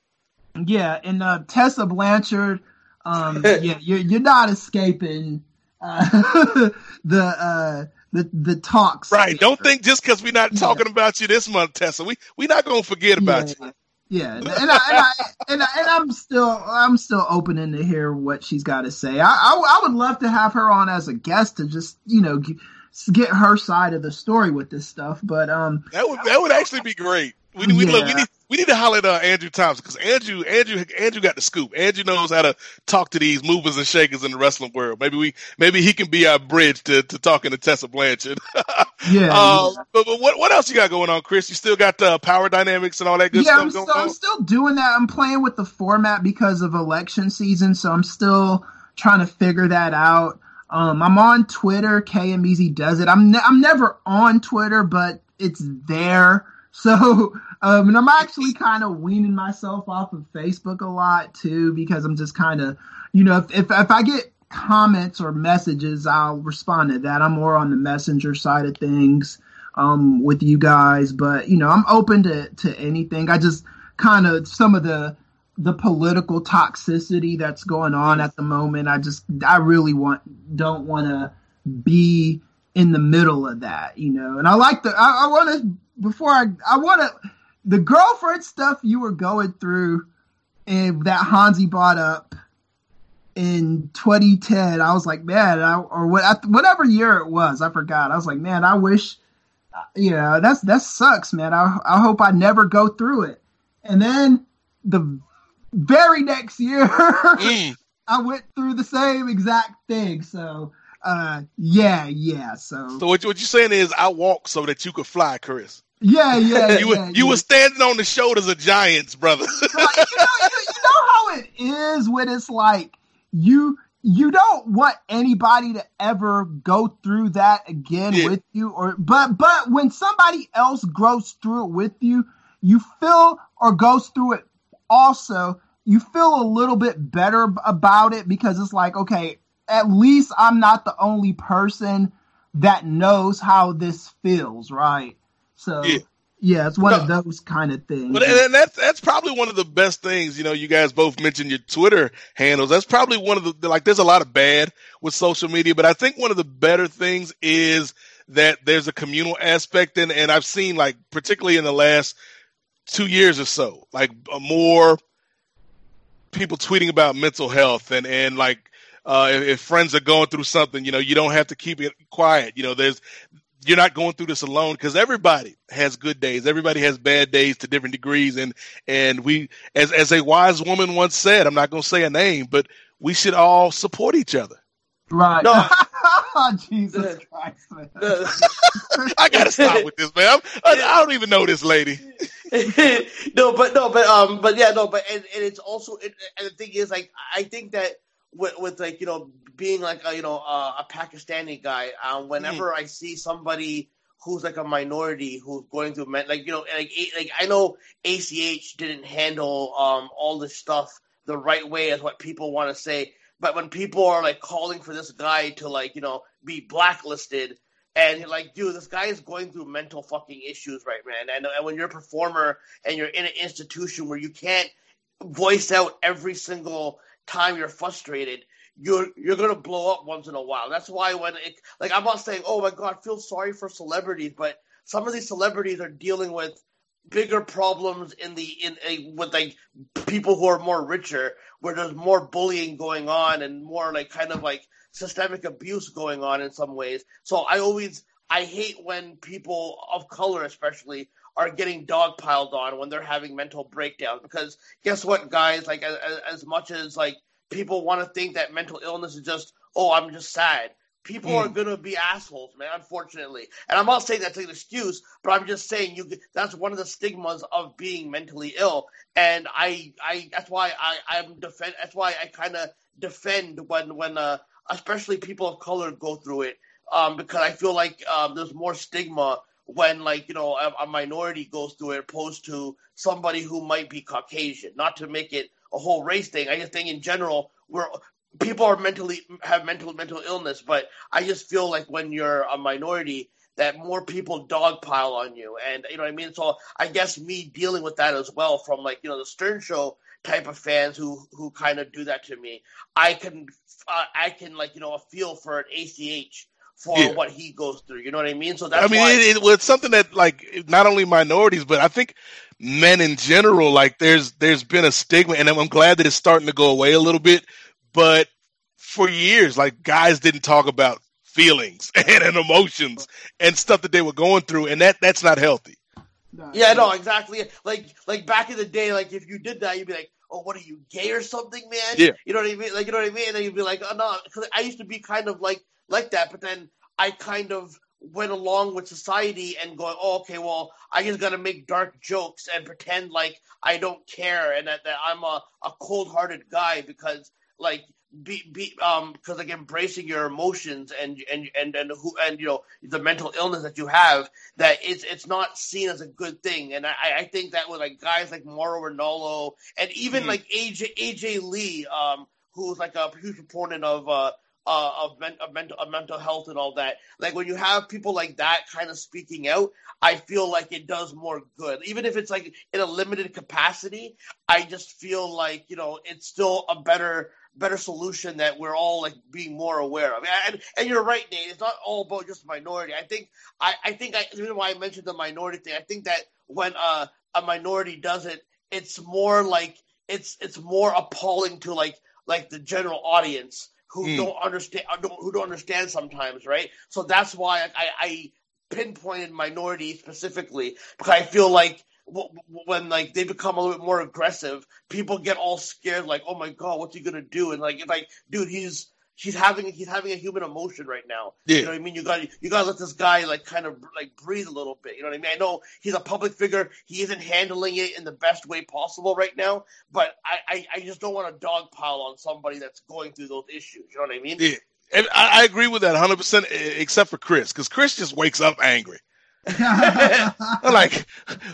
Yeah, and uh, Tessa Blanchard. Um, yeah, you're you're not escaping uh, the uh, the the talks. Right. Don't think just because we're not talking yeah. about you this month, Tessa. We we're not gonna forget about yeah. you. Yeah, and I, and I, and I, and I'm still I'm still opening to hear what she's got to say. I, I, I would love to have her on as a guest to just you know get her side of the story with this stuff. But um, that would that would actually be great. We, we, yeah. look, we need we need to holler at uh, Andrew Thompson because Andrew Andrew Andrew got the scoop. Andrew knows how to talk to these movers and shakers in the wrestling world. Maybe we maybe he can be our bridge to, to talking to Tessa Blanchard. yeah, uh, yeah. But, but what what else you got going on, Chris? You still got the power dynamics and all that good yeah, stuff I'm going still, on. I'm still doing that. I'm playing with the format because of election season, so I'm still trying to figure that out. Um, I'm on Twitter. KMEZ does it. I'm ne- I'm never on Twitter, but it's there. So, um, and I'm actually kind of weaning myself off of Facebook a lot too, because I'm just kind of, you know, if, if, if I get comments or messages, I'll respond to that. I'm more on the messenger side of things, um, with you guys, but you know, I'm open to, to anything. I just kind of, some of the, the political toxicity that's going on at the moment. I just, I really want, don't want to be in the middle of that, you know, and I like the, I, I want to, before I I want to the girlfriend stuff you were going through and that Hansi brought up in 2010. I was like, man, I, or what, whatever year it was, I forgot. I was like, man, I wish, you know, that's that sucks, man. I I hope I never go through it. And then the very next year, mm. I went through the same exact thing. So uh yeah yeah so so what, what you're saying is i walk so that you could fly chris yeah yeah you, yeah, you yeah. were standing on the shoulders of giants brother you, know, you, you know how it is when it's like you you don't want anybody to ever go through that again Yeah. with you or but but when somebody else goes through it with you you feel or goes through it also you feel a little bit better about it because it's like okay at least i'm not the only person that knows how this feels right so Yeah. yeah, it's one of those kind of things But and, that's that's probably one of the best things. You know, you guys both mentioned your Twitter handles. That's probably one of the like. There's a lot of bad with social media, but I think one of the better things is that there's a communal aspect, and and I've seen like particularly in the last two years or so, like a more people tweeting about mental health and and like uh, if, if friends are going through something, you know, you don't have to keep it quiet. You know, there's you're not going through this alone because everybody has good days. Everybody has bad days to different degrees, and and we, as as a wise woman once said, I'm not going to say a name, but we should all support each other. right No. jesus christ man. I got to stop with this, man. I'm, I, I don't even know this lady. no, but no, but um, but yeah, no, but and, and it's also it, and the thing is like I think that with, with like you know being like a, you know uh, a Pakistani guy, um, whenever I see somebody who's like a minority who's going through men, like you know like A- like I know ACH didn't handle um all this stuff the right way as what people want to say, but when people are like calling for this guy to like you know be blacklisted and you're like, dude, this guy is going through mental fucking issues right, man. And, and when you're a performer and you're in an institution where you can't voice out every single time you're frustrated, you're you're gonna blow up once in a while. That's why when it like I'm not saying, oh my god, feel sorry for celebrities, but some of these celebrities are dealing with bigger problems in the in a, with like people who are more richer, where there's more bullying going on and more like kind of like systemic abuse going on in some ways. So I always I hate when people of color especially are getting dogpiled on when they're having mental breakdowns. Because guess what guys? Like as, as much as like people want to think that mental illness is just oh I'm just sad people are gonna be assholes man unfortunately. And I'm not saying that's an excuse but I'm just saying you that's one of the stigmas of being mentally ill. And I I that's why I I'm defend that's why I kind of defend when when uh especially people of color go through it um, because I feel like um, there's more stigma when like you know a, a minority goes through it opposed to somebody who might be Caucasian. Not to make it a whole race thing. I just think in general we're people are mentally have mental mental illness, but I just feel like when you're a minority that more people dogpile on you and you know what I mean? So I guess me dealing with that as well from like, you know, the Stern show type of fans who who kind of do that to me. I can uh, I can like, you know, feel for an ACH for Yeah. what he goes through. You know what I mean? So that's I mean, why it, it was something that like not only minorities, but I think men in general. Like, there's there's been a stigma, and I'm, I'm glad that it's starting to go away a little bit. But for years, like guys didn't talk about feelings and, and emotions and stuff that they were going through, and that that's not healthy. Yeah, no, exactly. Like like back in the day, like if you did that, you'd be like, "Oh, what are you gay or something, man?" Yeah. You know what I mean? Like you know what I mean? And then you'd be like, "Oh no," because I used to be kind of like like that, but then I kind of went along with society and going, "Oh, okay, well, I just gotta make dark jokes and pretend like I don't care and that, that I'm a a cold hearted guy because like." Be, be um because like embracing your emotions and and and and who and you know the mental illness that you have that it's it's not seen as a good thing and I I think that with like guys like Mauro Ranallo and even Mhm. like AJ AJ Lee um who's like a huge proponent of uh uh, of, men- of mental of mental health and all that. Like when you have people like that kind of speaking out, I feel like it does more good. Even if it's like in a limited capacity, I just feel like you know it's still a better better solution that we're all like being more aware of. And and you're right, Nate. It's not all about just minority. I think I I think I the reason why I mentioned the minority thing. I think that when uh, a minority does it, it's more like it's it's more appalling to like like the general audience who Hmm. don't understand uh, don't, who don't understand sometimes, right? So that's why I, I pinpointed minority specifically because I feel like when like they become a little bit more aggressive, people get all scared, like, oh my god, what's he gonna do? And like, it's like, dude, he's he's having he's having a human emotion right now. Yeah. You know what I mean? You got you got to let this guy like kind of like breathe a little bit. You know what I mean? I know he's a public figure. He isn't handling it in the best way possible right now. But I I, I just don't want to dogpile on somebody that's going through those issues. You know what I mean? Yeah. And I, I agree with that 100%, except for Chris, because Chris just wakes up angry. Like,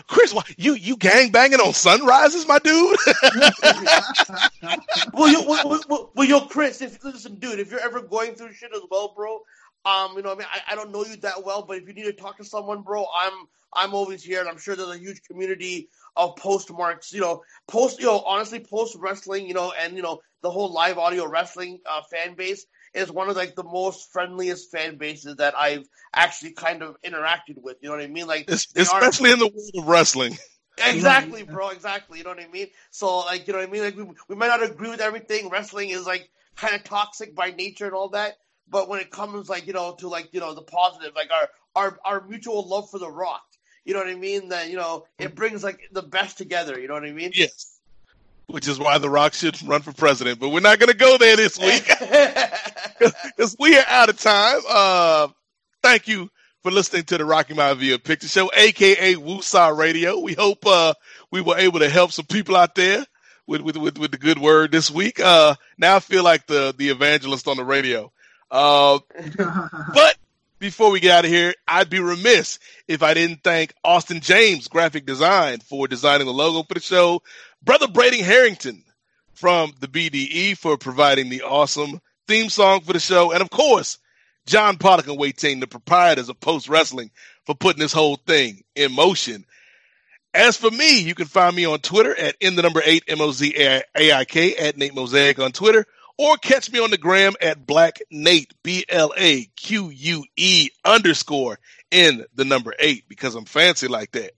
Chris, why, you you gang banging on sunrises, my dude? well, you, well, well, well, yo, Chris, if listen, dude, if you're ever going through shit as well, bro, um, you know, I mean, I, I don't know you that well, but if you need to talk to someone, bro, I'm I'm always here, and I'm sure there's a huge community of postmarks, you know, post, you know, honestly, post wrestling, you know, and you know, the whole live audio wrestling uh, fan base is one of like the most friendliest fan bases that I've actually kind of interacted with. You know what I mean? Like, especially are... in the world of wrestling. Exactly, bro. Exactly. You know what I mean? So, like, you know what I mean? Like, we, we might not agree with everything. Wrestling is like kind of toxic by nature and all that. But when it comes, like, you know, to like, you know, the positive, like our our our mutual love for the Rock. You know what I mean? That you know, it mm-hmm. brings like the best together. You know what I mean? Yes which is why The Rock should run for president. But we're not going to go there this week because we are out of time. Uh, thank you for listening to the Rocky Maivia Picture Show, aka Woosah Radio. We hope uh, we were able to help some people out there with with with, with the good word this week. Uh, now I feel like the the evangelist on the radio. Uh, but before we get out of here, I'd be remiss if I didn't thank Austin James Graphic Design for designing the logo for the show, Brother Brady Harrington from the BDE for providing the awesome theme song for the show. And of course, John Pollock and Wai Ting, the proprietors of Post Wrestling, for putting this whole thing in motion. As for me, you can find me on Twitter at in the number eight M O Z A I K at Nate Mosaic on Twitter, or catch me on the gram at Black Nate B L A Q U E underscore in the number eight because I'm fancy like that.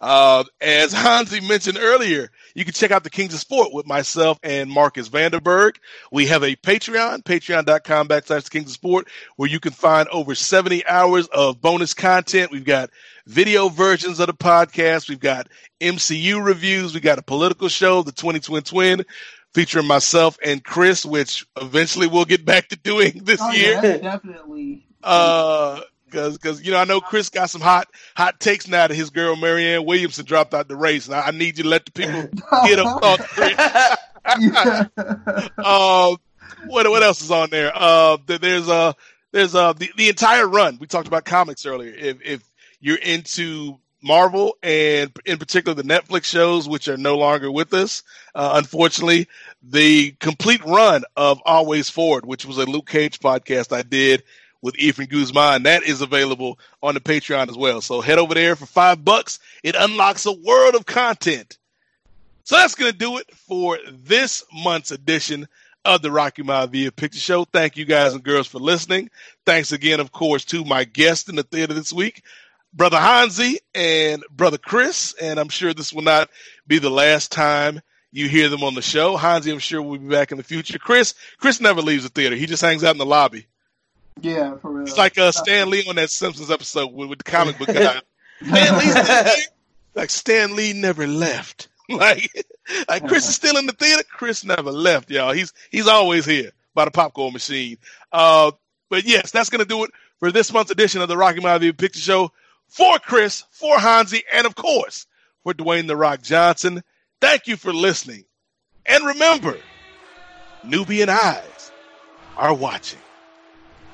Uh, as Hansi mentioned earlier, you can check out the Kings of Sport with myself and Marcus Vanderberg. We have a Patreon, patreon.com backslash the Kings of Sport, where you can find over 70 hours of bonus content. We've got video versions of the podcast. We've got MCU reviews. We got a political show, the 20 Twin Twin, featuring myself and Chris, which eventually we'll get back to doing this oh, year. Yeah, definitely. Uh, Cause, cause you know, I know Chris got some hot, hot takes now that his girl Marianne Williamson dropped out the race, and I, I need you to let the people get up on uh, what what else is on there? Uh, there's uh there's uh the, the entire run. We talked about comics earlier. If if you're into Marvel and in particular the Netflix shows, which are no longer with us, uh, unfortunately, the complete run of Always Forward, which was a Luke Cage podcast I did with Ephraim Guzman. That is available on the Patreon as well. So head over there for five bucks. It unlocks a world of content. So that's going to do it for this month's edition of the Rocky Maivia Picture Show. Thank you guys and girls for listening. Thanks again, of course, to my guest in the theater this week, Brother Hansi and Brother Chris. And I'm sure this will not be the last time you hear them on the show. Hansi, I'm sure we'll be back in the future. Chris, Chris never leaves the theater. He just hangs out in the lobby. Yeah, for real. It's like uh, Stan Lee on that Simpsons episode with, with the comic book guy. Stan Lee, like Stan Lee never left. Like, like Chris is still in the theater. Chris never left, y'all. He's he's always here by the popcorn machine. Uh, but yes, that's gonna do it for this month's edition of the Rocky Maivia Picture Show. For Chris, for Hansi, and of course for Dwayne the Rock Johnson. Thank you for listening, and remember, Nubian eyes are watching.